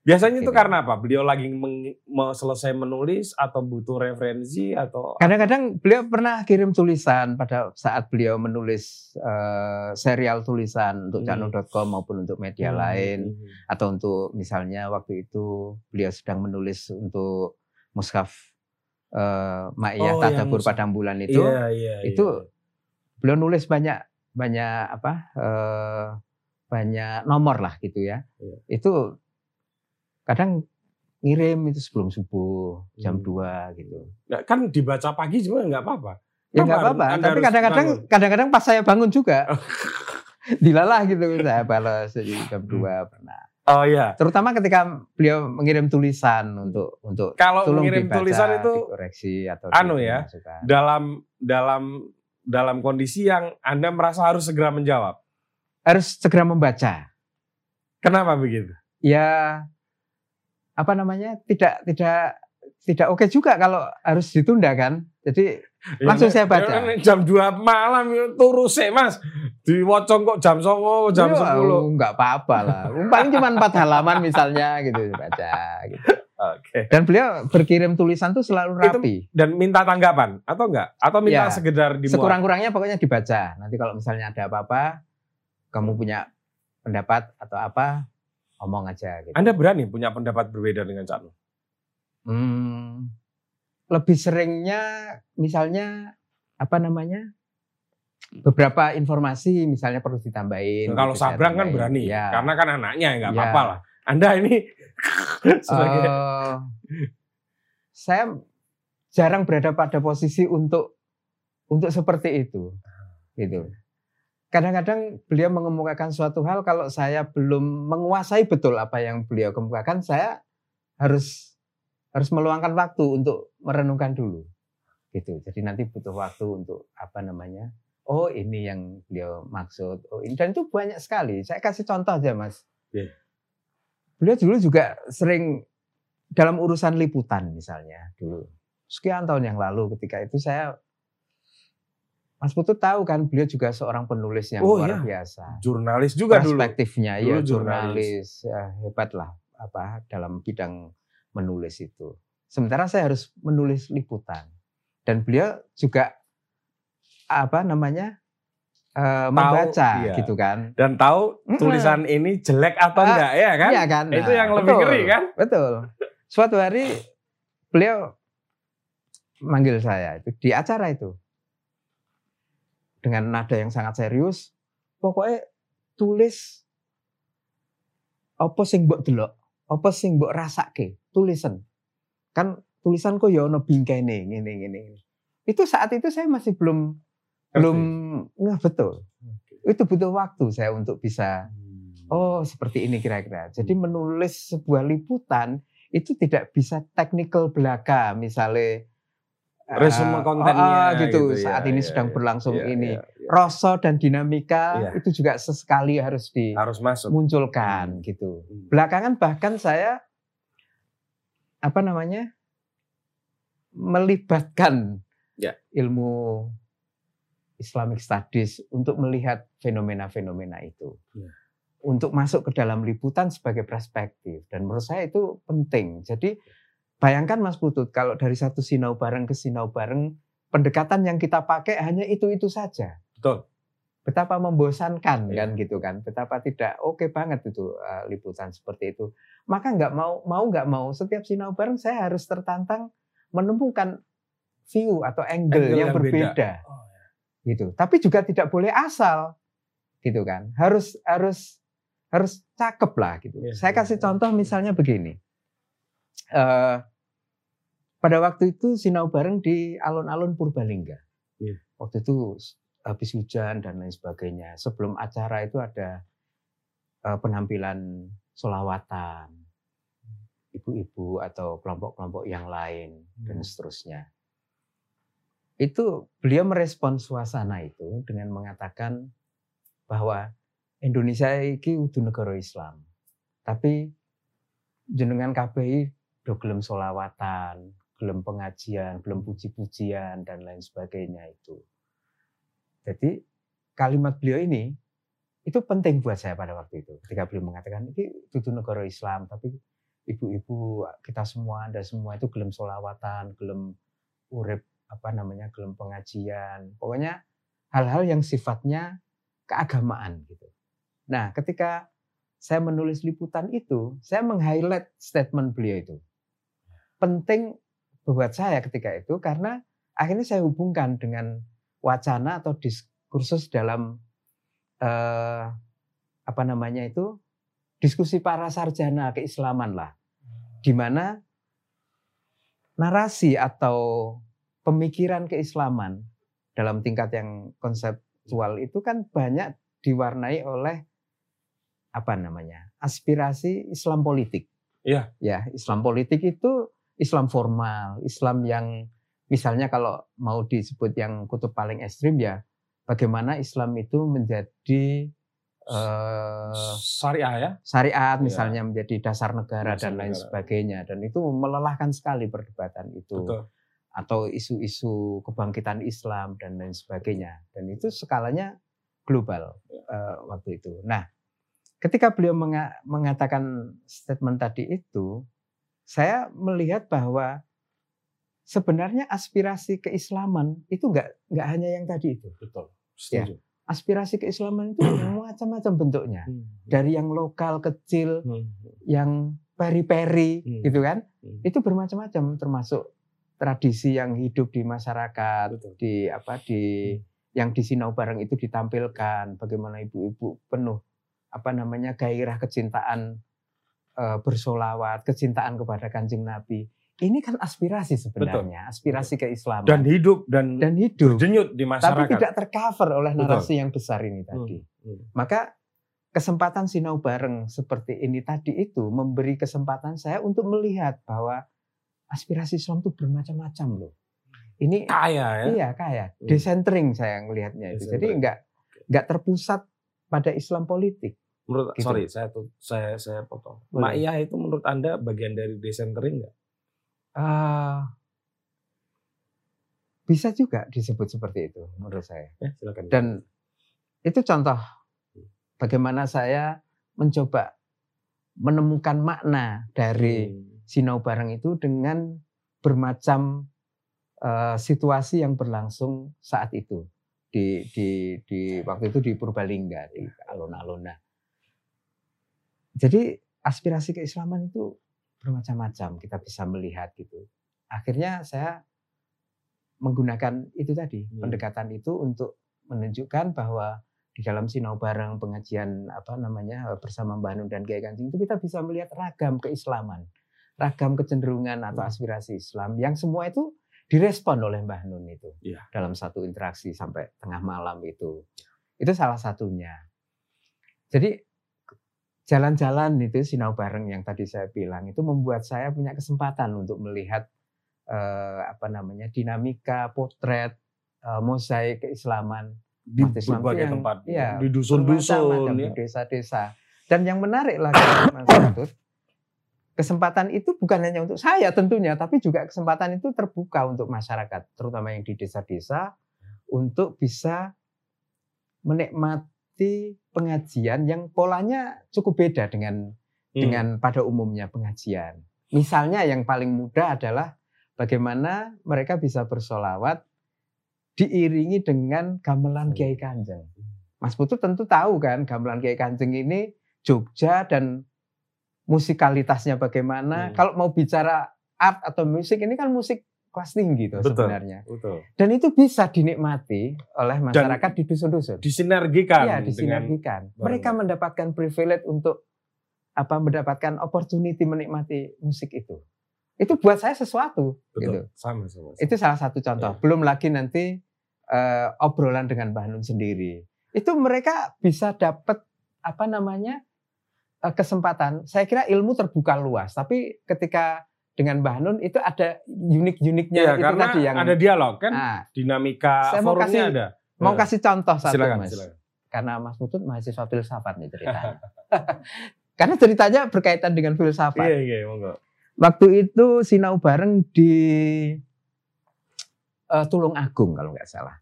[SPEAKER 1] Biasanya itu karena apa? Beliau lagi meng- mau selesai menulis atau butuh referensi atau
[SPEAKER 2] Kadang-kadang beliau pernah kirim tulisan pada saat beliau menulis eh, serial tulisan untuk
[SPEAKER 1] Hmm.
[SPEAKER 2] cano.com maupun untuk media
[SPEAKER 1] Hmm,
[SPEAKER 2] lain
[SPEAKER 1] hmm.
[SPEAKER 2] atau untuk misalnya waktu itu beliau sedang menulis untuk mushaf eh Ma'iyah
[SPEAKER 1] Oh, mushaf.
[SPEAKER 2] pada bulan itu
[SPEAKER 1] Iya, iya,
[SPEAKER 2] itu
[SPEAKER 1] iya.
[SPEAKER 2] beliau nulis banyak banyak apa eh, banyak nomor lah gitu ya
[SPEAKER 1] Iya.
[SPEAKER 2] itu kadang ngirim itu sebelum subuh jam
[SPEAKER 1] Hmm.
[SPEAKER 2] 2 gitu
[SPEAKER 1] Nah, kan dibaca pagi juga nggak apa-apa.
[SPEAKER 2] ya nggak apa-apa tapi kadang-kadang kadang-kadang pas saya bangun juga dilalah gitu saya balas jadi jam 2 pernah
[SPEAKER 1] Oh iya.
[SPEAKER 2] terutama ketika beliau mengirim tulisan untuk untuk
[SPEAKER 1] Kalau
[SPEAKER 2] tolong
[SPEAKER 1] mengirim
[SPEAKER 2] dibaca,
[SPEAKER 1] tulisan itu
[SPEAKER 2] dikoreksi atau
[SPEAKER 1] anu ya, dalam dalam dalam kondisi yang Anda merasa harus segera menjawab.
[SPEAKER 2] harus segera membaca
[SPEAKER 1] Kenapa begitu?
[SPEAKER 2] ya apa namanya tidak tidak tidak oke juga kalau harus ditunda kan jadi Langsung
[SPEAKER 1] Ya,
[SPEAKER 2] saya baca.
[SPEAKER 1] ya, jam 2 malam ya, turu sih Mas. Diwocong kok jam 09 jam
[SPEAKER 2] ya,
[SPEAKER 1] 10.
[SPEAKER 2] nggak apa-apa lah paling cuma empat halaman misalnya gitu baca gitu
[SPEAKER 1] Oke.
[SPEAKER 2] dan beliau berkirim tulisan tuh selalu
[SPEAKER 1] Itu
[SPEAKER 2] rapi
[SPEAKER 1] Dan minta tanggapan atau enggak? Atau minta
[SPEAKER 2] Ya,
[SPEAKER 1] sekedar dimuat?
[SPEAKER 2] sekurang-kurangnya pokoknya dibaca nanti kalau misalnya ada apa-apa kamu punya pendapat atau apa omong aja gitu
[SPEAKER 1] Anda berani punya pendapat berbeda dengan Cak Nun?
[SPEAKER 2] Hmm, lebih seringnya misalnya apa namanya beberapa informasi misalnya perlu ditambahin.
[SPEAKER 1] Kalau
[SPEAKER 2] gitu, saya
[SPEAKER 1] Sabrang kan berani,
[SPEAKER 2] Ya.
[SPEAKER 1] karena kan anaknya nggak
[SPEAKER 2] Ya.
[SPEAKER 1] apa-apa lah. Anda ini sebagai
[SPEAKER 2] Eh, saya jarang berada pada posisi untuk untuk seperti itu, gitu. Kadang-kadang beliau mengemukakan suatu hal kalau saya belum menguasai betul apa yang beliau kemukakan, saya harus harus meluangkan waktu untuk merenungkan dulu, gitu. Jadi nanti butuh waktu untuk apa namanya? Oh ini yang beliau maksud. Oh ini dan itu banyak sekali. Saya kasih contoh aja mas.
[SPEAKER 1] Iya.
[SPEAKER 2] Beliau dulu juga sering dalam urusan liputan misalnya dulu sekian tahun yang lalu ketika itu saya Mas Putu tahu kan beliau juga seorang penulis yang
[SPEAKER 1] Oh,
[SPEAKER 2] luar
[SPEAKER 1] iya.
[SPEAKER 2] biasa
[SPEAKER 1] jurnalis juga dulu.
[SPEAKER 2] perspektifnya
[SPEAKER 1] Dulu
[SPEAKER 2] ya
[SPEAKER 1] jurnalis.
[SPEAKER 2] jurnalis ya, hebat lah apa dalam bidang menulis itu sementara saya harus menulis liputan dan beliau juga apa namanya eh, membaca
[SPEAKER 1] iya.
[SPEAKER 2] gitu kan
[SPEAKER 1] Dan tahu tulisan ini jelek atau
[SPEAKER 2] Ah,
[SPEAKER 1] enggak ya kan?
[SPEAKER 2] Iya kan
[SPEAKER 1] Itu
[SPEAKER 2] Nah,
[SPEAKER 1] yang lebih
[SPEAKER 2] betul,
[SPEAKER 1] ngeri kan?
[SPEAKER 2] betul suatu hari beliau manggil saya itu di acara itu dengan nada yang sangat serius pokoknya tulis apa sing mbok delok apa sing mbok rasake tulisan. Kan tulisan kok ya ono bingkaine ngene ngene itu saat itu saya masih belum belum nggak betul. Itu butuh waktu saya untuk bisa Oh, seperti ini kira-kira. Jadi menulis sebuah liputan itu tidak bisa technical belaka, misalnya
[SPEAKER 1] Resume kontennya
[SPEAKER 2] oh, oh, gitu.
[SPEAKER 1] gitu, ya,
[SPEAKER 2] Saat ini
[SPEAKER 1] ya,
[SPEAKER 2] sedang
[SPEAKER 1] ya.
[SPEAKER 2] berlangsung
[SPEAKER 1] Iya,
[SPEAKER 2] ini.
[SPEAKER 1] iya, iya.
[SPEAKER 2] Rasa dan dinamika
[SPEAKER 1] Iya.
[SPEAKER 2] itu juga sesekali harus
[SPEAKER 1] harus masuk.
[SPEAKER 2] dimunculkan
[SPEAKER 1] Hmm.
[SPEAKER 2] gitu.
[SPEAKER 1] Hmm.
[SPEAKER 2] Belakangan bahkan saya apa namanya? melibatkan
[SPEAKER 1] Ya.
[SPEAKER 2] ilmu Islamic Studies untuk melihat fenomena-fenomena itu.
[SPEAKER 1] Ya.
[SPEAKER 2] Untuk masuk ke dalam liputan sebagai perspektif. Dan menurut saya itu penting. Jadi bayangkan Mas Putut, kalau dari satu sinau bareng ke sinau bareng, pendekatan yang kita pakai hanya itu-itu saja.
[SPEAKER 1] Betul.
[SPEAKER 2] Betapa membosankan
[SPEAKER 1] Iya.
[SPEAKER 2] kan gitu kan. Betapa tidak oke banget itu uh, liputan seperti itu. Maka nggak mau mau nggak mau setiap sinau bareng saya harus tertantang menemukan view atau angle,
[SPEAKER 1] Angle
[SPEAKER 2] yang,
[SPEAKER 1] yang beda.
[SPEAKER 2] berbeda
[SPEAKER 1] Oh,
[SPEAKER 2] gitu. Tapi juga tidak boleh asal, gitu kan. Harus harus harus cakep lah gitu.
[SPEAKER 1] Iya,
[SPEAKER 2] Saya
[SPEAKER 1] iya,
[SPEAKER 2] kasih
[SPEAKER 1] iya.
[SPEAKER 2] contoh misalnya begini. Eh, pada waktu itu sinau bareng di alun-alun Purbalingga.
[SPEAKER 1] Iya.
[SPEAKER 2] Waktu itu habis hujan dan lain sebagainya. Sebelum acara itu ada eh, penampilan solawatan. Ibu ibu-ibu atau kelompok-kelompok yang lain dan
[SPEAKER 1] Hmm.
[SPEAKER 2] seterusnya. Itu beliau merespon suasana itu dengan mengatakan bahwa Indonesia iki udah negara Islam. Tapi jenengan KBI do gelem solawatan, gelem pengajian, gelem puji-pujian dan lain sebagainya itu. Jadi kalimat beliau ini itu penting buat saya pada waktu itu. Ketika beliau mengatakan ini itu negara Islam tapi ibu-ibu kita semua anda semua itu gelem solawatan gelem urip apa namanya gelem pengajian. Pokoknya hal-hal yang sifatnya keagamaan gitu. Nah ketika saya menulis liputan itu saya meng-highlight statement beliau itu penting buat saya ketika itu karena akhirnya saya hubungkan dengan wacana atau diskursus dalam eh, apa namanya itu diskusi para sarjana keislaman lah, di mana narasi atau pemikiran keislaman dalam tingkat yang konseptual itu kan banyak diwarnai oleh apa namanya aspirasi Islam politik.
[SPEAKER 1] Iya.
[SPEAKER 2] Ya, Islam politik itu Islam formal, Islam yang misalnya kalau mau disebut yang kutub paling ekstrim ya bagaimana Islam itu menjadi eh,
[SPEAKER 1] Syariah ya.
[SPEAKER 2] syariat
[SPEAKER 1] Iya.
[SPEAKER 2] misalnya menjadi dasar negara
[SPEAKER 1] Dasar
[SPEAKER 2] dan lain
[SPEAKER 1] negara.
[SPEAKER 2] sebagainya dan itu melelahkan sekali perdebatan itu
[SPEAKER 1] Betul.
[SPEAKER 2] atau isu-isu kebangkitan Islam dan lain sebagainya dan itu skalanya global
[SPEAKER 1] Ya.
[SPEAKER 2] eh, waktu itu. Nah, ketika beliau menga- mengatakan statement tadi itu, saya melihat bahwa sebenarnya aspirasi keislaman itu nggak nggak hanya yang tadi itu.
[SPEAKER 1] Betul.
[SPEAKER 2] Ya.
[SPEAKER 1] Setuju.
[SPEAKER 2] Aspirasi keislaman itu macam-macam bentuknya.
[SPEAKER 1] Hmm.
[SPEAKER 2] Dari yang lokal kecil,
[SPEAKER 1] Hmm.
[SPEAKER 2] yang peri-peri
[SPEAKER 1] Hmm.
[SPEAKER 2] gitu kan.
[SPEAKER 1] Hmm.
[SPEAKER 2] Itu bermacam-macam termasuk tradisi yang hidup di masyarakat,
[SPEAKER 1] Betul.
[SPEAKER 2] di apa di yang di Sinau Bareng itu ditampilkan bagaimana ibu-ibu penuh apa namanya gairah kecintaan bersolawat, kecintaan kepada Kanjeng Nabi. Ini kan aspirasi sebenarnya, aspirasi keislaman
[SPEAKER 1] Dan hidup dan,
[SPEAKER 2] dan hidup.
[SPEAKER 1] berdenyut di
[SPEAKER 2] Tapi
[SPEAKER 1] masyarakat.
[SPEAKER 2] tidak tercover oleh
[SPEAKER 1] Betul.
[SPEAKER 2] narasi yang besar ini
[SPEAKER 1] Hmm.
[SPEAKER 2] tadi.
[SPEAKER 1] Hmm.
[SPEAKER 2] Maka kesempatan sinau bareng seperti ini tadi itu memberi kesempatan saya untuk melihat bahwa aspirasi Islam itu bermacam-macam loh. Ini
[SPEAKER 1] Kaya ya.
[SPEAKER 2] iya kaya
[SPEAKER 1] Hmm.
[SPEAKER 2] desentering saya ngelihatnya itu. Jadi
[SPEAKER 1] Decentering.
[SPEAKER 2] enggak enggak terpusat pada Islam politik.
[SPEAKER 1] Menurut
[SPEAKER 2] Gitu.
[SPEAKER 1] sorry saya saya saya potong.
[SPEAKER 2] Boleh.
[SPEAKER 1] Ma'iyah itu menurut anda bagian dari desentering nggak?
[SPEAKER 2] Ah, bisa juga disebut seperti itu menurut saya.
[SPEAKER 1] Ya silakan.
[SPEAKER 2] Dan itu contoh bagaimana saya mencoba menemukan makna dari
[SPEAKER 1] Hmm.
[SPEAKER 2] sinau bareng itu dengan bermacam eh, situasi yang berlangsung saat itu di di di waktu itu di Purbalingga di alun-alun. Nah, Jadi aspirasi keislaman itu bermacam-macam kita bisa melihat gitu. Akhirnya saya menggunakan itu tadi
[SPEAKER 1] Hmm.
[SPEAKER 2] pendekatan itu untuk menunjukkan bahwa di dalam sinau bareng pengajian apa namanya bersama Mbah Nun dan Kiai Kancing itu kita bisa melihat ragam keislaman, ragam kecenderungan atau
[SPEAKER 1] Hmm.
[SPEAKER 2] aspirasi Islam yang semua itu direspon oleh Mbah Nun itu
[SPEAKER 1] Iya.
[SPEAKER 2] dalam satu interaksi sampai tengah malam itu. Itu salah satunya. Jadi jalan-jalan itu sinau bareng yang tadi saya bilang itu membuat saya punya kesempatan untuk melihat eh, apa namanya dinamika potret eh, mosaik keislaman
[SPEAKER 1] Di
[SPEAKER 2] Islam
[SPEAKER 1] berbagai
[SPEAKER 2] yang-
[SPEAKER 1] tempat.
[SPEAKER 2] iya,
[SPEAKER 1] di dusun-dusun ya.
[SPEAKER 2] di desa-desa. Dan yang menarik lagi Mas kesempatan itu bukan hanya untuk saya tentunya, tapi juga kesempatan itu terbuka untuk masyarakat, terutama yang di desa-desa, untuk bisa menikmati pengajian yang polanya cukup beda dengan
[SPEAKER 1] Hmm.
[SPEAKER 2] dengan pada umumnya pengajian. Misalnya yang paling mudah adalah bagaimana mereka bisa bersolawat diiringi dengan gamelan Kiai Kanjeng. Mas Putu tentu tahu kan gamelan Kiai Kanjeng ini Jogja dan musikalitasnya bagaimana.
[SPEAKER 1] Hmm.
[SPEAKER 2] Kalau mau bicara art atau musik ini kan musik kelas tinggi tuh
[SPEAKER 1] Betul.
[SPEAKER 2] sebenarnya.
[SPEAKER 1] Betul.
[SPEAKER 2] Dan itu bisa dinikmati oleh masyarakat di dusun-dusun.
[SPEAKER 1] Disinergikan
[SPEAKER 2] Iya, disinergikan. Mereka mendapatkan privilege untuk apa mendapatkan opportunity menikmati musik itu. Itu buat saya sesuatu. Gitu.
[SPEAKER 1] betul. Sama sama. sama.
[SPEAKER 2] Itu salah satu contoh.
[SPEAKER 1] Iya.
[SPEAKER 2] Belum lagi nanti eh, obrolan dengan Mbah Nun sendiri. Itu mereka bisa dapat apa namanya eh, kesempatan, saya kira ilmu terbuka luas. Tapi ketika dengan Mbah Nun itu ada unik-uniknya
[SPEAKER 1] Iya,
[SPEAKER 2] itu
[SPEAKER 1] karena
[SPEAKER 2] tadi yang
[SPEAKER 1] ada dialog kan,
[SPEAKER 2] Nah,
[SPEAKER 1] dinamika
[SPEAKER 2] Saya mau
[SPEAKER 1] forumnya
[SPEAKER 2] kasih-
[SPEAKER 1] ada.
[SPEAKER 2] mau
[SPEAKER 1] Nah,
[SPEAKER 2] kasih contoh satu
[SPEAKER 1] silakan,
[SPEAKER 2] Mas.
[SPEAKER 1] silakan.
[SPEAKER 2] Karena Mas Putut mahasiswa filsafat nih ceritanya. Karena ceritanya berkaitan dengan filsafat.
[SPEAKER 1] Iya, iya, monggo.
[SPEAKER 2] Waktu itu sinau bareng di eh, Tulung Agung kalau nggak salah.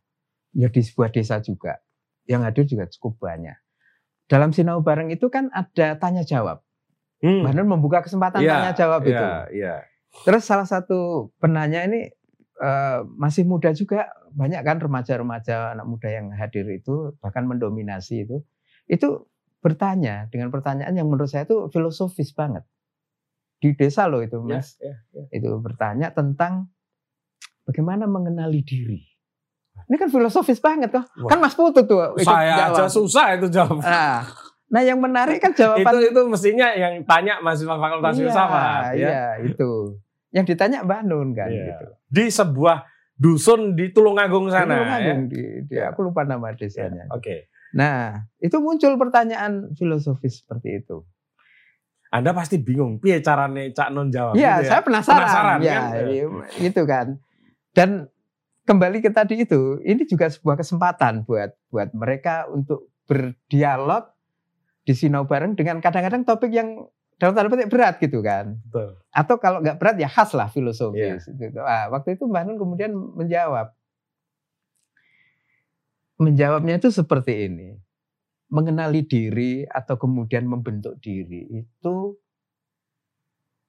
[SPEAKER 2] Ya di sebuah desa juga. Yang hadir juga cukup banyak. Dalam sinau bareng itu kan ada tanya jawab.
[SPEAKER 1] Hmm.
[SPEAKER 2] Mbak Nur membuka kesempatan
[SPEAKER 1] Iya,
[SPEAKER 2] tanya jawab itu.
[SPEAKER 1] Iya, iya.
[SPEAKER 2] Terus salah satu penanya ini eh, masih muda juga, banyak kan remaja-remaja anak muda yang hadir itu bahkan mendominasi itu. Itu bertanya dengan pertanyaan yang menurut saya itu filosofis banget. Di desa loh itu,
[SPEAKER 1] Ya,
[SPEAKER 2] Mas.
[SPEAKER 1] ya, ya.
[SPEAKER 2] Itu bertanya tentang bagaimana mengenali diri. Ini kan filosofis banget kok.
[SPEAKER 1] Wah.
[SPEAKER 2] Kan Mas Putu tuh
[SPEAKER 1] Saya aja
[SPEAKER 2] jawab.
[SPEAKER 1] susah itu jawab.
[SPEAKER 2] Nah, nah yang menarik kan
[SPEAKER 1] itu
[SPEAKER 2] jawaban
[SPEAKER 1] itu mestinya yang tanya mahasiswa fakultas
[SPEAKER 2] Iya,
[SPEAKER 1] filsafat ya.
[SPEAKER 2] Iya, itu. Yang ditanya Mbak Nun kan
[SPEAKER 1] Iya.
[SPEAKER 2] gitu.
[SPEAKER 1] Di sebuah dusun di Tulungagung sana.
[SPEAKER 2] Tulung
[SPEAKER 1] ya.
[SPEAKER 2] Di, di- aku lupa nama
[SPEAKER 1] Ya,
[SPEAKER 2] desanya.
[SPEAKER 1] Oke.
[SPEAKER 2] Nah, itu muncul pertanyaan filosofis seperti itu.
[SPEAKER 1] Anda pasti bingung, piye carane Cak Non jawab?
[SPEAKER 2] Iya,
[SPEAKER 1] gitu ya?
[SPEAKER 2] saya penasaran.
[SPEAKER 1] Penasaran,
[SPEAKER 2] ya,
[SPEAKER 1] kan?
[SPEAKER 2] iya, itu kan. Dan kembali ke tadi itu, ini juga sebuah kesempatan buat buat mereka untuk berdialog di sinau bareng dengan kadang-kadang topik yang dalam tanda petik berat gitu kan.
[SPEAKER 1] Betul.
[SPEAKER 2] Atau kalau nggak berat ya khas lah filosofis. Gitu. Ah, waktu itu Mbak Nun kemudian menjawab. Menjawabnya itu seperti ini. Mengenali diri atau kemudian membentuk diri itu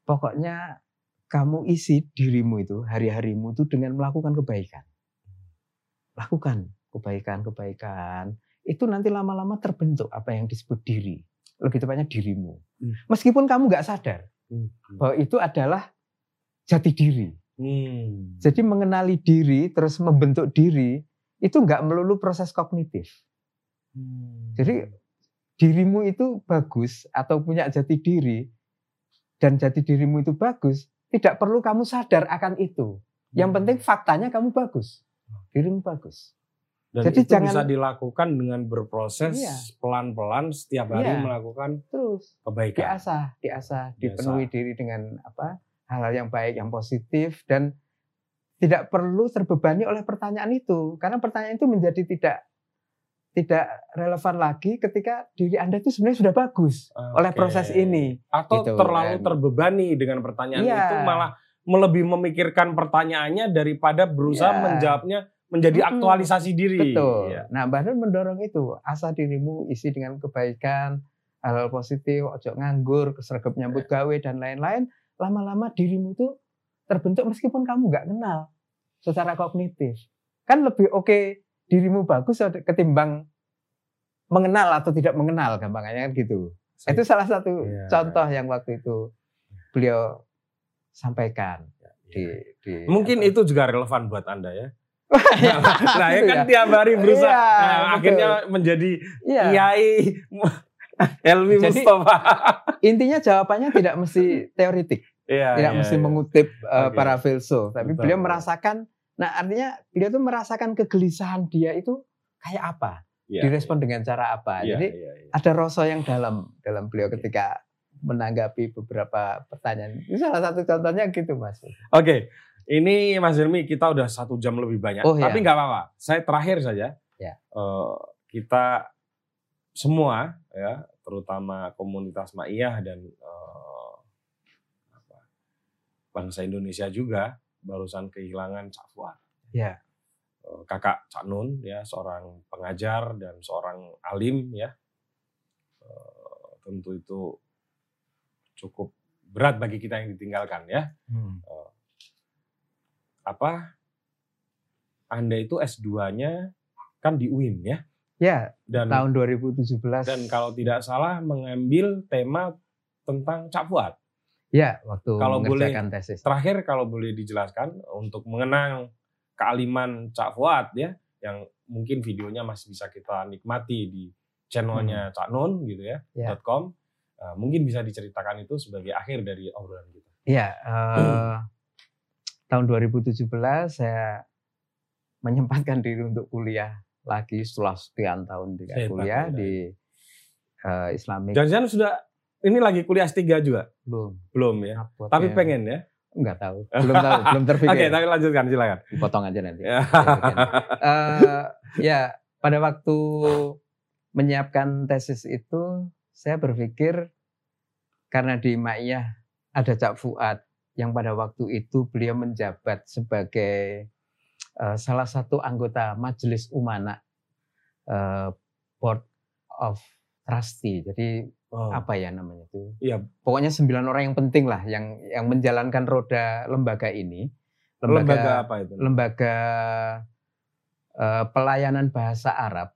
[SPEAKER 2] pokoknya kamu isi dirimu itu, hari-harimu itu dengan melakukan kebaikan. Lakukan kebaikan-kebaikan. Itu nanti lama-lama terbentuk apa yang disebut diri. Lebih tepatnya dirimu.
[SPEAKER 1] Hmm.
[SPEAKER 2] Meskipun kamu nggak sadar
[SPEAKER 1] Hmm.
[SPEAKER 2] bahwa itu adalah jati diri.
[SPEAKER 1] Hmm.
[SPEAKER 2] Jadi mengenali diri terus membentuk diri itu nggak melulu proses kognitif.
[SPEAKER 1] Hmm.
[SPEAKER 2] Jadi dirimu itu bagus atau punya jati diri dan jati dirimu itu bagus, tidak perlu kamu sadar akan itu. Yang
[SPEAKER 1] Hmm.
[SPEAKER 2] penting faktanya kamu bagus. Dirimu bagus.
[SPEAKER 1] Dan
[SPEAKER 2] jadi
[SPEAKER 1] itu
[SPEAKER 2] jangan-
[SPEAKER 1] bisa dilakukan dengan berproses
[SPEAKER 2] Iya.
[SPEAKER 1] pelan-pelan setiap hari
[SPEAKER 2] Iya.
[SPEAKER 1] melakukan
[SPEAKER 2] Terus
[SPEAKER 1] kebaikan.
[SPEAKER 2] diasah, diasah,
[SPEAKER 1] Biasa.
[SPEAKER 2] dipenuhi diri dengan apa? hal-hal yang baik, yang positif dan tidak perlu terbebani oleh pertanyaan itu karena pertanyaan itu menjadi tidak tidak relevan lagi ketika diri Anda itu sebenarnya sudah bagus oleh
[SPEAKER 1] Oke.
[SPEAKER 2] proses ini.
[SPEAKER 1] Atau
[SPEAKER 2] Gitu,
[SPEAKER 1] terlalu
[SPEAKER 2] kan.
[SPEAKER 1] terbebani dengan pertanyaan
[SPEAKER 2] Iya.
[SPEAKER 1] itu malah lebih memikirkan pertanyaannya daripada berusaha
[SPEAKER 2] Iya.
[SPEAKER 1] menjawabnya menjadi
[SPEAKER 2] Mm-mm.
[SPEAKER 1] aktualisasi diri.
[SPEAKER 2] Betul.
[SPEAKER 1] Iya.
[SPEAKER 2] Nah, Mbak Nur mendorong itu, asah dirimu isi dengan kebaikan, hal-hal positif, ojo nganggur, kesergap nyambut
[SPEAKER 1] Iya.
[SPEAKER 2] gawe dan lain-lain. Lama-lama dirimu itu terbentuk meskipun kamu nggak kenal secara kognitif. Kan lebih oke dirimu bagus ketimbang mengenal atau tidak mengenal gampangnya kan gitu. Itu salah satu
[SPEAKER 1] Iya.
[SPEAKER 2] contoh yang waktu itu beliau sampaikan di, di
[SPEAKER 1] Mungkin
[SPEAKER 2] apa.
[SPEAKER 1] itu juga relevan buat Anda ya.
[SPEAKER 2] Iya,
[SPEAKER 1] nah, ya
[SPEAKER 2] gitu
[SPEAKER 1] kan
[SPEAKER 2] ya.
[SPEAKER 1] tiap hari berusaha
[SPEAKER 2] Iya,
[SPEAKER 1] nah,
[SPEAKER 2] betul.
[SPEAKER 1] akhirnya menjadi
[SPEAKER 2] Iya.
[SPEAKER 1] kiai Helmi
[SPEAKER 2] Jadi-
[SPEAKER 1] Mustafa.
[SPEAKER 2] intinya jawabannya tidak mesti teoritik,
[SPEAKER 1] Iya,
[SPEAKER 2] tidak
[SPEAKER 1] iya,
[SPEAKER 2] mesti
[SPEAKER 1] iya.
[SPEAKER 2] mengutip uh, para filsuf, tapi
[SPEAKER 1] Betul,
[SPEAKER 2] beliau merasakan. Nah, artinya beliau tuh merasakan kegelisahan dia itu kayak apa,
[SPEAKER 1] Iya,
[SPEAKER 2] direspon dengan cara apa.
[SPEAKER 1] iya,
[SPEAKER 2] Jadi
[SPEAKER 1] iya, iya.
[SPEAKER 2] ada rasa yang dalam dalam beliau ketika menanggapi beberapa pertanyaan. Itu salah satu contohnya gitu, Mas.
[SPEAKER 1] Oke, ini Mas Hilmi kita udah satu jam lebih banyak,
[SPEAKER 2] Oh, iya.
[SPEAKER 1] tapi nggak apa-apa. Saya terakhir saja.
[SPEAKER 2] Ya.
[SPEAKER 1] Eh, kita semua ya, terutama komunitas Ma'iyah dan eh, apa, bangsa Indonesia juga barusan kehilangan Cak Fuad.
[SPEAKER 2] Ya.
[SPEAKER 1] Eh, Kakak Cak Nun ya, seorang pengajar dan seorang alim ya. Eh, tentu itu cukup berat bagi kita yang ditinggalkan ya
[SPEAKER 2] Hmm.
[SPEAKER 1] Apa Anda itu S2-nya kan di UIN ya
[SPEAKER 2] Ya,
[SPEAKER 1] dan
[SPEAKER 2] tahun 2017.
[SPEAKER 1] dan kalau tidak salah mengambil tema tentang Cak Fuad.
[SPEAKER 2] ya, waktu
[SPEAKER 1] kalau boleh-
[SPEAKER 2] tesis.
[SPEAKER 1] Terakhir kalau boleh dijelaskan untuk mengenang kealiman Cak Fuad ya yang mungkin videonya masih bisa kita nikmati di channelnya Cak Nun gitu ya,
[SPEAKER 2] Ya.
[SPEAKER 1] .com. Uh, mungkin bisa diceritakan itu sebagai akhir dari obrolan kita.
[SPEAKER 2] Iya, eh, tahun 2017 saya menyempatkan diri untuk kuliah lagi setelah sekian tahun tidak
[SPEAKER 1] Hebat,
[SPEAKER 2] kuliah di eh, Islamic.
[SPEAKER 1] Jangan-jangan sudah ini lagi kuliah S3 juga?
[SPEAKER 2] Belum.
[SPEAKER 1] Belum ya.
[SPEAKER 2] Upload
[SPEAKER 1] Tapi
[SPEAKER 2] ya.
[SPEAKER 1] pengen ya.
[SPEAKER 2] Enggak tahu. Belum tahu. Belum terpikir.
[SPEAKER 1] Oke, tapi lanjutkan silakan.
[SPEAKER 2] Dipotong aja nanti.
[SPEAKER 1] Ya.
[SPEAKER 2] Eh, ya, pada waktu menyiapkan tesis itu, saya berpikir karena di Maiyah ada Cak Fuad yang pada waktu itu beliau menjabat sebagai eh, salah satu anggota Majelis Umana eh, Board of Trustee. Jadi
[SPEAKER 1] Oh,
[SPEAKER 2] apa ya namanya itu?
[SPEAKER 1] Iya.
[SPEAKER 2] Pokoknya sembilan orang yang penting lah yang yang menjalankan roda lembaga ini.
[SPEAKER 1] lembaga apa itu?
[SPEAKER 2] lembaga eh, pelayanan bahasa Arab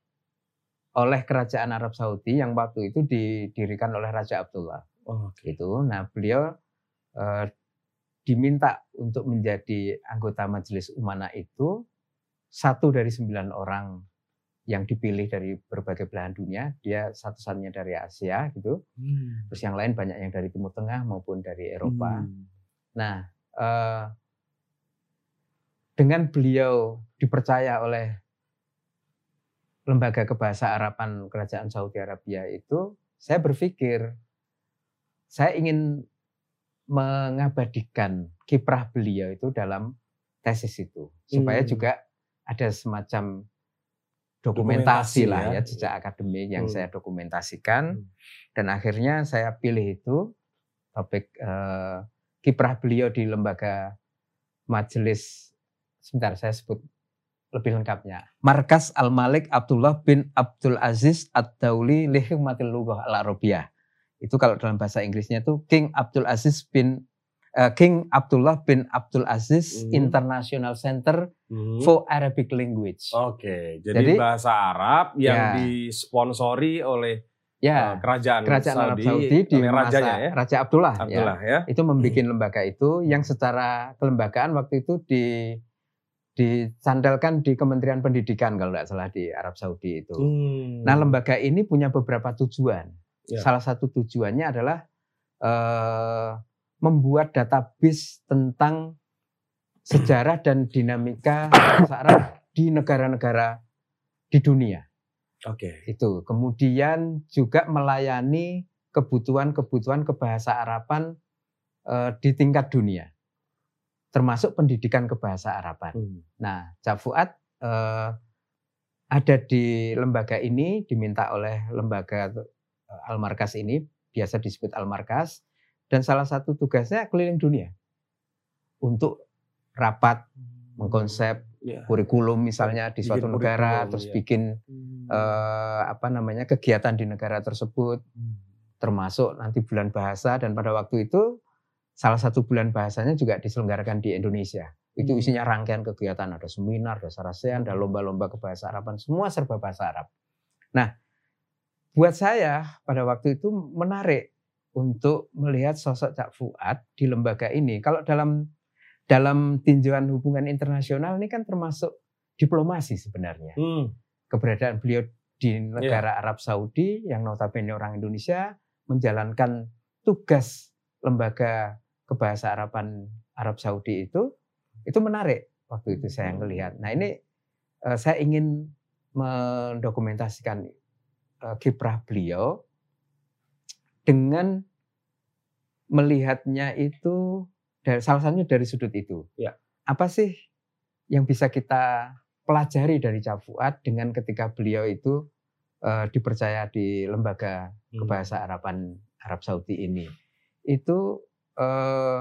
[SPEAKER 2] oleh Kerajaan Arab Saudi yang waktu itu didirikan oleh Raja Abdullah.
[SPEAKER 1] Oh.
[SPEAKER 2] Gitu. Nah, beliau eh, diminta untuk menjadi anggota Majelis Umana itu satu dari sembilan orang yang dipilih dari berbagai belahan dunia. Dia satu-satunya dari Asia gitu.
[SPEAKER 1] Hmm.
[SPEAKER 2] Terus yang lain banyak yang dari Timur Tengah maupun dari Eropa.
[SPEAKER 1] Hmm.
[SPEAKER 2] Nah, eh, dengan beliau dipercaya oleh lembaga kebahasa Araban Kerajaan Saudi Arabia itu, saya berpikir saya ingin mengabadikan kiprah beliau itu dalam tesis itu, supaya
[SPEAKER 1] Hmm.
[SPEAKER 2] juga ada semacam dokumentasi,
[SPEAKER 1] Dokumentasi
[SPEAKER 2] lah
[SPEAKER 1] ya.
[SPEAKER 2] ya jejak akademik yang
[SPEAKER 1] Hmm.
[SPEAKER 2] saya dokumentasikan
[SPEAKER 1] Hmm.
[SPEAKER 2] dan akhirnya saya pilih itu topik eh, kiprah beliau di lembaga majelis sebentar saya sebut lebih lengkapnya Markas Al Malik Abdullah bin Abdul Aziz Ad-Dauli li Hikmatil Lughah Al Arabiyah itu kalau dalam bahasa Inggrisnya itu King Abdul Aziz bin eh, King Abdullah bin Abdul Aziz
[SPEAKER 1] Hmm.
[SPEAKER 2] International Center
[SPEAKER 1] Hmm.
[SPEAKER 2] for Arabic Language
[SPEAKER 1] Oke, jadi,
[SPEAKER 2] Jadi-
[SPEAKER 1] bahasa Arab yang
[SPEAKER 2] Ya.
[SPEAKER 1] disponsori oleh
[SPEAKER 2] ya
[SPEAKER 1] eh, kerajaan,
[SPEAKER 2] kerajaan Arab
[SPEAKER 1] Saudi,
[SPEAKER 2] Saudi di
[SPEAKER 1] oleh
[SPEAKER 2] masa
[SPEAKER 1] rajanya ya,
[SPEAKER 2] Raja Abdullah, ya.
[SPEAKER 1] Abdullah ya.
[SPEAKER 2] itu membuat lembaga itu yang secara kelembagaan waktu itu di dicandalkan di Kementerian Pendidikan kalau tidak salah di Arab Saudi itu.
[SPEAKER 1] Hmm.
[SPEAKER 2] Nah lembaga ini punya beberapa tujuan.
[SPEAKER 1] Ya.
[SPEAKER 2] Salah satu tujuannya adalah eh, membuat database tentang sejarah dan dinamika bahasa Arab di negara-negara di dunia
[SPEAKER 1] Oke.
[SPEAKER 2] itu. Kemudian juga melayani kebutuhan-kebutuhan kebahasa Araban eh, di tingkat dunia, termasuk pendidikan kebahasa Araban.
[SPEAKER 1] Hmm.
[SPEAKER 2] Nah, Cak Fuad eh, ada di lembaga ini diminta oleh lembaga Al-Markas ini, biasa disebut Al-Markas, dan salah satu tugasnya keliling dunia untuk rapat mengkonsep
[SPEAKER 1] Ya.
[SPEAKER 2] kurikulum misalnya di
[SPEAKER 1] Bikin
[SPEAKER 2] suatu negara,
[SPEAKER 1] kurikulum,
[SPEAKER 2] terus
[SPEAKER 1] ya.
[SPEAKER 2] bikin
[SPEAKER 1] Hmm.
[SPEAKER 2] eh, apa namanya kegiatan di negara tersebut,
[SPEAKER 1] Hmm.
[SPEAKER 2] termasuk nanti bulan bahasa dan pada waktu itu salah satu bulan bahasanya juga diselenggarakan di Indonesia. Itu
[SPEAKER 1] Hmm.
[SPEAKER 2] isinya rangkaian kegiatan, ada seminar, ada sarasean, ada lomba-lomba kebahasa Araban, semua serba bahasa Arab. Nah, buat saya pada waktu itu menarik untuk melihat sosok Cak Fuad di lembaga ini. Kalau dalam dalam tinjauan hubungan internasional ini kan termasuk diplomasi sebenarnya
[SPEAKER 1] Hmm.
[SPEAKER 2] keberadaan beliau di negara Arab Saudi yang notabene orang Indonesia menjalankan tugas lembaga kebahasa Araban Arab Saudi itu itu menarik waktu itu saya melihat. Nah ini eh, saya ingin mendokumentasikan kiprah beliau dengan melihatnya itu dari salah satunya dari sudut itu.
[SPEAKER 1] Ya.
[SPEAKER 2] Apa sih yang bisa kita pelajari dari Cak Fuad dengan ketika beliau itu eh, dipercaya di lembaga
[SPEAKER 1] Hmm.
[SPEAKER 2] kebahasa Araban Arab Saudi ini itu eh,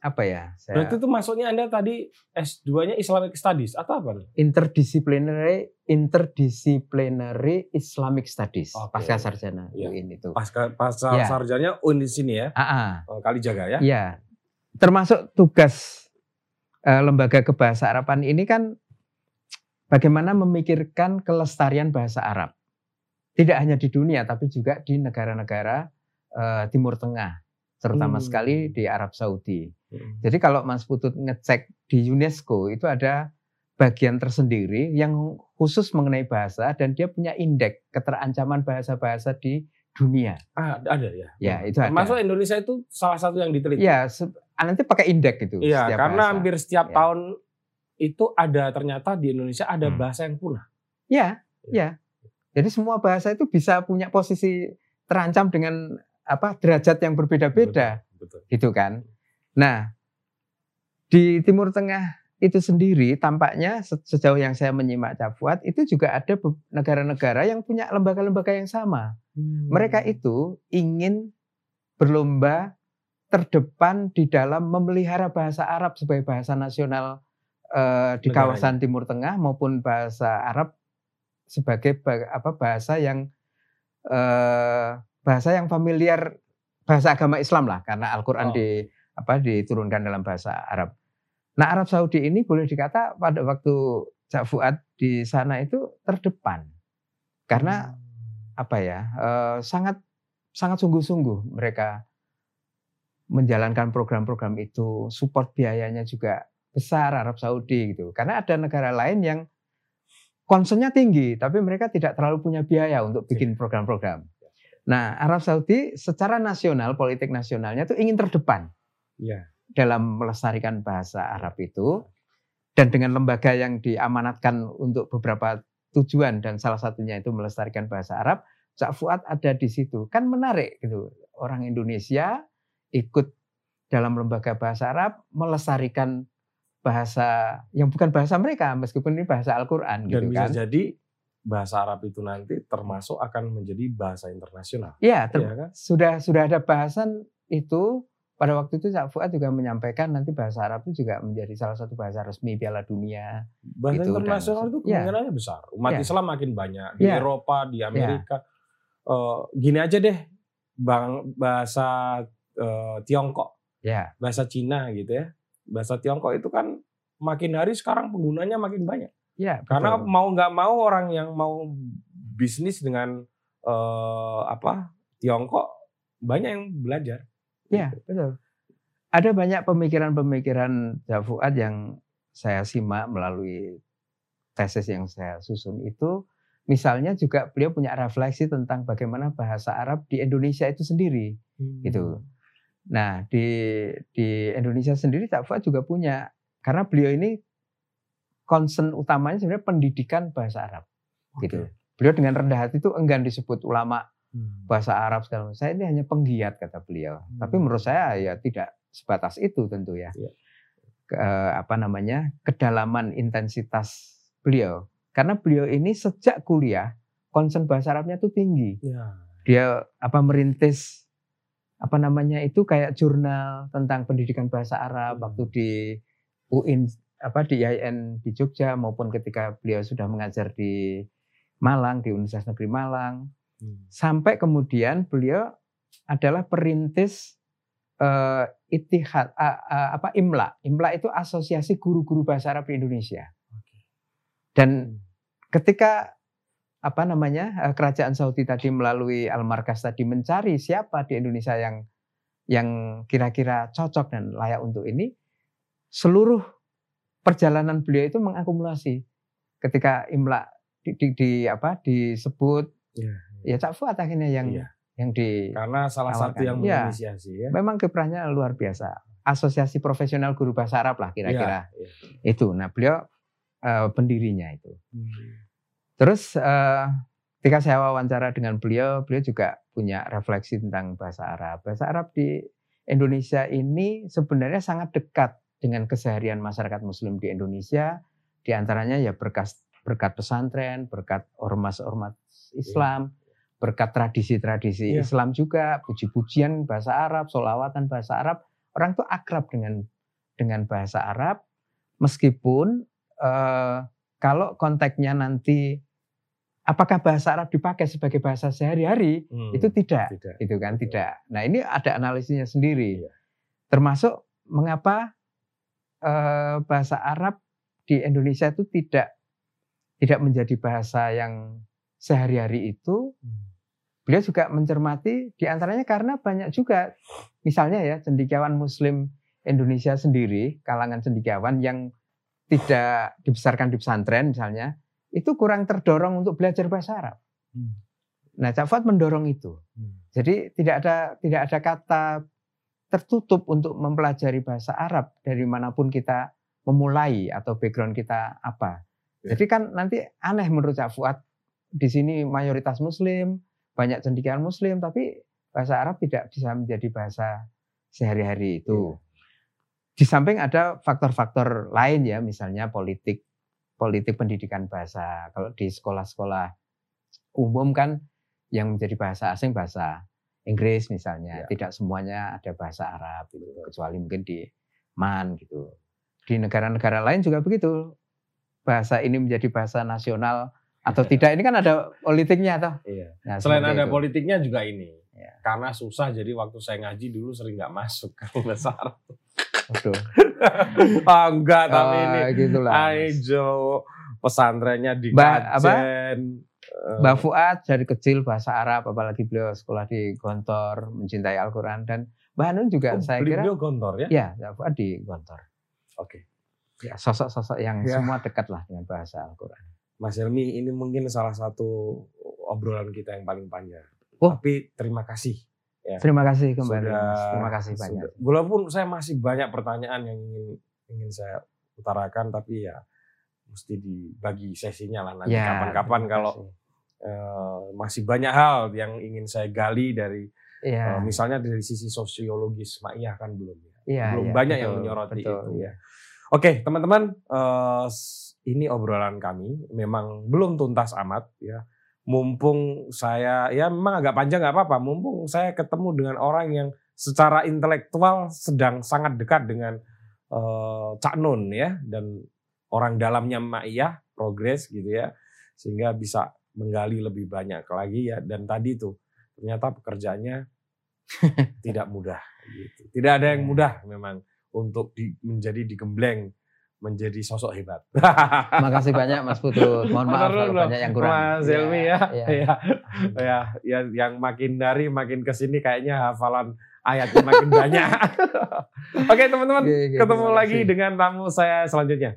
[SPEAKER 2] apa ya saya
[SPEAKER 1] Berarti itu maksudnya Anda tadi S2-nya Islamic Studies atau apa
[SPEAKER 2] interdisciplinary interdisciplinary Islamic Studies
[SPEAKER 1] Oke.
[SPEAKER 2] pasca sarjana
[SPEAKER 1] Iya.
[SPEAKER 2] UIN itu.
[SPEAKER 1] Pasca pasca
[SPEAKER 2] Ya.
[SPEAKER 1] sarjanya UN di sini ya, oh, kali jaga ya.
[SPEAKER 2] Iya. Termasuk tugas eh, lembaga kebahasa Araban ini kan bagaimana memikirkan kelestarian bahasa Arab. Tidak hanya di dunia tapi juga di negara-negara eh, Timur Tengah, terutama
[SPEAKER 1] Hmm.
[SPEAKER 2] sekali di Arab Saudi.
[SPEAKER 1] Hmm.
[SPEAKER 2] Jadi kalau Mas Putut ngecek di UNESCO itu ada bagian tersendiri yang khusus mengenai bahasa dan dia punya indeks keterancaman bahasa-bahasa di dunia.
[SPEAKER 1] Ah, ada ya.
[SPEAKER 2] Ya, itu ada.
[SPEAKER 1] Termasuk Indonesia itu salah satu yang diteliti.
[SPEAKER 2] Iya, se- nanti pakai indeks itu.
[SPEAKER 1] Iya, karena
[SPEAKER 2] bahasa.
[SPEAKER 1] hampir setiap
[SPEAKER 2] Ya.
[SPEAKER 1] tahun itu ada ternyata di Indonesia ada
[SPEAKER 2] Hmm.
[SPEAKER 1] bahasa yang punah.
[SPEAKER 2] Ya, ya. Jadi semua bahasa itu bisa punya posisi terancam dengan apa derajat yang berbeda-beda gitu kan. Nah, di Timur Tengah itu sendiri tampaknya se- sejauh yang saya menyimak Cak Fuad itu juga ada negara-negara yang punya lembaga-lembaga yang sama. Mereka
[SPEAKER 1] Hmm.
[SPEAKER 2] itu ingin berlomba terdepan di dalam memelihara bahasa Arab sebagai bahasa nasional eh, di
[SPEAKER 1] Negaranya.
[SPEAKER 2] kawasan Timur Tengah maupun bahasa Arab sebagai ba- apa bahasa yang eh, bahasa yang familiar bahasa agama Islam lah karena Al-Qur'an
[SPEAKER 1] Oh.
[SPEAKER 2] di apa diturunkan dalam bahasa Arab. Nah, Arab Saudi ini boleh dikata pada waktu Cak Fuad di sana itu terdepan. Karena apa ya eh, sangat sangat sungguh-sungguh mereka menjalankan program-program itu support biayanya juga besar Arab Saudi gitu karena ada negara lain yang concernnya tinggi tapi mereka tidak terlalu punya biaya untuk bikin program-program nah Arab Saudi secara nasional politik nasionalnya itu ingin terdepan
[SPEAKER 1] Iya.
[SPEAKER 2] dalam melestarikan bahasa Arab itu dan dengan lembaga yang diamanatkan untuk beberapa tujuan dan salah satunya itu melestarikan bahasa Arab, Cak Fuad ada di situ. Kan menarik gitu. Orang Indonesia ikut dalam lembaga bahasa Arab melestarikan bahasa yang bukan bahasa mereka meskipun ini bahasa Al-Qur'an
[SPEAKER 1] Dan
[SPEAKER 2] gitu
[SPEAKER 1] bisa
[SPEAKER 2] kan.
[SPEAKER 1] jadi bahasa Arab itu nanti termasuk akan menjadi bahasa internasional.
[SPEAKER 2] Iya, ter-
[SPEAKER 1] Iya kan?
[SPEAKER 2] sudah sudah ada bahasan itu pada waktu itu Cak Fuad juga menyampaikan nanti bahasa Arab itu juga menjadi salah satu bahasa resmi Piala Dunia.
[SPEAKER 1] Bahasa
[SPEAKER 2] Itu dan-
[SPEAKER 1] internasional itu
[SPEAKER 2] Iya.
[SPEAKER 1] kemungkinannya besar. Umat
[SPEAKER 2] Iya.
[SPEAKER 1] Islam makin banyak di
[SPEAKER 2] Iya.
[SPEAKER 1] Eropa, di Amerika. Eh, gini aja deh, bang bahasa eh, Tiongkok,
[SPEAKER 2] Ya,
[SPEAKER 1] bahasa Cina gitu ya. Bahasa Tiongkok itu kan makin hari sekarang penggunanya makin banyak.
[SPEAKER 2] Ya.
[SPEAKER 1] Karena
[SPEAKER 2] betul.
[SPEAKER 1] mau nggak mau orang yang mau bisnis dengan eh, apa Tiongkok banyak yang belajar.
[SPEAKER 2] Ya, betul. Ada banyak pemikiran-pemikiran Cak Fuad yang saya simak melalui tesis yang saya susun itu. Misalnya juga beliau punya refleksi tentang bagaimana bahasa Arab di Indonesia itu sendiri. Gitu. Nah, di di Indonesia sendiri Cak Fuad juga punya karena beliau ini concern utamanya sebenarnya pendidikan bahasa Arab gitu. Beliau dengan rendah hati itu enggan disebut ulama
[SPEAKER 1] Hmm.
[SPEAKER 2] bahasa Arab segala macam. Saya ini hanya penggiat kata beliau.
[SPEAKER 1] Hmm.
[SPEAKER 2] Tapi menurut saya ya tidak sebatas itu tentu ya.
[SPEAKER 1] Iya.
[SPEAKER 2] Ke, apa namanya kedalaman intensitas beliau. Karena beliau ini sejak kuliah concern bahasa Arabnya itu tinggi.
[SPEAKER 1] Ya.
[SPEAKER 2] Dia apa merintis apa namanya itu kayak jurnal tentang pendidikan bahasa Arab
[SPEAKER 1] Hmm.
[SPEAKER 2] waktu di UIN apa di IAIN di Jogja maupun ketika beliau sudah mengajar di Malang di Universitas Negeri Malang
[SPEAKER 1] Hmm.
[SPEAKER 2] sampai kemudian beliau adalah perintis eh, itihad a- a- apa IMLA. IMLA itu Asosiasi Guru-guru Bahasa Arab di Indonesia. Dan ketika apa namanya eh, kerajaan Saudi tadi melalui Al Markas tadi mencari siapa di Indonesia yang yang kira-kira cocok dan layak untuk ini, seluruh perjalanan beliau itu mengakumulasi ketika IMLA di, di, di- apa disebut
[SPEAKER 1] Iya,
[SPEAKER 2] ya Cak Fuad akhirnya yang
[SPEAKER 1] Iya.
[SPEAKER 2] yang di
[SPEAKER 1] Karena salah satu
[SPEAKER 2] Awalkan.
[SPEAKER 1] yang
[SPEAKER 2] Iya.
[SPEAKER 1] menginisiasi ya.
[SPEAKER 2] memang kiprahnya luar biasa. Asosiasi Profesional Guru Bahasa Arab lah kira-kira
[SPEAKER 1] Iya, iya.
[SPEAKER 2] itu. Nah beliau eh, pendirinya itu.
[SPEAKER 1] Hmm.
[SPEAKER 2] Terus eh, ketika saya wawancara dengan beliau, beliau juga punya refleksi tentang bahasa Arab. Bahasa Arab di Indonesia ini sebenarnya sangat dekat dengan keseharian masyarakat Muslim di Indonesia. Di antaranya ya berkat berkat pesantren, berkat ormas-ormas Islam, berkat tradisi-tradisi
[SPEAKER 1] Iya.
[SPEAKER 2] Islam juga, puji-pujian bahasa Arab, solawatan bahasa Arab. Orang tuh akrab dengan dengan bahasa Arab, meskipun eh, kalau konteksnya nanti apakah bahasa Arab dipakai sebagai bahasa sehari-hari
[SPEAKER 1] Hmm.
[SPEAKER 2] itu tidak
[SPEAKER 1] Tidak.
[SPEAKER 2] itu kan
[SPEAKER 1] Betul.
[SPEAKER 2] tidak nah ini ada analisisnya sendiri
[SPEAKER 1] Iya.
[SPEAKER 2] termasuk mengapa eh, bahasa Arab di Indonesia itu tidak tidak menjadi bahasa yang sehari-hari itu
[SPEAKER 1] Hmm.
[SPEAKER 2] beliau juga mencermati di antaranya karena banyak juga misalnya ya cendikiawan Muslim Indonesia sendiri kalangan cendikiawan yang tidak dibesarkan di pesantren misalnya itu kurang terdorong untuk belajar bahasa Arab.
[SPEAKER 1] Hmm.
[SPEAKER 2] Nah, Cak Fuad mendorong itu.
[SPEAKER 1] Hmm.
[SPEAKER 2] Jadi tidak ada tidak ada kata tertutup untuk mempelajari bahasa Arab dari mana pun kita memulai atau background kita apa.
[SPEAKER 1] Ya.
[SPEAKER 2] Jadi kan nanti aneh menurut Cak Fuad di sini mayoritas Muslim, banyak cendikiawan Muslim, tapi bahasa Arab tidak bisa menjadi bahasa sehari-hari itu.
[SPEAKER 1] Iya.
[SPEAKER 2] Di samping ada faktor-faktor lain ya, misalnya politik politik pendidikan bahasa. Kalau di sekolah-sekolah umum kan yang menjadi bahasa asing bahasa Inggris misalnya,
[SPEAKER 1] Ya.
[SPEAKER 2] tidak semuanya ada bahasa Arab gitu, kecuali mungkin di MAN gitu. Di negara-negara lain juga begitu. Bahasa ini menjadi bahasa nasional atau tidak ini kan ada politiknya toh.
[SPEAKER 1] Iya.
[SPEAKER 2] Nah,
[SPEAKER 1] Selain ada
[SPEAKER 2] itu.
[SPEAKER 1] politiknya juga ini.
[SPEAKER 2] Ya.
[SPEAKER 1] Karena susah jadi waktu saya ngaji dulu sering nggak masuk kalau bahasa Arab.
[SPEAKER 2] Waduh.
[SPEAKER 1] ah, enggak tapi
[SPEAKER 2] Oh,
[SPEAKER 1] ini
[SPEAKER 2] gitulah.
[SPEAKER 1] Aijo pesantrennya di
[SPEAKER 2] apa?
[SPEAKER 1] Eh,
[SPEAKER 2] Mbak Fuad dari kecil bahasa Arab, apalagi beliau sekolah di Gontor, mencintai Al-Quran dan Mbak Hanun juga
[SPEAKER 1] oh,
[SPEAKER 2] saya kira,
[SPEAKER 1] beliau gontor ya?
[SPEAKER 2] ya Mbak Fuad di Gontor.
[SPEAKER 1] Oke.
[SPEAKER 2] Ya, sosok-sosok yang
[SPEAKER 1] Ya.
[SPEAKER 2] semua dekat lah dengan bahasa Al-Quran.
[SPEAKER 1] Mas Helmi ini mungkin salah satu obrolan kita yang paling panjang.
[SPEAKER 2] Oh.
[SPEAKER 1] Tapi terima kasih.
[SPEAKER 2] Terima kasih kembali,
[SPEAKER 1] Sudah-.
[SPEAKER 2] Terima kasih banyak.
[SPEAKER 1] Sudah- Walaupun saya masih banyak pertanyaan yang ingin ingin saya utarakan, tapi ya mesti dibagi sesinya lah nanti
[SPEAKER 2] Ya,
[SPEAKER 1] kapan-kapan
[SPEAKER 2] terima
[SPEAKER 1] kalau eh, masih banyak hal yang ingin saya gali dari
[SPEAKER 2] Iya,
[SPEAKER 1] eh, misalnya dari sisi sosiologis Ma'iyah kan belum ya.
[SPEAKER 2] iya,
[SPEAKER 1] belum
[SPEAKER 2] iya,
[SPEAKER 1] banyak yang
[SPEAKER 2] betul,
[SPEAKER 1] menyoroti
[SPEAKER 2] betul,
[SPEAKER 1] itu
[SPEAKER 2] iya.
[SPEAKER 1] ya. Oke, teman-teman, eh, s- ini obrolan kami memang belum tuntas amat ya. Mumpung saya ya memang agak panjang nggak apa-apa. Mumpung saya ketemu dengan orang yang secara intelektual sedang sangat dekat dengan eh, Cak Nun ya dan orang dalamnya Ma'iyah progres gitu ya sehingga bisa menggali lebih banyak lagi ya dan tadi tuh ternyata pekerjaannya tidak mudah gitu. Tidak ada yang
[SPEAKER 2] Ya.
[SPEAKER 1] mudah memang untuk di- menjadi digembleng menjadi sosok hebat.
[SPEAKER 2] Makasih banyak Mas Putut. Mohon maaf kalau banyak yang kurang.
[SPEAKER 1] Mas
[SPEAKER 2] Iya,
[SPEAKER 1] Helmi ya.
[SPEAKER 2] iya.
[SPEAKER 1] Ya, ya, ya, yang makin dari makin ke sini kayaknya hafalan ayatnya makin banyak. Oke, teman-teman, ketemu lagi dengan tamu saya selanjutnya.